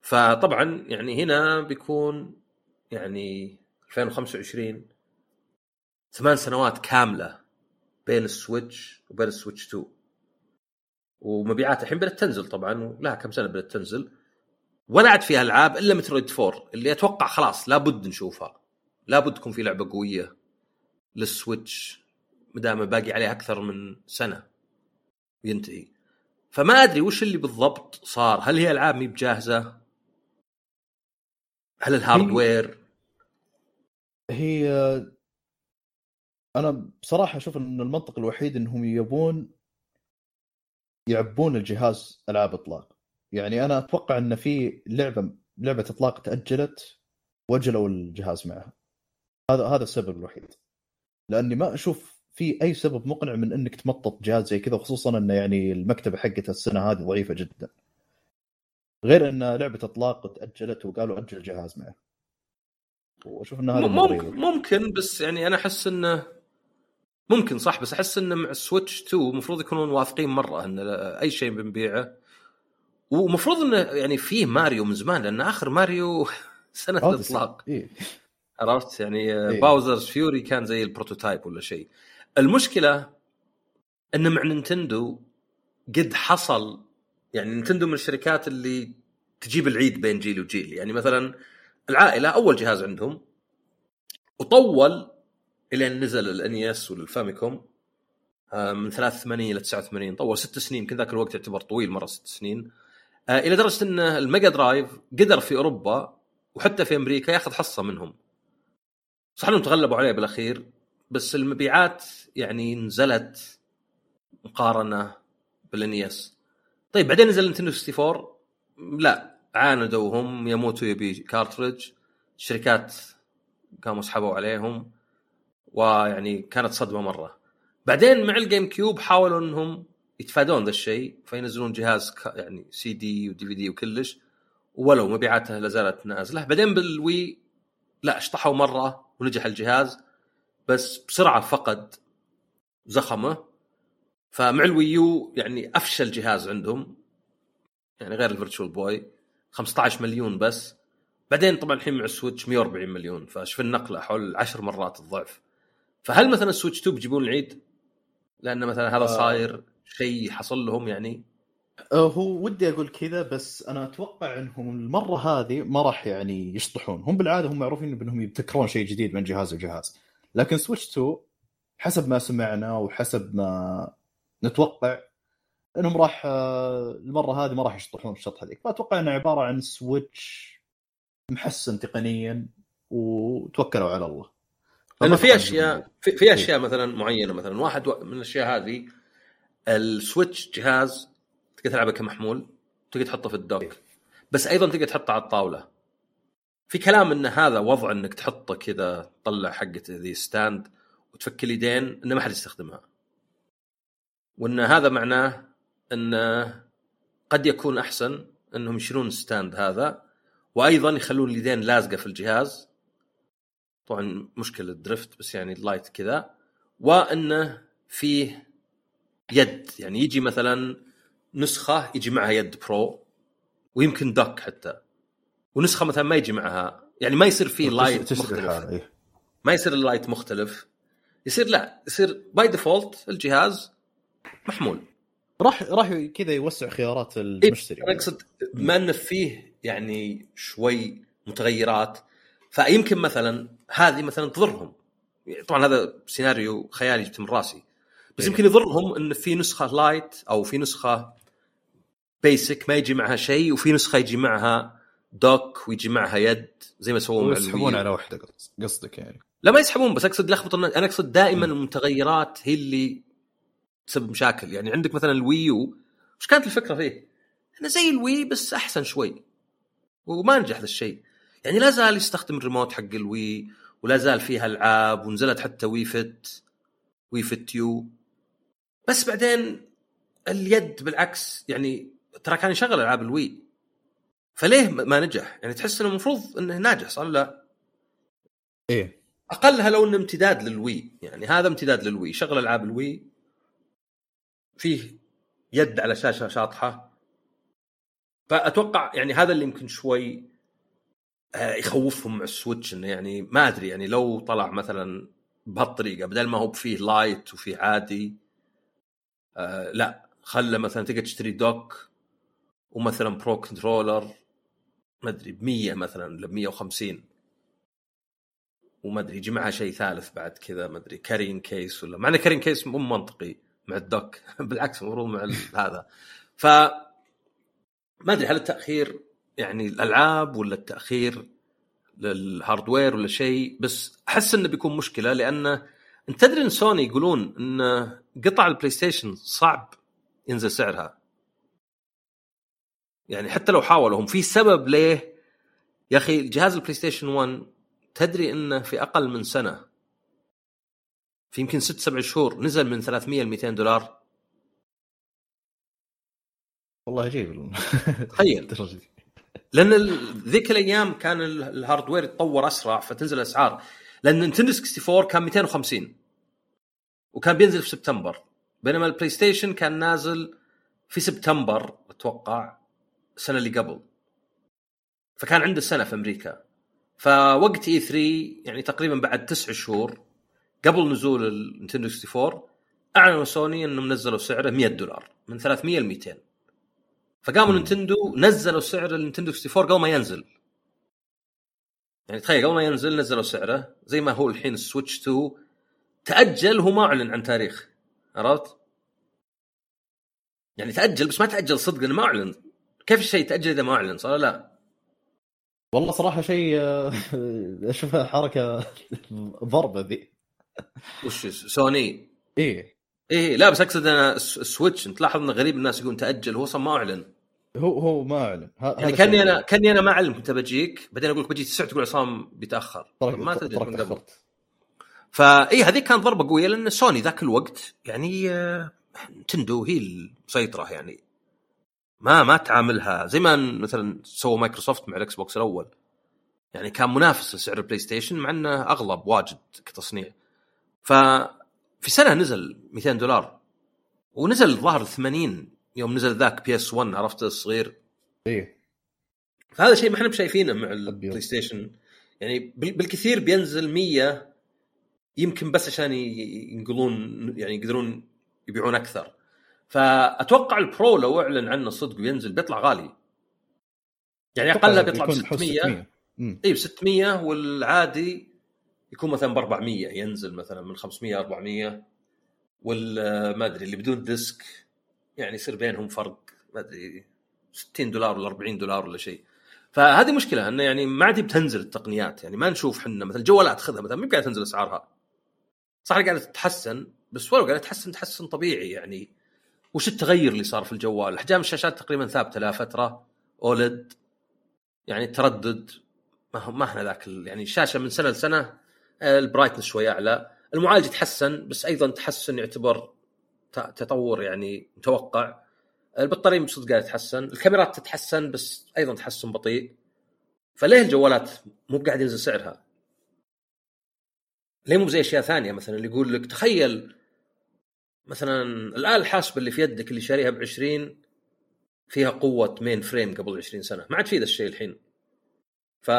فطبعا يعني هنا بيكون يعني 2025 ثمان سنوات كاملة بين السويتش وبين السويتش 2 ومبيعات الحين بدات تنزل طبعا ولها كم سنة بدات تنزل. ولا عاد فيها ألعاب إلا مترويد 4 اللي أتوقع خلاص لابد نشوفها. لابد تكون في لعبة قوية للسويتش ما دام باقي عليه أكثر من سنة ينتهي فما أدري وش اللي بالضبط صار هل هي ألعاب مي بجاهزة؟ هل الهاردوير هي أنا بصراحة أشوف إن المنطق الوحيد إنهم يبون يعبون الجهاز ألعاب إطلاق. يعني أنا أتوقع إن في لعبة لعبة إطلاق تأجلت وأجلوا الجهاز معها. هذا هذا السبب الوحيد. لأني ما أشوف في أي سبب مقنع من إنك تمطط جهاز زي كذا خصوصا إنه يعني المكتبة حقته السنة هذه ضعيفة جدا. غير إن لعبة إطلاق تأجلت وقالوا أجل الجهاز معه. وأشوف إن هذا ممكن, ممكن بس يعني أنا أحس إنه ممكن صح بس أحس إنه مع السويتش 2 المفروض يكونون واثقين مرة إن أي شيء بنبيعه. ومفروض إنه يعني فيه ماريو من زمان لأن آخر ماريو *laughs* سنة الاطلاق إيه؟ عرفت؟ يعني إيه؟ باوزرز فيوري كان زي ال prototype ولا شيء. المشكلة إن مع نينتندو قد حصل يعني نينتندو من الشركات اللي تجيب العيد بين جيل وجيل. يعني مثلا العائلة أول جهاز عندهم وطول إلين نزل ال NES والفاميكوم آه، من 83 إلى 89 طول ست سنين يمكن ذاك الوقت يعتبر طويل مرة ست سنين. آه، إلى درجة إن الميجا درايف قدر في أوروبا وحتى في أمريكا ياخذ حصة منهم. صح إنهم تغلبوا عليه بالأخير بس المبيعات يعني نزلت مقارنة بال NES طيب بعدين نزل نتندو 64 لا عاندوا هم يموتوا يبي cartridge الشركات قاموا سحبوا عليهم ويعني كانت صدمة مرة. بعدين مع الجيم كيوب حاولوا إنهم يتفادون ذا الشيء فينزلون جهاز يعني CD و DVD وكلش ولو مبيعاته لا زالت نازلة. بعدين بالوي لا اشطحوا مرة ونجح الجهاز بس بسرعة فقد زخمه. فمع الوي يو يعني أفشل جهاز عندهم يعني غير الفيرتشوال بوي 15 مليون بس. بعدين طبعا الحين مع السويتش 140 مليون فشوف النقلة حول 10 مرات الضعف. فهل مثلا السويتش 2 بيجيبون العيد؟ لأن مثلا هذا آه. صاير شيء حصل لهم يعني؟ آه، هو ودي أقول كذا بس أنا أتوقع إنهم المرة هذه ما راح يعني يشطحون. هم بالعادة هم معروفين بانهم يبتكرون شيء جديد من جهاز لجهاز. لكن سويتش 2 حسب ما سمعنا وحسب ما نتوقع إنهم راح آه، المرة هذه ما راح يشطحون الشطحه ذيك فأتوقع إنه عبارة عن سويتش محسن تقنيا وتوكلوا على الله. لأنه في اشياء في, في أشياء مثلا معينة مثلا واحد من الأشياء هذه السويتش جهاز تقدر تلعبه كمحمول تقدر تحطه في ال dock. بس أيضا تقدر تحطه على الطاولة. في كلام إن هذا وضع إنك تحطه كذا تطلع حقة ذي stand وتفك اليدين إنه ما حد يستخدمها. وأن هذا معناه انه قد يكون أحسن أنهم يشيلون ال stand هذا وأيضا يخلون اليدين لازقة في الجهاز. طبعا مشكلة drift بس يعني ال Lite كذا. وانه فيه يد يعني يجي مثلا نسخة يجي معها يد Pro ويمكن dock حتى. ونسخة مثلا ما يجي معها يعني ما يصير فيه Lite مختلف. إيه. ما يصير ال Lite مختلف. يصير لا يصير by default الجهاز محمول. راح راح كذا يوسع خيارات إيه، المشتري. أنا أقصد بما إنه فيه يعني شوي متغيرات فيمكن مثلا هذه مثلا تضرهم. طبعا هذا سيناريو خيالي جبت من راسي. بس إيه. يمكن يضرهم إن في نسخة Lite أو في نسخة basic ما يجي معها شيء وفي نسخة يجي معها dock ويجي معها يد زي ما سووا الوي على واحدة قص- قصدك يعني. لا ما يسحبون بس أقصد لخبط. أنا أقصد دائما المتغيرات هي اللي تسبب مشاكل. يعني عندك مثلا ال Wii U وش كانت الفكرة فيه؟ إنه زي ال Wii بس أحسن شوي وما نجح ذا الشيء. يعني لا زال يستخدم الريموت حق ال Wii ولا زال فيها ألعاب ونزلت حتى Wii Fit Wii Fit U. بس بعدين اليد بالعكس يعني ترى كان يشغل ألعاب ال Wii. فليه ما نجح؟ يعني تحس إنه المفروض إنه ناجح صار لا؟ إيه. أقلها لو إنه امتداد لل Wii. يعني هذا امتداد لل Wii. شغل ألعاب ال Wii. فيه يد على شاشة شاطحة. فأتوقع يعني هذا اللي يمكن شوي آه، يخوفهم مع السويتش إنه يعني ما أدري يعني لو طلع مثلا بهالطريقة بدل ما هو فيه Lite وفيه عادي آه لا خله مثلا تقدر تشتري dock ومثلا Pro Controller ما أدري ب 100 مثلا ل 150 وما أدري يجي معها شيء ثالث بعد كذا ما أدري carrying case ولا مع carrying case مو منطقي. مع ال dock. *laughs* بالعكس المفروض مع هذا. ف ما أدري هل التأخير يعني الألعاب ولا التأخير لل hardware ولا شيء؟ بس أحس إنه بيكون مشكلة لأنه أنت تدري إن سوني يقولون إن قطع البلاي ستيشن صعب ينزل سعرها. يعني حتى لو حاولوا هم في سبب ليه؟ يا أخي جهاز البلاي ستيشن 1 تدري إنه في أقل من سنة في يمكن ست سبع شهور نزل من 300 ل 200 دولار. والله عجيب *laughs* تخيل. لأن ذيك الأيام كان ال- الهاردوير hardware يتطور أسرع فتنزل الأسعار. لأن نينتندو 64 كان 250 وكان بينزل في سبتمبر. بينما البلاي ستيشن كان نازل في سبتمبر أتوقع السنة اللي قبل. فكان عنده سنة في أمريكا. فوقت E3 يعني تقريبا بعد تسع شهور قبل نزول النينتندو 64 أعلنوا سوني إنهم نزلوا سعره 100 دولار من 300 ل 200 فقاموا. نينتندو نزلوا سعر النينتندو 64 قبل ما ينزل. يعني تخيل قبل ما ينزل نزلوا سعره زي ما هو الحين السويتش 2 تأجل هو ما أعلن عن تاريخ. عرفت؟ يعني تأجل بس ما تأجل صدق لأنه ما أعلن. كيف الشيء يتأجل إذا ما أعلن؟ صار لا؟ والله صراحة شيء آه، *laughs* اشوفها حركة ضربة ذي. وش سوني. إيه. إيه لا بس أقصد أنا الس- السويتش انت لاحظ انه غريب الناس يقولون تأجل هو أصلا ما أعلن. هو هو ما أعلن. يعني كأني أنا كأني أنا ما اعلم كنت بجيك بعدين أقول لك بجي تسع تقول عصام بيتأخر. ما تدري من قبل. فاي هذيك كانت ضربة قوية لأن سوني ذاك الوقت يعني آه، نينتندو هي المسيطره يعني. ما ما تعاملها. زي ما مثلا سووا مايكروسوفت مع الإكس بوكس الأول. يعني كان منافس لسعر البلاي ستيشن مع إنه أغلب واجد كتصنيع. ففي سنة نزل 200 دولار ونزل الظاهر 80 يوم نزل ذاك PS one عرفت الصغير؟ إيه. فهذا شيء ما إحنا بشايفينه مع. البلاي ستيشن يعني بال- بالكثير بينزل 100 يمكن بس عشان ينقلون يعني يقدرون يبيعون أكثر. فأتوقع ال Pro لو أعلن عنه صدق وينزل بيطلع غالي. يعني اقلها بيطلع ب بيكون بحوالي 600 600 امم اي ب 600 والعادي يكون مثلا ب 400 ينزل مثلا من 500 400 وال ما أدري اللي بدون disc يعني يصير بينهم فرق ما أدري 60 دولار ولا 40 دولار ولا شيء فهذه مشكلة إنه يعني ما عاد بتنزل التقنيات يعني ما نشوف حنا مثلا الجوالات خذها مثلا مو قاعدة تنزل أسعارها صح قاعدة تتحسن بس ولو قاعدة تتحسن تحسن طبيعي يعني وش التغير اللي صار في الجوال؟ أحجام الشاشات تقريبا ثابتة لها فترة OLED يعني التردد ما هو ما إحنا ذاك يعني الشاشة من سنة لسنة ال brightness شوي أعلى. المعالج يتحسن بس أيضا تحسن يعتبر تطور يعني متوقع. البطارية بصدق قاعدة تتحسن. الكاميرات تتحسن بس أيضا تحسن بطيء. فليه الجوالات مو قاعد ينزل سعرها؟ ليه مو زي أشياء ثانية مثلا؟ اللي يقول لك تخيل مثلا الآلة الحاسبة اللي في يدك اللي شاريها ب 20 فيها قوة mainframe قبل 20 سنة. ما عاد في ذا الشيء الحين. ف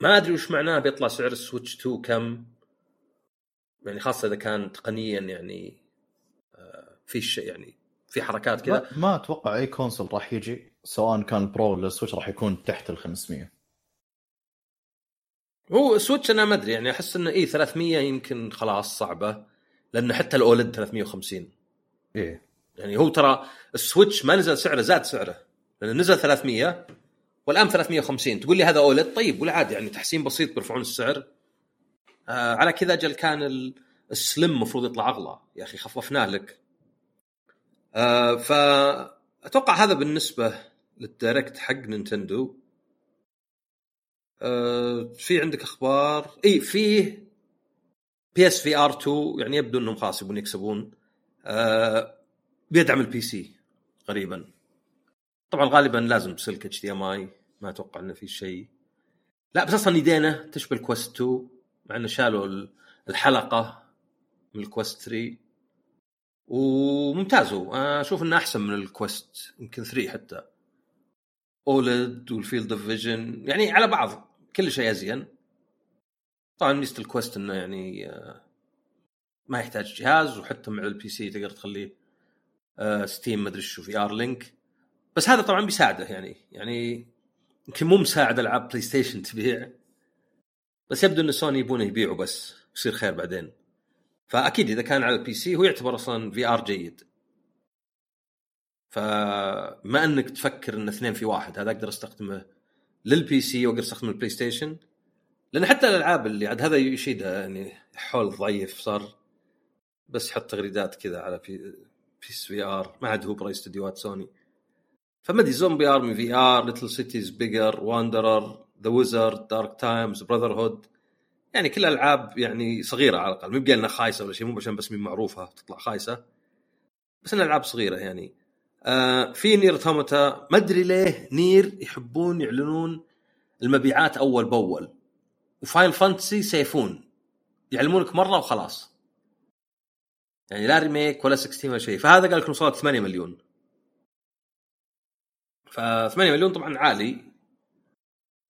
ما أدري وش معناه بيطلع سعر السويتش 2 كم. يعني خاصة إذا كان تقنيا يعني آه، في شيء يعني في حركات كذا. ما, ما أتوقع أي console راح يجي سواء كان ال Pro ولا السويتش راح يكون تحت ال 500 هو Switch أنا ما أدري يعني أحس إنه اي 300 يمكن خلاص صعبة لأن حتى ال OLED 350 إيه. يعني هو ترى ال Switch ما نزل سعره زاد سعره. لأنه نزل 300 والآن 350 تقول لي هذا OLED؟ طيب ولا عادي يعني تحسين بسيط بيرفعون السعر. آه على كذا أجل كان ال- ال Slim المفروض يطلع أغلى. يا أخي خففناه لك. آه فاتوقع هذا بالنسبة لل Direct حق Nintendo. آه في عندك أخبار؟ إي فيه PS VR 2 يعني يبدو إنهم خلاص يبون يكسبون. آه بيدعم ال PC قريبا. طبعا غالبا لازم سلك HDMI ما أتوقع إنه في شيء. لا بس أصلا يدينه تشبه ال Quest 2 مع إنه شالوا ال- الحلقة من ال Quest 3 وممتاز أشوف إنه أحسن من ال Quest يمكن 3 حتى. OLED وال field of vision يعني على بعض كل شيء أزين. طبعا ميزة ال Quest إنه يعني آه، ما يحتاج جهاز وحتى مع ال PC تقدر تخليه Steam مدري شو VR Link بس هذا طبعا بيساعده يعني. يعني يمكن مو مساعد ألعاب PlayStation تبيع بس يبدو إن سوني يبونه يبيعوا بس يصير خير بعدين. فأكيد إذا كان على البي سي هو يعتبر أصلا في ار جيد. فما إنك تفكر إن اثنين في واحد هذا أقدر أستخدمه للبي سي وأقدر أستخدمه للبلاي ستيشن لأن حتى الألعاب اللي عاد هذا يشيدها يعني حول ضعيف صار بس يحط تغريدات كذا على بي بيس في ار ما عاد هو براي استديوهات سوني فما ادري زومبي آرمي في آر ليتل سيتيز بيجر واندرر ذا ويزرد دارك تايمز براذر هود يعني كل ألعاب يعني صغيرة على الأقل مو بقالنا خايسة ولا شيء مو عشان بس مين معروفة تطلع خايسة. بس إنها ألعاب صغيرة يعني. آه في Nier Automata ما أدري ليه Nier يحبون يعلنون المبيعات أول بأول. و Final Fantasy Seven. يعلمونك مرة وخلاص. يعني لا Remake ولا 16 ولا شيء. فهذا قال لكم وصلت 8 مليون. ف 8 مليون طبعا عالي.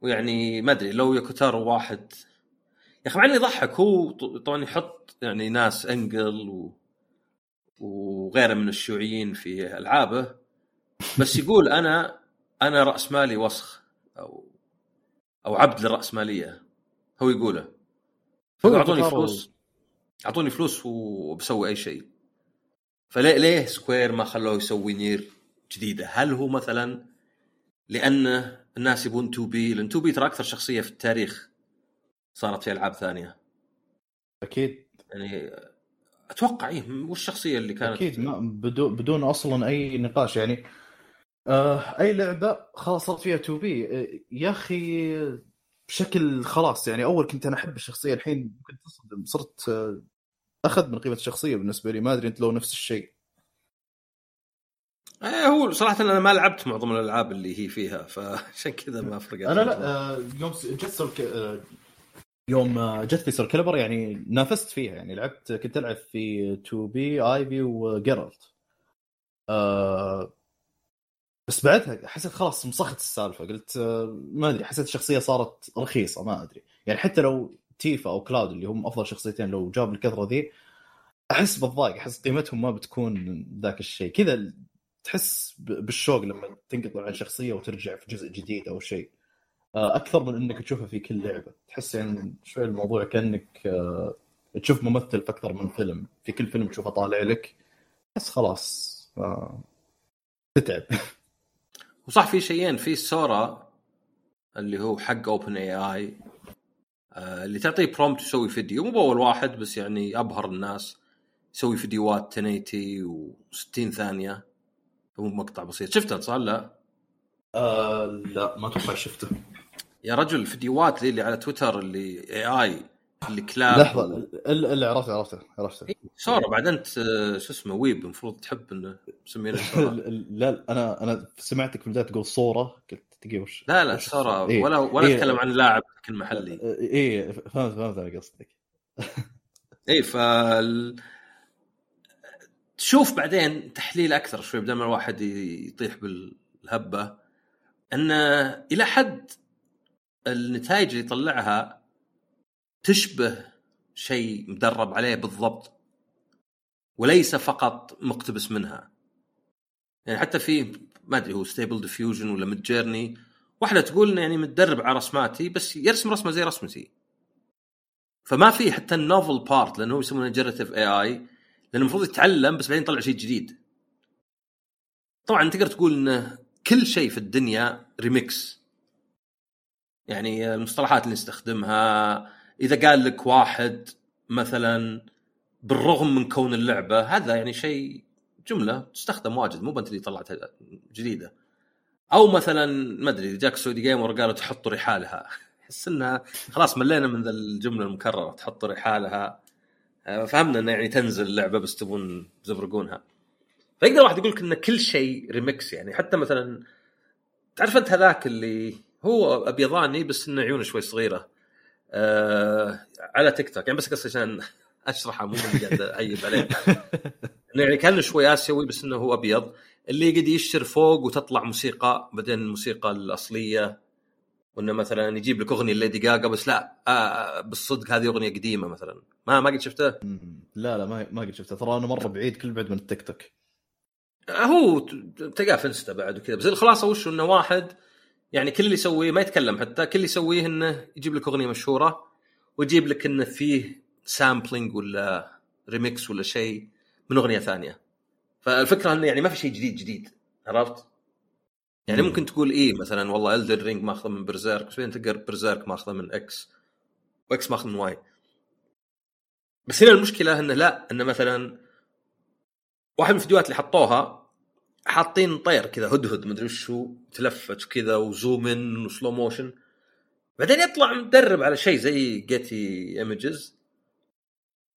ويعني ما أدري لو يوكو تارو واحد. يا أخي مع انه يضحك هو طبعا يحط يعني ناس إنجلز و... وغيره من الشيوعيين في ألعابه. بس يقول أنا أنا رأسمالي وسخ أو أو عبد للراسماليه هو يقوله. هو أعطوني فلوس أعطوني فلوس وبسوي أي شيء. فليه ليه Square ما خلوه يسوي Nier جديدة؟ هل هو مثلا لأن الناس يبون 2 بي لأن 2 بي ترى أكثر شخصية في التاريخ صارت في ألعاب ثانية. أكيد. يعني أتوقع إيه وش الشخصية اللي كانت؟ أكيد ما بدون بدون أصلا أي نقاش يعني آه أي لعبة خلاص صارت فيها 2 بي يا أخي بشكل خلاص يعني أول كنت أنا أحب الشخصية الحين كنت صرت آه، أخذ من قيمة الشخصية بالنسبة لي ما أدري أنت لو نفس الشيء. آه هو صراحة أنا ما لعبت معظم الألعاب اللي هي فيها فعشان كذا ما فرقت أنا لا آه، يوم جت آه، يوم آه، جت في Soulcalibur يعني نافست فيها يعني لعبت كنت ألعب في 2B Ivy و Geralt بس بعدها حسيت خلاص مسخت السالفة قلت ما أدري حسيت الشخصيه صارت رخيصة ما أدري. يعني حتى لو Tifa أو Cloud اللي هم أفضل شخصيتين لو جاب الكثرة ذي أحس بالضايق أحس قيمتهم ما بتكون ذاك الشيء. كذا تحس بالشوق لما تنقطع عن شخصية وترجع في جزء جديد أو شيء. آه، أكثر من إنك تشوفها في كل لعبة. تحس يعني شوي الموضوع كأنك آه، تشوف ممثل في أكثر من فيلم. في كل فيلم تشوفه طالع لك بس خلاص آه، تتعب. *laughs* وصح في شيئين. في Sora اللي هو حق OpenAI اللي تعطيه prompt يسوي فيديو. مو بأول واحد بس يعني أبهر الناس. يسوي فيديوهات 1080 و60 ثانية. مو مقطع بسيط. شفته صار لا؟ آه لا ما أتوقع شفته. يا رجل فيديوهات اللي, اللي على تويتر اللي AI اللي كلاب لحظة الا الا عرفته عرفته عرفته. Sora بعد انت شو اسمه weeb المفروض تحب إنه مسمينه Sora *laughs* لا أنا أنا سمعتك في البداية تقول صورة قلت دقيقه وش لا لا سورا إيه. ولا ولا إيه. أتكلم عن لاعب لكن محلي. اي فهمت فهمت أنا قصدك. *laughs* اي ف تشوف بعدين تحليل أكثر شوي بدل ما الواحد يطيح بالهبة إن إلى حد النتائج اللي يطلعها تشبه شيء مدرب عليه بالضبط وليس فقط مقتبس منها. يعني حتى في ما أدري هو Stable Diffusion ولا Midjourney واحدة تقول يعني متدرب على رسماتي بس يرسم رسمة زي رسمتي. فما في حتى ال novel part لأنه هو يسمونه generative AI لأنه المفروض يتعلم بس بعدين يطلع شيء جديد. طبعا تقدر تقول إنه كل شيء في الدنيا ريميكس يعني المصطلحات اللي نستخدمها إذا قال لك واحد مثلا بالرغم من كون اللعبة هذا يعني شيء جملة تستخدم واجد مو بنت اللي طلعتها جديدة. أو مثلا ما أدري جاك Saudi Gamer قالوا تحط رحالها. *laughs* احس إنها خلاص ملينا من ذا الجملة المكررة تحط رحالها. فهمنا انه يعني تنزل اللعبه بس تبون تزبرقونها. فيقدر واحد يقول لك إن كل شيء ريمكس يعني حتى مثلا تعرف أنت هذاك اللي هو أبيضاني بس إنه عيونه شوي صغيرة آه على تيك توك يعني بس قصدي عشان أشرحه مو قاعد أعيب عليه. *laughs* يعني كانه شوي آسيوي بس إنه هو أبيض. اللي يقعد يشر فوق وتطلع موسيقى بعدين الموسيقى الأصلية. وإنه مثلا يجيب لك أغنية Lady Gaga بس لا آه بالصدق هذه أغنية قديمة مثلا. ما ما قد شفته. لا لا ما ما قد شفته ترى أنا مرة بعيد كل بعد من التيك توك هو تلقاه في انستا بعد وكذا بس الخلاصة وش إنه واحد يعني كل اللي يسويه ما يتكلم حتى كل اللي يسويه إنه يجيب لك أغنية مشهورة ويجيب لك إنه فيه sampling ولا ريميكس ولا شيء من أغنية ثانية فالفكرة إنه يعني ما في شيء جديد جديد عرفت؟ يعني مم. ممكن تقول إيه مثلا والله Elden Ring ماخذة من Berserk بس بعدين تلقى Berserk ماخذة من X و X ماخذ من Y بس هنا المشكلة انه لا انه مثلا واحد من الفيديوهات اللي حطوها حاطين طير كذا هدهد مدري هو تلفت كذا و zoom in و slow motion بعدين يطلع مدرب على شيء زي Getty Images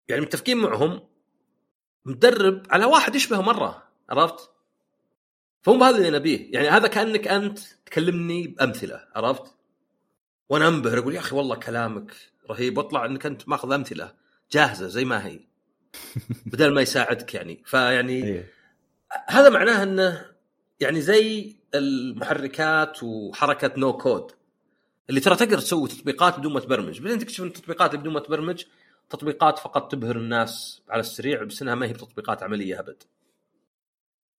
يعني متفقين معهم مدرب على واحد يشبهه مرة عرفت؟ فمو هذا اللي نبيه يعني هذا كأنك أنت تكلمني بأمثلة عرفت؟ وأنا أنبهر أقول يا أخي والله كلامك رهيب وأطلع إنك أنت ماخذ أمثلة جاهزة زي ما هي. *laughs* بدل ما يساعدك يعني. فيعني إيه. هذا معناه انه يعني زي المحركات وحركة no code اللي ترى تقدر تسوي تطبيقات بدون ما تبرمج. بعدين تكتشف إن التطبيقات اللي بدون ما تبرمج تطبيقات فقط تبهر الناس على السريع بس إنها ما هي بتطبيقات عملية أبد.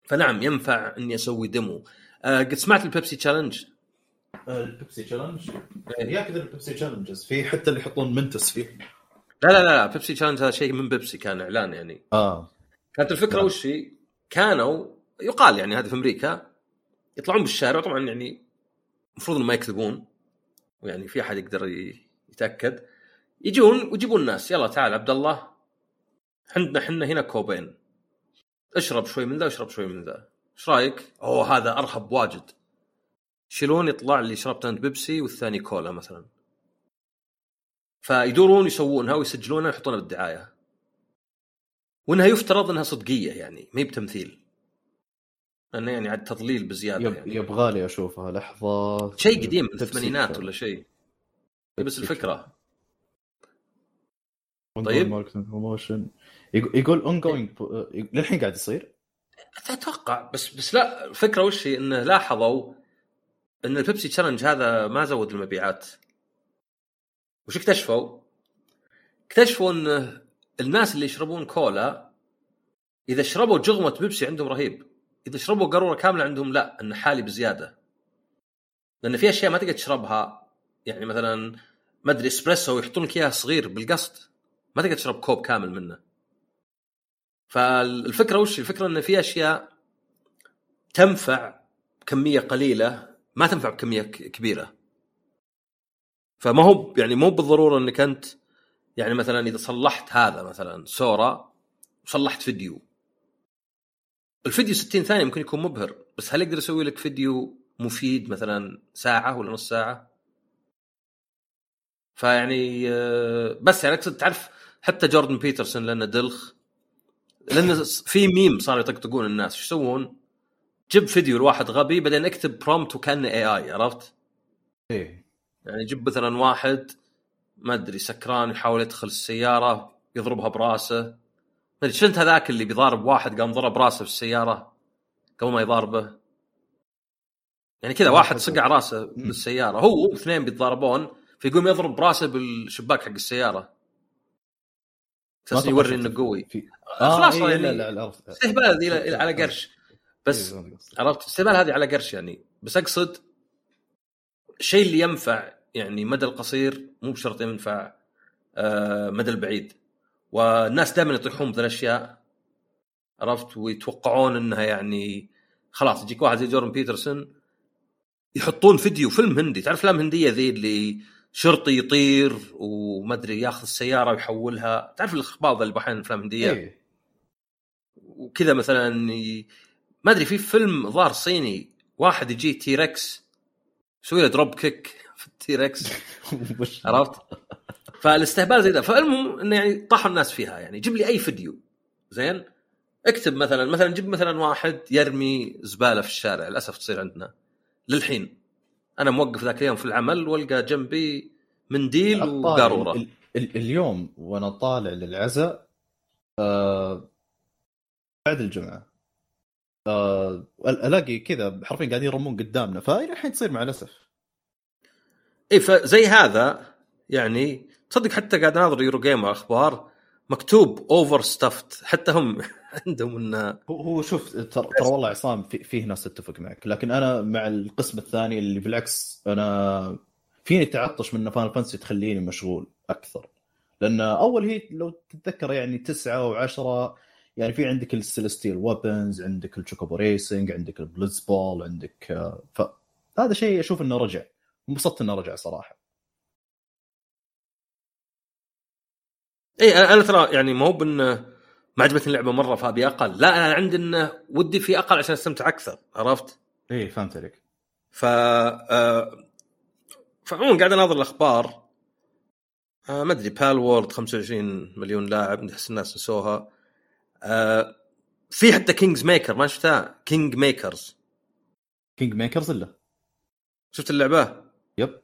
فنعم ينفع إني أسوي demo آه قد سمعت البيبسي challenge البيبسي challenge يا كذا البيبسي challenges في حتى اللي يحطون Mentos فيه. لا لا لا بيبسي challenge هذا شيء من بيبسي كان إعلان يعني. آه. كانت الفكرة نعم. وش هي؟ كانوا يقال يعني هذا في أمريكا يطلعون بالشارع طبعا يعني المفروض انهم ما يكذبون ويعني في أحد يقدر يتأكد. يجون ويجيبون الناس يلا تعال عبد الله عندنا إحنا هنا كوبين. اشرب شوي من ذا واشرب شوي من ذا. إيش رأيك؟ أوه هذا أرهب واجد. يشيلون يطلع اللي شربت انت بيبسي والثاني كولا مثلا. فيدورون يسوونها ويسجلونها ويحطونها بالدعاية. وإنها يفترض إنها صدقية يعني ما هي بتمثيل. لأنه يعني عاد تضليل بزيادة يب... يعني. يبغى لي أشوفها لحظة. شيء قديم من الثمانينات. ولا شيء. بس الفكرة. طيب. promotion. يقول- يقول ongoing للحين قاعد يصير؟ أتوقع بس بس لا الفكرة وش هي؟ إنه لاحظوا إن البيبسي challenge هذا ما زود المبيعات. وش اكتشفوا؟ اكتشفوا إن الناس اللي يشربون كولا إذا شربوا جغمة بيبسي عندهم رهيب. إذا شربوا قارورة كاملة عندهم لا انه حالي بزيادة. لأن في أشياء ما تقدر تشربها يعني مثلا ما أدري إسبريسو يحطون لك اياه صغير بالقصد ما تقدر تشرب كوب كامل منه. فالفكرة وش؟ الفكرة إن في أشياء تنفع بكمية قليلة ما تنفع بكمية كبيرة. فما هو يعني مو بالضرورة إنك أنت يعني مثلا إذا صلحت هذا مثلا سورا وصلحت فيديو الفيديو 60 ثانية ممكن يكون مبهر بس هل يقدر يسوي لك فيديو مفيد مثلا ساعة ولا نص ساعة؟ فيعني آه، بس يعني أقصد تعرف حتى جوردن بيترسون لأنه دلخ لأن في ميم صاروا يطقطقون الناس إيش يسوون؟ جيب فيديو لواحد غبي بعدين اكتب prompt وكأنه AI عرفت؟ إيه يعني جيب مثلا واحد ما أدري سكران يحاول يدخل السيارة يضربها براسه. ما أدري شفت هذاك اللي بيضارب واحد قام ضرب راسه في السيارة؟ قبل ما يضاربه. يعني كذا واحد صقع راسه بالسيارة. هو واثنين بيتضاربون فيقوم يضرب براسه بالشباك حق السيارة. أساس أتوقع يوري إنه قوي. في... خلاص إيه يعني لا لا استهبال على قرش. بس إيه، قصدك. عرفت؟ استهبال هذه على قرش يعني. بس أقصد الشيء اللي ينفع يعني مدى القصير مو بشرط ينفع آه، مدى البعيد. والناس دائما يطيحون بذي الأشياء عرفت؟ ويتوقعون إنها يعني خلاص يجيك واحد زي جورن بيترسون يحطون فيديو فيلم هندي. تعرف أفلام هندية ذي اللي شرطي يطير وما أدري ياخذ السيارة ويحولها؟ تعرف الأخبار اللي بحين أفلام هندية؟ إيه. وكذا مثلا ي... ما أدري في فيلم ظهر صيني واحد يجي T-Rex يسوي له drop kick ركس *laughs* وش؟ عرفت؟ فالاستهبال زي ذا فالمهم إنه يعني طاحوا الناس فيها. يعني جيب لي أي فيديو. زين؟ اكتب مثلا مثلا جيب مثلا واحد يرمي زبالة في الشارع. للأسف تصير عندنا. للحين. أنا موقف ذاك اليوم في العمل والقى جنبي منديل وقارورة. ال- ال- اليوم وأنا طالع للعزاء آه بعد الجمعة. آه ألاقي كذا حرفيا قاعدين يرمون قدامنا. فإلى الحين تصير مع الأسف. اي فزي هذا يعني تصدق حتى قاعد أناظر Eurogamer أخبار مكتوب overstuffed حتى هم *laughs* عندهم إنه هو شوف ترى ترى والله عصام في فيه ناس تتفق معك لكن أنا مع القسم الثاني اللي بالعكس أنا فيني تعطش من فاينل فانتسي تخليني مشغول أكثر. لأن أول هي لو تتذكر يعني تسعة وعشرة يعني في عندك ال celestial weapons عندك ال Chocobo racing عندك ال Blitzball عندك آه، فهذا شيء أشوف إنه رجع. انبسطت انه رجع صراحة. اي أنا ترى يعني ما هو بانه ما عجبتني اللعبة مرة فأبي أقل. لا أنا عندي انه ودي في أقل عشان أستمتع أكثر عرفت؟ إيه فهمت عليك ف آه، فعموما قاعد أناظر الأخبار. آه ما أدري Palworld 25 مليون لاعب احس الناس نسوها. آه في حتى Kingmakers ما شفتها؟ Kingmakers Kingmakers إلا. شفت اللعبة؟ yep.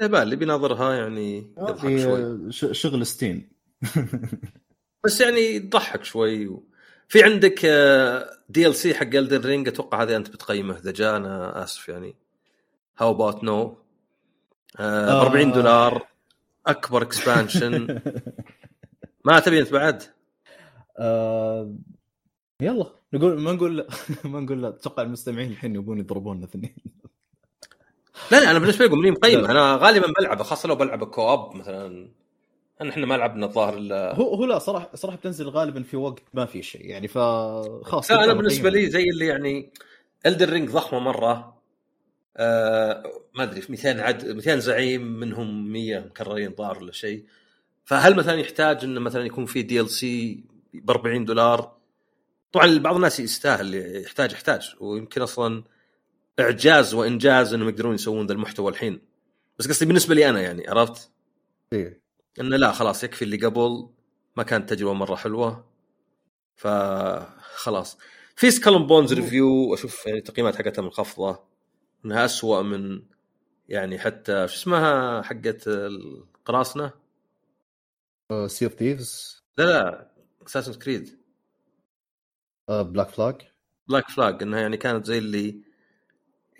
اللعبه اللي بيناظرها يعني *laughs* يضحك شوي. شغل Steam. بس يعني تضحك شوي. و... في عندك DLC حق Elden Ring أتوقع هذه أنت بتقيمه إذا جاء أنا آسف يعني. how about no ب 40 آه. دولار أكبر expansion *laughs* ما تبي أنت بعد؟ آه، يلا نقول ما نقول لا *laughs* ما نقول لا. أتوقع المستمعين الحين يبون يضربوننا اثنين لا لا أنا بالنسبة لي ماني مقيم. أنا غالبا بلعبه خاصة لو بلعبه كواب مثلا. إحنا ما لعبنا الظاهر إلا هو هو لا صراحة صراحة بتنزل غالبا في وقت ما في شيء. يعني فخلاص لا أنا بالنسبة لي زي اللي يعني Elden Ring ضخمة مرة. آه ما أدري في 200 عد 200 زعيم منهم 100 مكررين ظاهر ولا شيء. فهل مثلا يحتاج انه مثلا يكون في DLC ب 40 دولار؟ طبعا بعض الناس يستاهل يحتاج يحتاج. ويمكن أصلا إعجاز وإنجاز إنهم يقدرون يسوون ذا المحتوى الحين. بس قصدي بالنسبة لي أنا يعني عرفت؟ إيه. إنه لا خلاص يكفي اللي قبل ما كانت تجربة مرة حلوة. فخلاص في Skull and Bones review أشوف يعني التقييمات حقتها منخفضه إنها أسوأ من يعني حتى شو اسمها حقت القراصنة؟ Sea of Thieves لا لا Assassin's Creed Black Flag Black Flag إنها يعني كانت زي اللي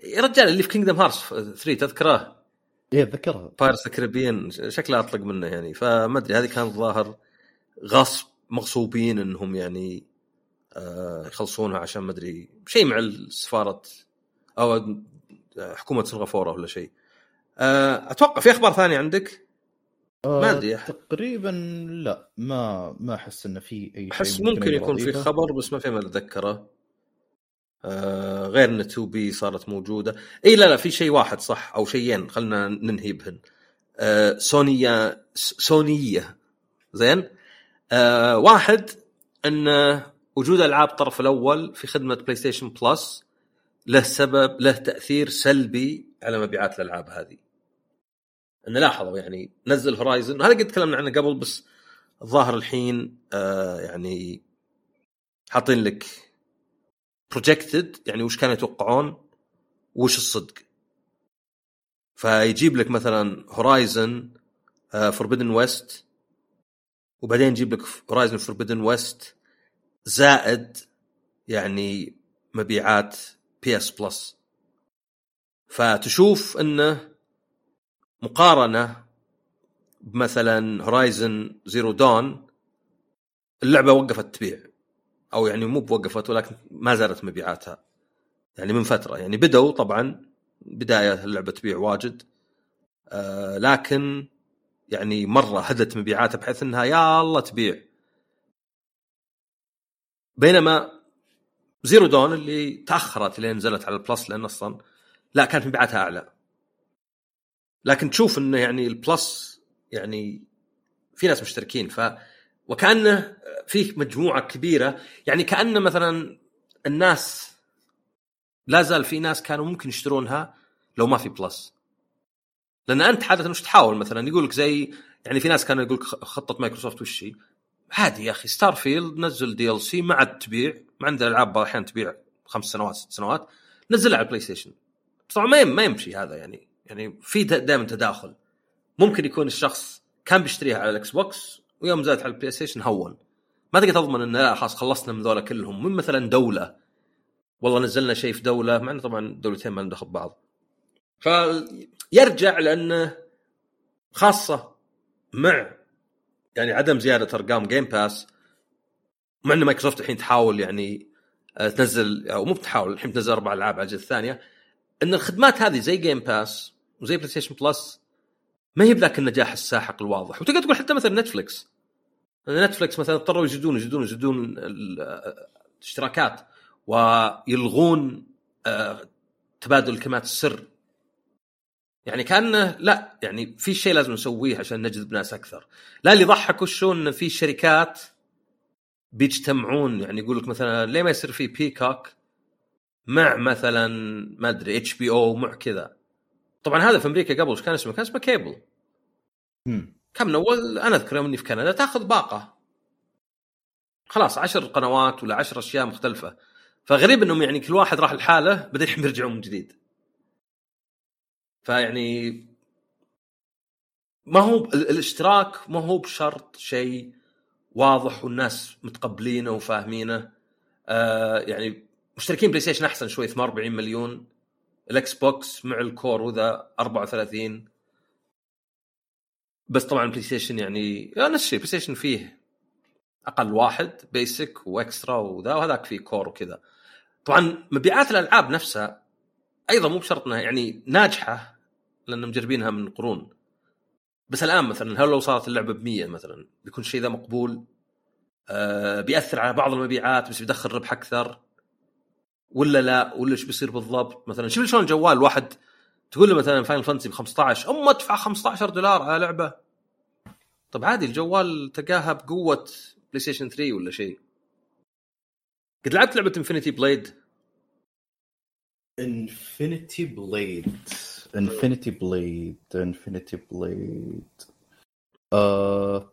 يا رجال اللي في كينجدم هارس 3 تذكره؟ إيه أتذكرها. بايرس كاريبيان شكلها أطلق منه يعني. فما أدري هذه كانت ظاهر غصب مغصوبين إنهم يعني آه يخلصونها عشان ما أدري شيء مع السفارة أو حكومة سنغافورة ولا شيء. آه أتوقع في أخبار ثانية عندك؟ ما أدري. تقريبا لا ما ما أحس انه في أي شيء أحس ممكن يكون في. خبر بس ما في ما أتذكره. آه غير إن 2B صارت موجودة. إي لا لا في شيء واحد صح أو شيئين خلينا ننهي بهن. آه، سونية سونية. زين؟ آه واحد إن وجود ألعاب الطرف الأول في خدمة PlayStation Plus له سبب له تأثير سلبي على مبيعات الألعاب هذه. إن لاحظوا يعني نزل Horizon هذا قد تكلمنا عنه قبل بس الظاهر الحين يعني حاطين لك projected يعني وش كانوا يتوقعون؟ وش الصدق؟ فيجيب لك مثلا Horizon Forbidden West وبعدين يجيب لك Horizon Forbidden West زائد يعني مبيعات PS Plus فتشوف إنه مقارنة بمثلا Horizon Zero Dawn اللعبة وقفت تبيع. أو يعني مو بوقفت ولكن ما زالت مبيعاتها. يعني من فترة. يعني بدوا طبعا بداية اللعبة تبيع واجد. آه لكن يعني مرة هدت مبيعاتها بحيث إنها يا الله تبيع. بينما Zero Dawn اللي تأخرت لين نزلت على ال Plus لأن أصلا لا كانت مبيعاتها أعلى. لكن تشوف إنه يعني ال Plus يعني في ناس مشتركين ف وكأنه فيه مجموعة كبيرة. يعني كانه مثلا الناس لا زال في ناس كانوا ممكن يشترونها لو ما في Plus. لأن أنت عاده مش تحاول مثلا يقول لك زي يعني في ناس كانوا يقول لك خطه مايكروسوفت وش هي؟ عادي يا أخي Starfield نزل DLC ما عاد تبيع ما عندنا ألعاب أحيانا تبيع خمس سنوات ست سنوات. نزلها على ال PlayStation طبعا ما ما يمشي هذا يعني. يعني في دائما تداخل. ممكن يكون الشخص كان بيشتريها على ال Xbox ويوم زادت على ال PlayStation هون. ما تقدر تضمن انه لا خلاص خلصنا من ذولا كلهم. من مثلا دولة. والله نزلنا شيء في دولة مع إنه طبعا دولتين ما ندخل بعض فيرجع لأنه خاصة مع يعني عدم زيادة أرقام Game Pass مع إن مايكروسوفت الحين تحاول يعني آه، تنزل أو مو بتحاول الحين تنزل أربع ألعاب على الأجهزة الثانية. إن الخدمات هذه زي Game Pass وزي PlayStation Plus ما هي بذاك النجاح الساحق الواضح. وتقدر تقول حتى مثلا Netflix Netflix مثلا اضطروا يزيدون يزيدون يزيدون الاشتراكات ويلغون آه، تبادل كلمات السر. يعني كانه لا يعني في شيء لازم نسويه عشان نجذب ناس أكثر. لا اللي يضحك وشو إن في شركات بيجتمعون يعني يقول لك مثلا ليه ما يصير في Peacock مع مثلا ما أدري HBO مع كذا. طبعا هذا في أمريكا قبل إيش كان اسمه؟ كان اسمه كيبل كم اول أنا أذكر يوم أني في كندا تأخذ باقة. خلاص عشر قنوات ولا عشر أشياء مختلفة. فغريب إنهم يعني كل واحد راح لحاله بعدين يرجعون من جديد. فيعني ما هو الاشتراك ما هو بشرط شيء واضح والناس متقبلينه وفاهمينه. آه يعني مشتركين PlayStation أحسن شوي 48 مليون. ال Xbox مع ال Core وذا 34 بس طبعا PlayStation يعني نفس الشيء PlayStation فيه أقل واحد basic و Extra وذا وهذاك فيه Core وكذا. طبعا مبيعات الألعاب نفسها أيضا مو بشرط إنها يعني ناجحة لأن مجربينها من قرون. بس الآن مثلا هل لو صارت اللعبة ب 100 مثلا بيكون الشيء ذا مقبول؟ آه بيأثر على بعض المبيعات بس بيدخل ربح أكثر؟ ولا لا؟ ولا إيش بيصير بالضبط؟ مثلا شوف شلون الجوال الواحد تقول له مثلا Final Fantasy ب 15 اما ادفع 15 دولار على لعبة؟ طب عادي الجوال تلقاها بقوة بلاي ستيشن 3 ولا شيء. قد لعبت لعبة انفنتي بليد انفنتي بليد انفنتي بليد انفنتي بليد آه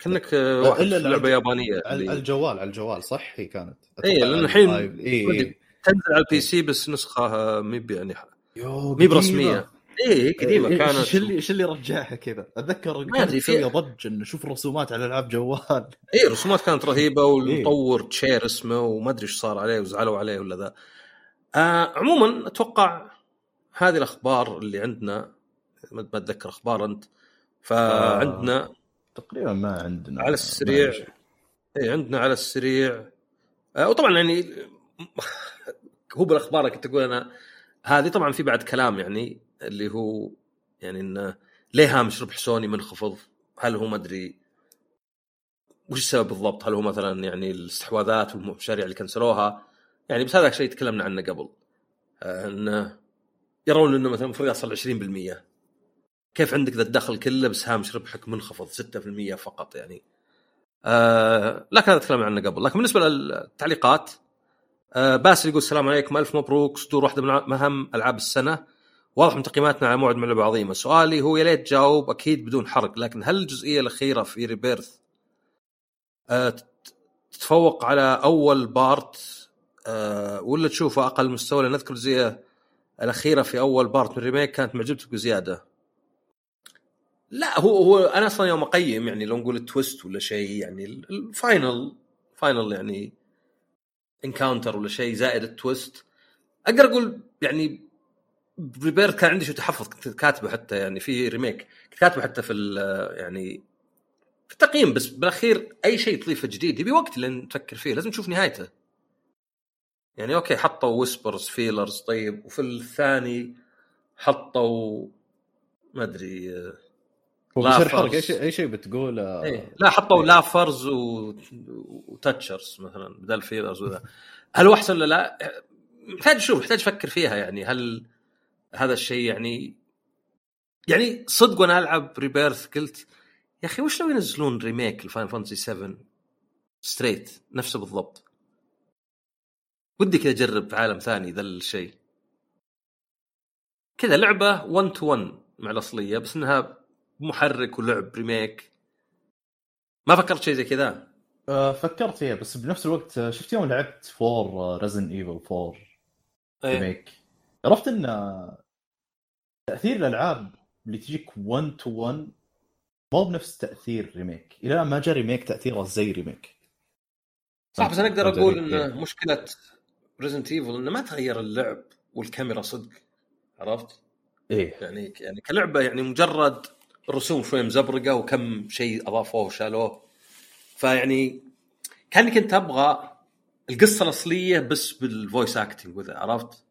كأنك واحد في لعبة يابانية. على الجوال على الجوال صح هي كانت اي لأن الحين إيه. تنزل على البي سي بس نسخة مي يعني مي برسميه اي قديمه إيه كانت. إيش اللي إيش اللي رجعها كذا؟ أتذكر كانت تسوي ضج انه شوف الرسومات على ألعاب جوال. اي الرسومات كانت رهيبة والمطور تشير اسمه وما أدري إيش صار عليه وزعلوا عليه ولا ذا. آه عموما أتوقع هذه الأخبار اللي عندنا ما أتذكر أخبار أنت. فعندنا آه تقريبا ما عندنا. على السريع. اي عندنا على السريع. آه وطبعا يعني *laughs* هو بالأخبار كنت أقول أنا هذه طبعا في بعد كلام يعني اللي هو يعني انه ليه هامش ربح سوني منخفض؟ هل هو ما أدري وش السبب بالضبط؟ هل هو مثلا يعني الاستحواذات والمشاريع اللي كنسلوها؟ يعني بس هذا الشيء تكلمنا عنه قبل انه يرون إنه مثلا المفروض يصل 20% كيف عندك ذا الدخل كله بس هامش ربحك منخفض 6% فقط يعني آه لكن هذا تكلمنا عنه قبل لكن بالنسبة للتعليقات آه باسل يقول السلام عليكم ألف مبروك صدور واحدة من مهام ألعاب السنة. واضح من تقييماتنا على موعد من لعبه عظيمه سؤالي هو يا ليت تجاوب أكيد بدون حرق لكن هل الجزئية الأخيرة في Rebirth آه تتفوق على أول part آه ولا تشوفه أقل مستوى؟ لأن نذكر الجزئية الأخيرة في أول part من ال remake كانت معجبتك بزيادة. لا هو هو أنا أصلا يوم أقيم يعني لو نقول ال twist ولا شيء يعني ال final final يعني encounter ولا شيء زائد ال twist أقدر أقول يعني Rebirth كان عندي شو تحفظ كنت كاتبه حتى يعني في Remake كنت كاتبه حتى في يعني في التقييم بس بالأخير أي شيء تضيفه جديد يبي وقت لين تفكر فيه لازم تشوف نهايته. يعني okay حطوا whispers fillers طيب. وفي الثاني حطوا ما أدري هو بيصير حرق أي شيء أي شيء بتقول إيه. لا حطوا lovers و... و touchers مثلا بدل fillers وذا. هل هو أحسن ولا لا؟ محتاج شوف محتاج أفكر فيها يعني. هل هذا الشيء يعني يعني صدق وأنا ألعب Rebirth قلت يا أخي وش لو ينزلون remake ال Final Fantasy 7 straight نفسه بالضبط؟ ودي كذا أجرب في عالم ثاني ذا الشيء. كذا لعبة 1 to 1 مع الأصلية بس إنها محرك ولعب remake. ما فكرت شيء زي كذا؟ أه فكرت فيها بس بنفس الوقت آه، شفت يوم لعبت four Resident Evil 4 Remake. عرفت إن تأثير الألعاب اللي تجيك 1 to 1 مو بنفس تأثير remake. إلى ما جاء remake تأثيره زي ريميك. صح بس أنا أقدر أقول إن مشكلة Resident Evil إنه ما تغير اللعب والكاميرا صدق. عرفت؟ إيه. يعني يعني كلعبة يعني مجرد الرسوم شوي مزبرقة وكم شيء أضافوه وشالوه. فيعني كأني كنت أبغى القصة الأصلية بس بال voice acting وذا عرفت؟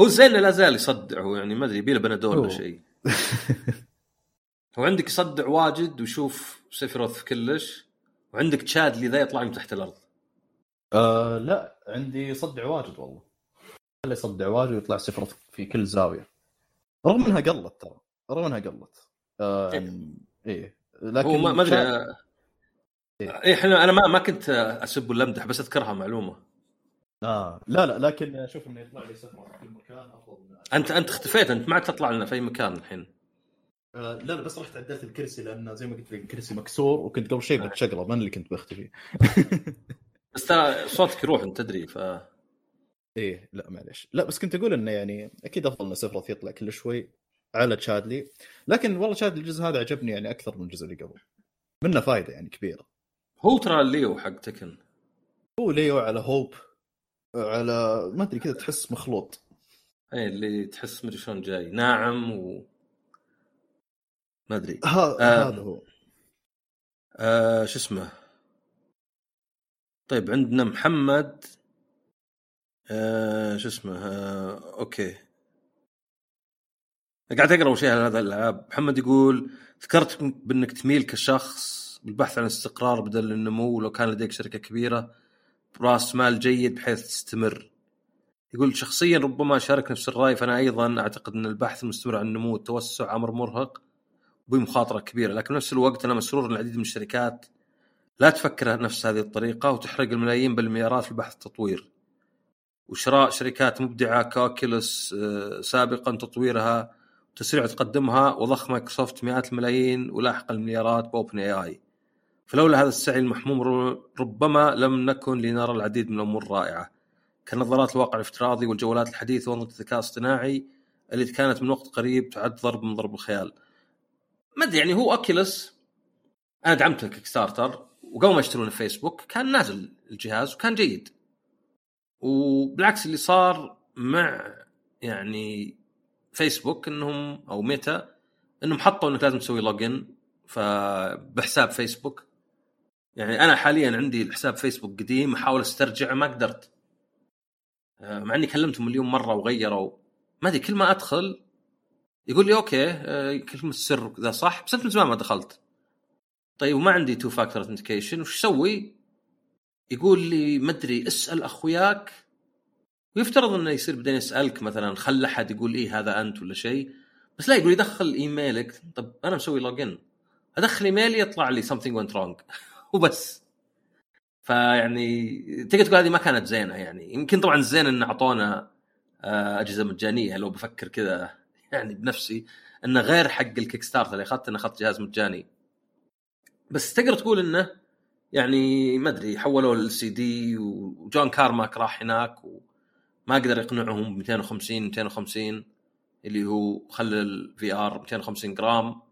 هو زين لا زال يصدع هو يعني ما أدري يبي له بنادول ولا شيء. *laughs* هو عندك يصدع واجد ويشوف سيفيروث في كلش وعندك تشادلي ذا يطلع من تحت الأرض. آه لا عندي يصدع واجد والله. خلي يصدع واجد ويطلع سيفيروث في كل زاوية. رغم إنها قلت ترى. رغم إنها قلت. آه إيه. إيه لكن هو ما أدري إيه. إيه إحنا أنا ما ما كنت أسب ولا امدح بس أذكرها معلومة. آه. لا لا لكن أشوف إنه يطلع لي سفره في مكان أفضل من انت أنت اختفيت أنت ما عاد تطلع لنا في أي مكان الحين. آه لا لا بس رحت عدلت الكرسي لأن زي ما قلت لك الكرسي مكسور وكنت قبل شيء بتشقلب أنا اللي كنت بختفي. *laughs* بس ترى صوتك يروح أنت تدري ف إيه لا معلش لا بس كنت أقول إنه يعني أكيد أفضل ان سفرة يطلع كل شوي. على تشادلي. لكن والله تشادلي الجزء هذا عجبني يعني أكثر من الجزء اللي قبل. منه فائده يعني كبيرة. هو ترى ليو حق تكن. هو ليو على هوب على ما أدري كذا تحس مخلوط. اي اللي تحس مدري شلون جاي. ناعم و ما أدري. هذا آه هذا هو. آه شو اسمه؟ طيب عندنا محمد. آه شو اسمه؟ آه أوكي. قاعد أقرأ شيء على هذا الالعاب محمد يقول ذكرت بأنك تميل كشخص بالبحث عن استقرار بدل النمو ولو كان لديك شركة كبيرة برأس مال جيد بحيث تستمر. يقول شخصيا ربما شارك نفس الرأي فأنا أيضا أعتقد أن البحث المستمر عن النمو والتوسع أمر مرهق وبمخاطره كبيرة. لكن نفس الوقت أنا مسرور أن العديد من الشركات لا تفكر نفس هذه الطريقة وتحرق الملايين بل المليارات في بحث التطوير. وشراء شركات مبدعة ك Oculus آه، سابقا تطويرها وتسريع تقدمها وضخ مايكروسوفت مئات الملايين ولاحقا المليارات ب OpenAI فلولا هذا السعي المحموم ربما لم نكن لنرى العديد من الأمور الرائعة كنظارات الواقع الافتراضي والجوالات الحديثة وانظمه الذكاء الاصطناعي التي كانت من وقت قريب تعد ضرب من ضرب الخيال. ما أدري يعني هو Oculus أنا دعمت ال Kickstarter وقبل ما يشترون فيسبوك كان نازل الجهاز وكان جيد. وبالعكس اللي صار مع يعني فيسبوك إنهم أو ميتا إنهم حطوا إنك لازم تسوي login فبحساب فيسبوك. يعني أنا حاليا عندي الحساب فيسبوك قديم أحاول استرجعه ما قدرت. آه، مع إني كلمتهم مليون مرة وغيروا. ما أدري كل ما أدخل يقول لي okay آه، كلمه السر ذا صح. بس أنت من زمان ما دخلت. طيب وما عندي two factor authentication وش أسوي؟ يقول لي ما أدري اسأل أخوياك ويفترض إنه يصير بعدين يسألك مثلا خل أحد يقول إيه هذا أنت ولا شيء بس لا يقول لي دخل إيميلك. طب أنا مسوي login أدخل إيميلي يطلع لي something went wrong. *laughs* وبس. فيعني تقدر تقول هذه ما كانت زينة يعني. يمكن طبعا الزين إن أعطونا آه، أجهزة مجانية. لو بفكر كذا *laughs* يعني بنفسي إنه غير حق الكيك ستارتر اللي اخذت انه أخذت جهاز مجاني. بس تقدر تقول إنه يعني ما أدري حولوا السي دي وجون كارماك راح هناك وما قدر يقنعهم 250 250 اللي هو خلى الفي آر 250 جرام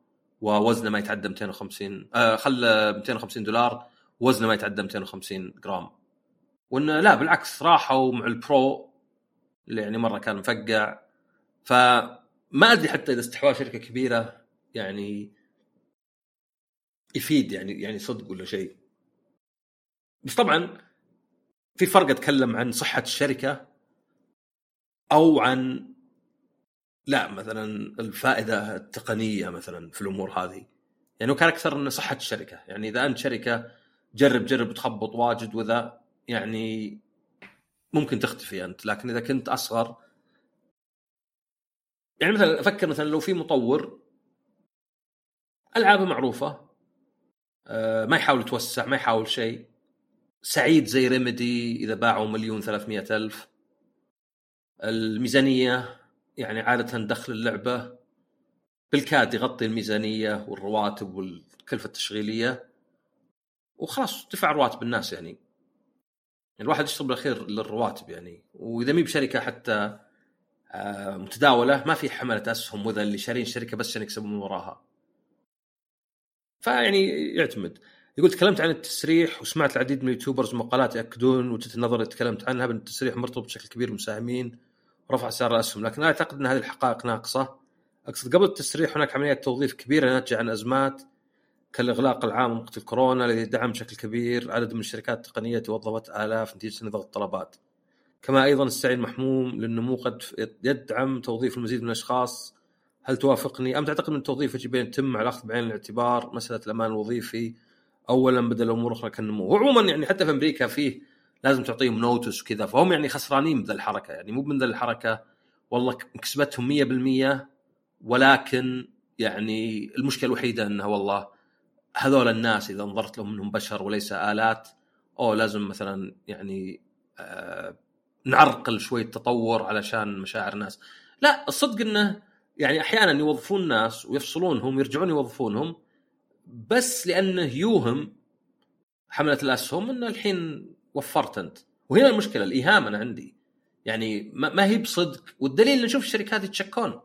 ووزنه ما يتعدى 250 آه خلى 250 دولار وزنه ما يتعدى 250 جرام. وانه لا بالعكس راحوا مع البرو اللي يعني مرة كان مفقع. فما أدري حتى إذا استحواذ شركة كبيرة يعني يفيد يعني يعني صدق ولا شيء. بس طبعا في فرق أتكلم عن صحة الشركة أو عن لا مثلا الفائدة التقنية مثلا في الأمور هذه. يعني كان أكثر إنه صحة الشركة. يعني إذا أنت شركة جرب جرب تخبط واجد وذا يعني ممكن تختفي أنت. لكن إذا كنت أصغر يعني مثلا أفكر مثلا لو في مطور ألعابه معروفة آه، ما يحاول يتوسع ما يحاول شيء سعيد زي ريميدي إذا باعوا مليون ثلاثمية ألف. الميزانية يعني عادة دخل اللعبة بالكاد يغطي الميزانية والرواتب والكلفة التشغيلية. وخلاص دفع رواتب الناس يعني. الواحد يشتغل بالاخير للرواتب يعني. وإذا مي بشركة حتى آه، متداولة ما في حملة أسهم وذا اللي شارين شركة بس عشان يكسبون من وراها. فيعني يعتمد. يقول تكلمت عن التسريح وسمعت العديد من اليوتيوبرز مقالات يأكدون وجهة النظر اللي تكلمت عنها بأن التسريح مرتبط بشكل كبير بالمساهمين. ورفع سعر الاسهم لكن أنا أعتقد إن هذه الحقائق ناقصة. أقصد قبل التسريح هناك عمليات توظيف كبيرة ناتجة عن أزمات كالإغلاق العام وقت الكورونا الذي دعم بشكل كبير عدد من الشركات التقنية وظفت آلاف نتيجة ضغط الطلبات. كما أيضا السعي المحموم للنمو قد يدعم توظيف المزيد من الأشخاص. هل توافقني؟ أم تعتقد أن التوظيف يجب أن يتم مع الاخذ بعين الاعتبار؟ مسألة الأمان الوظيفي. اولا بدل الأمور أخرى كالنمو. وعموما يعني حتى في أمريكا فيه لازم تعطيهم notes وكذا. فهم يعني خسرانين بذا الحركة. يعني مو من ذا الحركة. والله كسبتهم 100% ولكن يعني المشكلة الوحيدة انها والله هذول الناس إذا نظرت لهم إنهم بشر وليس آلات أو لازم مثلا يعني آه نعرقل شوي التطور علشان مشاعر الناس. لا الصدق إنه يعني أحيانا يوظفون ناس ويفصلونهم ويرجعون يوظفونهم بس لأنه يوهم حملة الأسهم إنه الحين وفرت أنت. وهنا المشكلة الإيهام أنا عندي. يعني ما هي بصدق. والدليل إن نشوف الشركات يتشكون.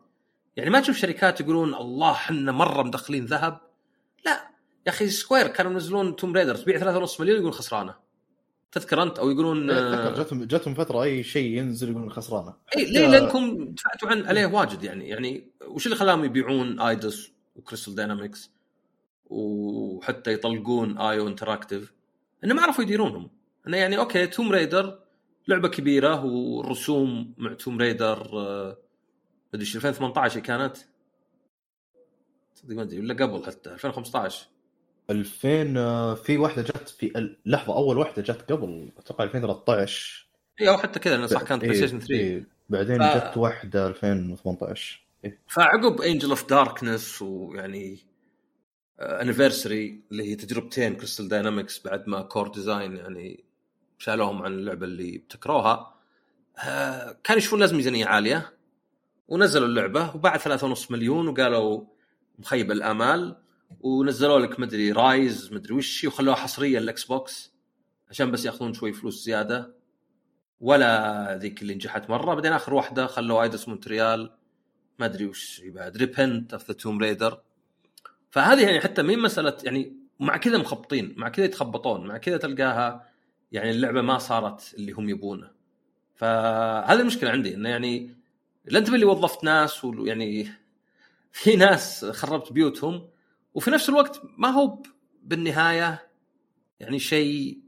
يعني ما تشوف شركات يقولون الله حنا مرة مدخلين ذهب. لا. يا أخي سكوير كانوا ينزلون Tomb Raider تبيع 3.5 مليون يقول خسرانة. تذكر أنت؟ أو يقولون تذكر جاتهم جاتهم فترة أي شيء ينزل يقولون خسرانة. اي ليه؟ لأنكم دفعتوا عن عليه واجد يعني. يعني وش اللي خلاهم يبيعون Eidos و Crystal Dynamics وحتى يطلقون IO Interactive؟ انه ما عرفوا يديرونهم. انه يعني okay Tomb Raider لعبة كبيرة والرسوم مع Tomb Raider ما أدري 2018 كانت؟ ما أدري ولا قبل حتى 2015 2000 آه، في واحدة جت في لحظة أول واحدة جت قبل أتوقع 2013 اي أو حتى كذا صح كانت بلاي ستيشن 3 إيه بعدين ف... جت واحدة 2018 إيه. فعقب Angel of Darkness ويعني Anniversary آه، اللي هي تجربتين Crystal Dynamics بعد ما Core Design يعني شالوهم عن اللعبة اللي ابتكروها. آه، كانوا يشوفون لازم ميزانية عالية. ونزلوا اللعبة وبعد 3.5 مليون وقالوا مخيب الأمال. ونزلوا لك مدري Rise مدري وش وخلوها حصريه لل Xbox عشان بس يأخذون شوي فلوس زيادة. ولا ذيك اللي نجحت مرة. بعدين آخر واحدة خلوا Eidos Montréal. ما أدري وش بعد ريبنت of the Tomb Raider فهذه يعني حتى مين مسألة يعني مع كذا مخبطين مع كذا يتخبطون مع كذا تلقاها يعني اللعبة ما صارت اللي هم يبونه. فهذه المشكلة عندي إنه يعني لا أنت اللي وظفت ناس ويعني في ناس خربت بيوتهم وفي نفس الوقت ما هو بالنهاية يعني شيء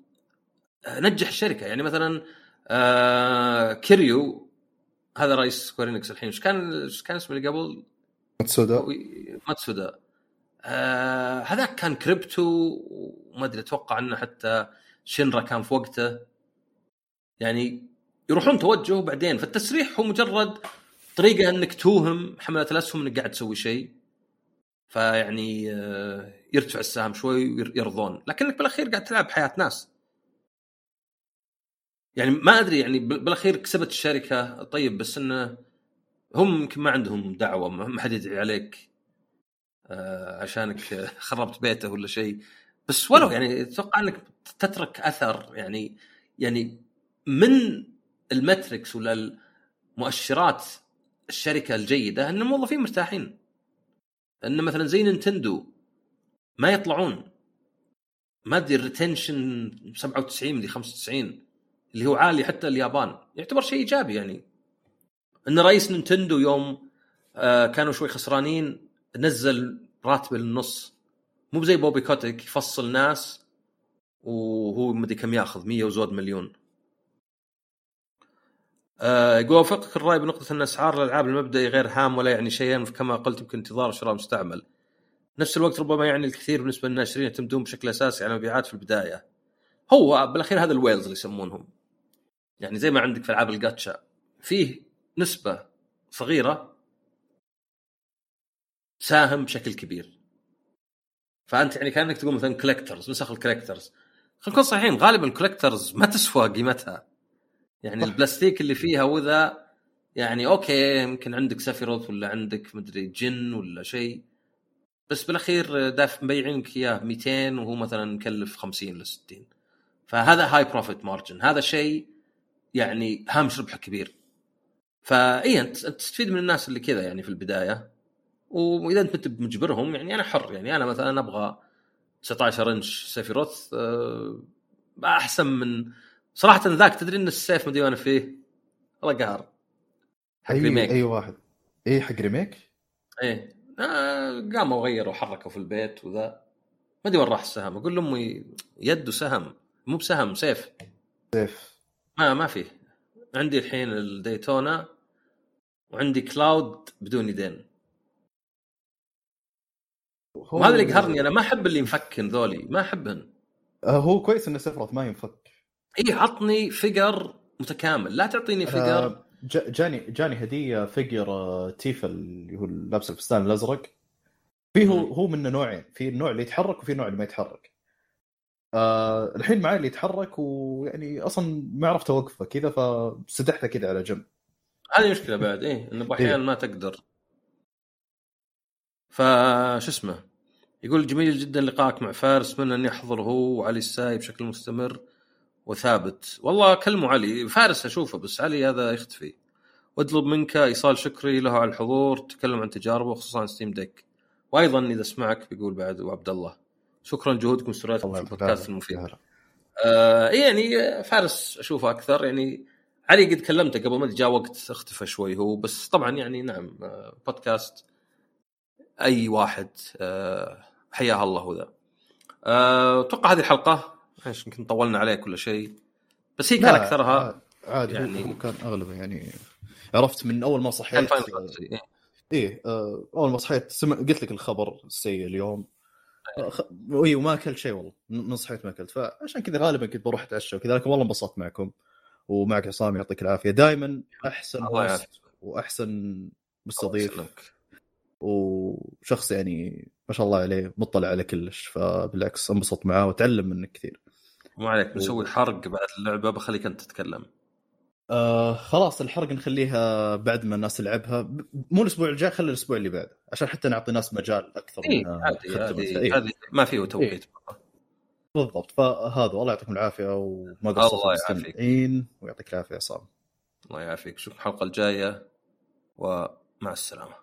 نجح الشركة. يعني مثلا آه كيريو هذا رئيس Square Enix الحين إيش كان إيش كان اسمه اللي قبل؟ ماتسودا. ماتسودا. آه هذاك كان كريبتو وما أدري أتوقع إنه حتى شنرا كان في وقته يعني يروحون توجه بعدين. فالتسريح هو مجرد طريقة إنك توهم حملة الأسهم إنك قاعد تسوي شيء. فيعني آه، يرتفع السهم شوي ويرضون لكنك بالأخير قاعد تلعب حياه ناس. يعني ما أدري يعني بالأخير كسبت الشركة. طيب بس إنه هم يمكن ما عندهم دعوة ما حد يدعي عليك آه، عشانك خربت بيته ولا شيء. بس ولو يعني أتوقع إنك تترك أثر يعني يعني من المتركس ولا المؤشرات الشركة الجيدة إن الموظفين مرتاحين. إن مثلا زي نينتندو ما يطلعون. ما أدري ال retention 97 مدري 95 اللي هو عالي حتى اليابان. يعتبر شيء إيجابي يعني. إن رئيس نينتندو يوم آه كانوا شوي خسرانين نزل راتبه للنص مو زي بوبي كوتك يفصل ناس وهو مدري كم ياخذ 100 وزود مليون آه يقول اوافقك الرأي بنقطة أن أسعار الألعاب المبدئي غير هام ولا يعني شيئا كما قلت يمكن انتظار شراء مستعمل. نفس الوقت ربما يعني الكثير بالنسبة للناشرين يعتمدون بشكل أساسي على المبيعات في البداية. هو بالأخير هذا ال whales اللي يسمونهم. يعني زي ما عندك في ألعاب الجاتشا فيه نسبة صغيرة ساهم بشكل كبير. فأنت يعني كأنك تقول مثلا collectors نسخ ال collectors. خلينا نكون صحيحين غالبا ال collectors ما تسوى قيمتها. يعني البلاستيك اللي فيها وذا يعني okay يمكن عندك سفيروث ولا عندك مدري جن ولا شيء. بس بالأخير داف مبيعينك إياه 200 وهو مثلا مكلف 50 ل 60 فهذا high profit margin هذا شيء يعني هامش ربح كبير. فإي أنت تستفيد من الناس اللي كذا يعني في البداية. وإذا انت مجبرهم يعني أنا حر يعني أنا مثلا أبغى 19 إنش سيفيروث أه أحسن من صراحة ذاك تدري إن السيف مدري وأنا فيه؟ والله قهر حق أي remake أي واحد. إي حق remake؟ إيه. آه قاموا وغيروا وحركوا في البيت وذا. ما أدري وين راح السهم. أقول لأمي يد وسهم. مو بسهم سيف. سيف. ما ما فيه. عندي الحين الديتونا وعندي كلاود بدون يدين. وهذا اللي قهرني أنا ما أحب اللي مفكن ذولي ما أحبهن. آه، هو كويس إن سفيروث ما ينفك. إي عطني figure متكامل لا تعطيني figure. آه جاني جاني هدية figure آه، تيفا اللي هو لابس الفستان الأزرق. في هو هو منه نوعين في النوع اللي يتحرك وفي النوع اللي ما يتحرك. آه الحين معي اللي يتحرك ويعني أصلا ما عرفت أوقفه كذا فسدحته كذا على جنب. هذه مشكلة بعد إيه إنه أحيانا إيه؟ ما تقدر. فش اسمه؟ يقول جميل جدا لقائك مع فارس اتمنى اني احضر هو وعلي الساي بشكل مستمر وثابت. والله كلموا علي فارس أشوفه بس علي هذا يختفي. واطلب منك إيصال شكري له على الحضور تكلم عن تجاربه خصوصا Steam Deck وأيضا إذا سمعك بيقول بعد وعبد الله. شكرا لجهودكم واستمراراتكم في البودكاست المفيد. آه يعني فارس أشوفه أكثر. يعني علي قد كلمته قبل ما جاء وقت اختفى شوي هو بس طبعا يعني نعم آه بودكاست أي واحد آه حياه الله وذا آه، أتوقع هذه الحلقة إيش يمكن طولنا عليه كل شيء. بس هي كان أكثرها عادي يعني هو كان اغلبه يعني عرفت من أول ما صحيت. إيه, إيه آه، أول ما صحيت سمع قلت لك الخبر السيء اليوم. آه، اي وما أكلت شيء والله من صحيت ما أكلت. فعشان كذا غالبا كنت بروح أتعشى وكذا لكن والله انبسطت معكم. ومعك عصام يعطيك العافية. دائما أحسن وأحسن مستضيف. وشخص يعني ما شاء الله عليه مطلع على كلش فبالعكس انبسط معاه واتعلم منك كثير. ما عليك بنسوي و... حرق بعد اللعبة بخليك أنت تتكلم. آه خلاص الحرق نخليها بعد ما الناس تلعبها. مو الأسبوع الجاي خلي الأسبوع اللي بعده عشان حتى نعطي الناس مجال أكثر إيه عادي إيه. هذه ما فيه توقيت إيه. بالضبط فهذا الله يعطيكم العافية وما قصرتوا مستمعين ويعطيك العافية يا عصام. الله يعافيك شوف الحلقة الجاية ومع السلامة.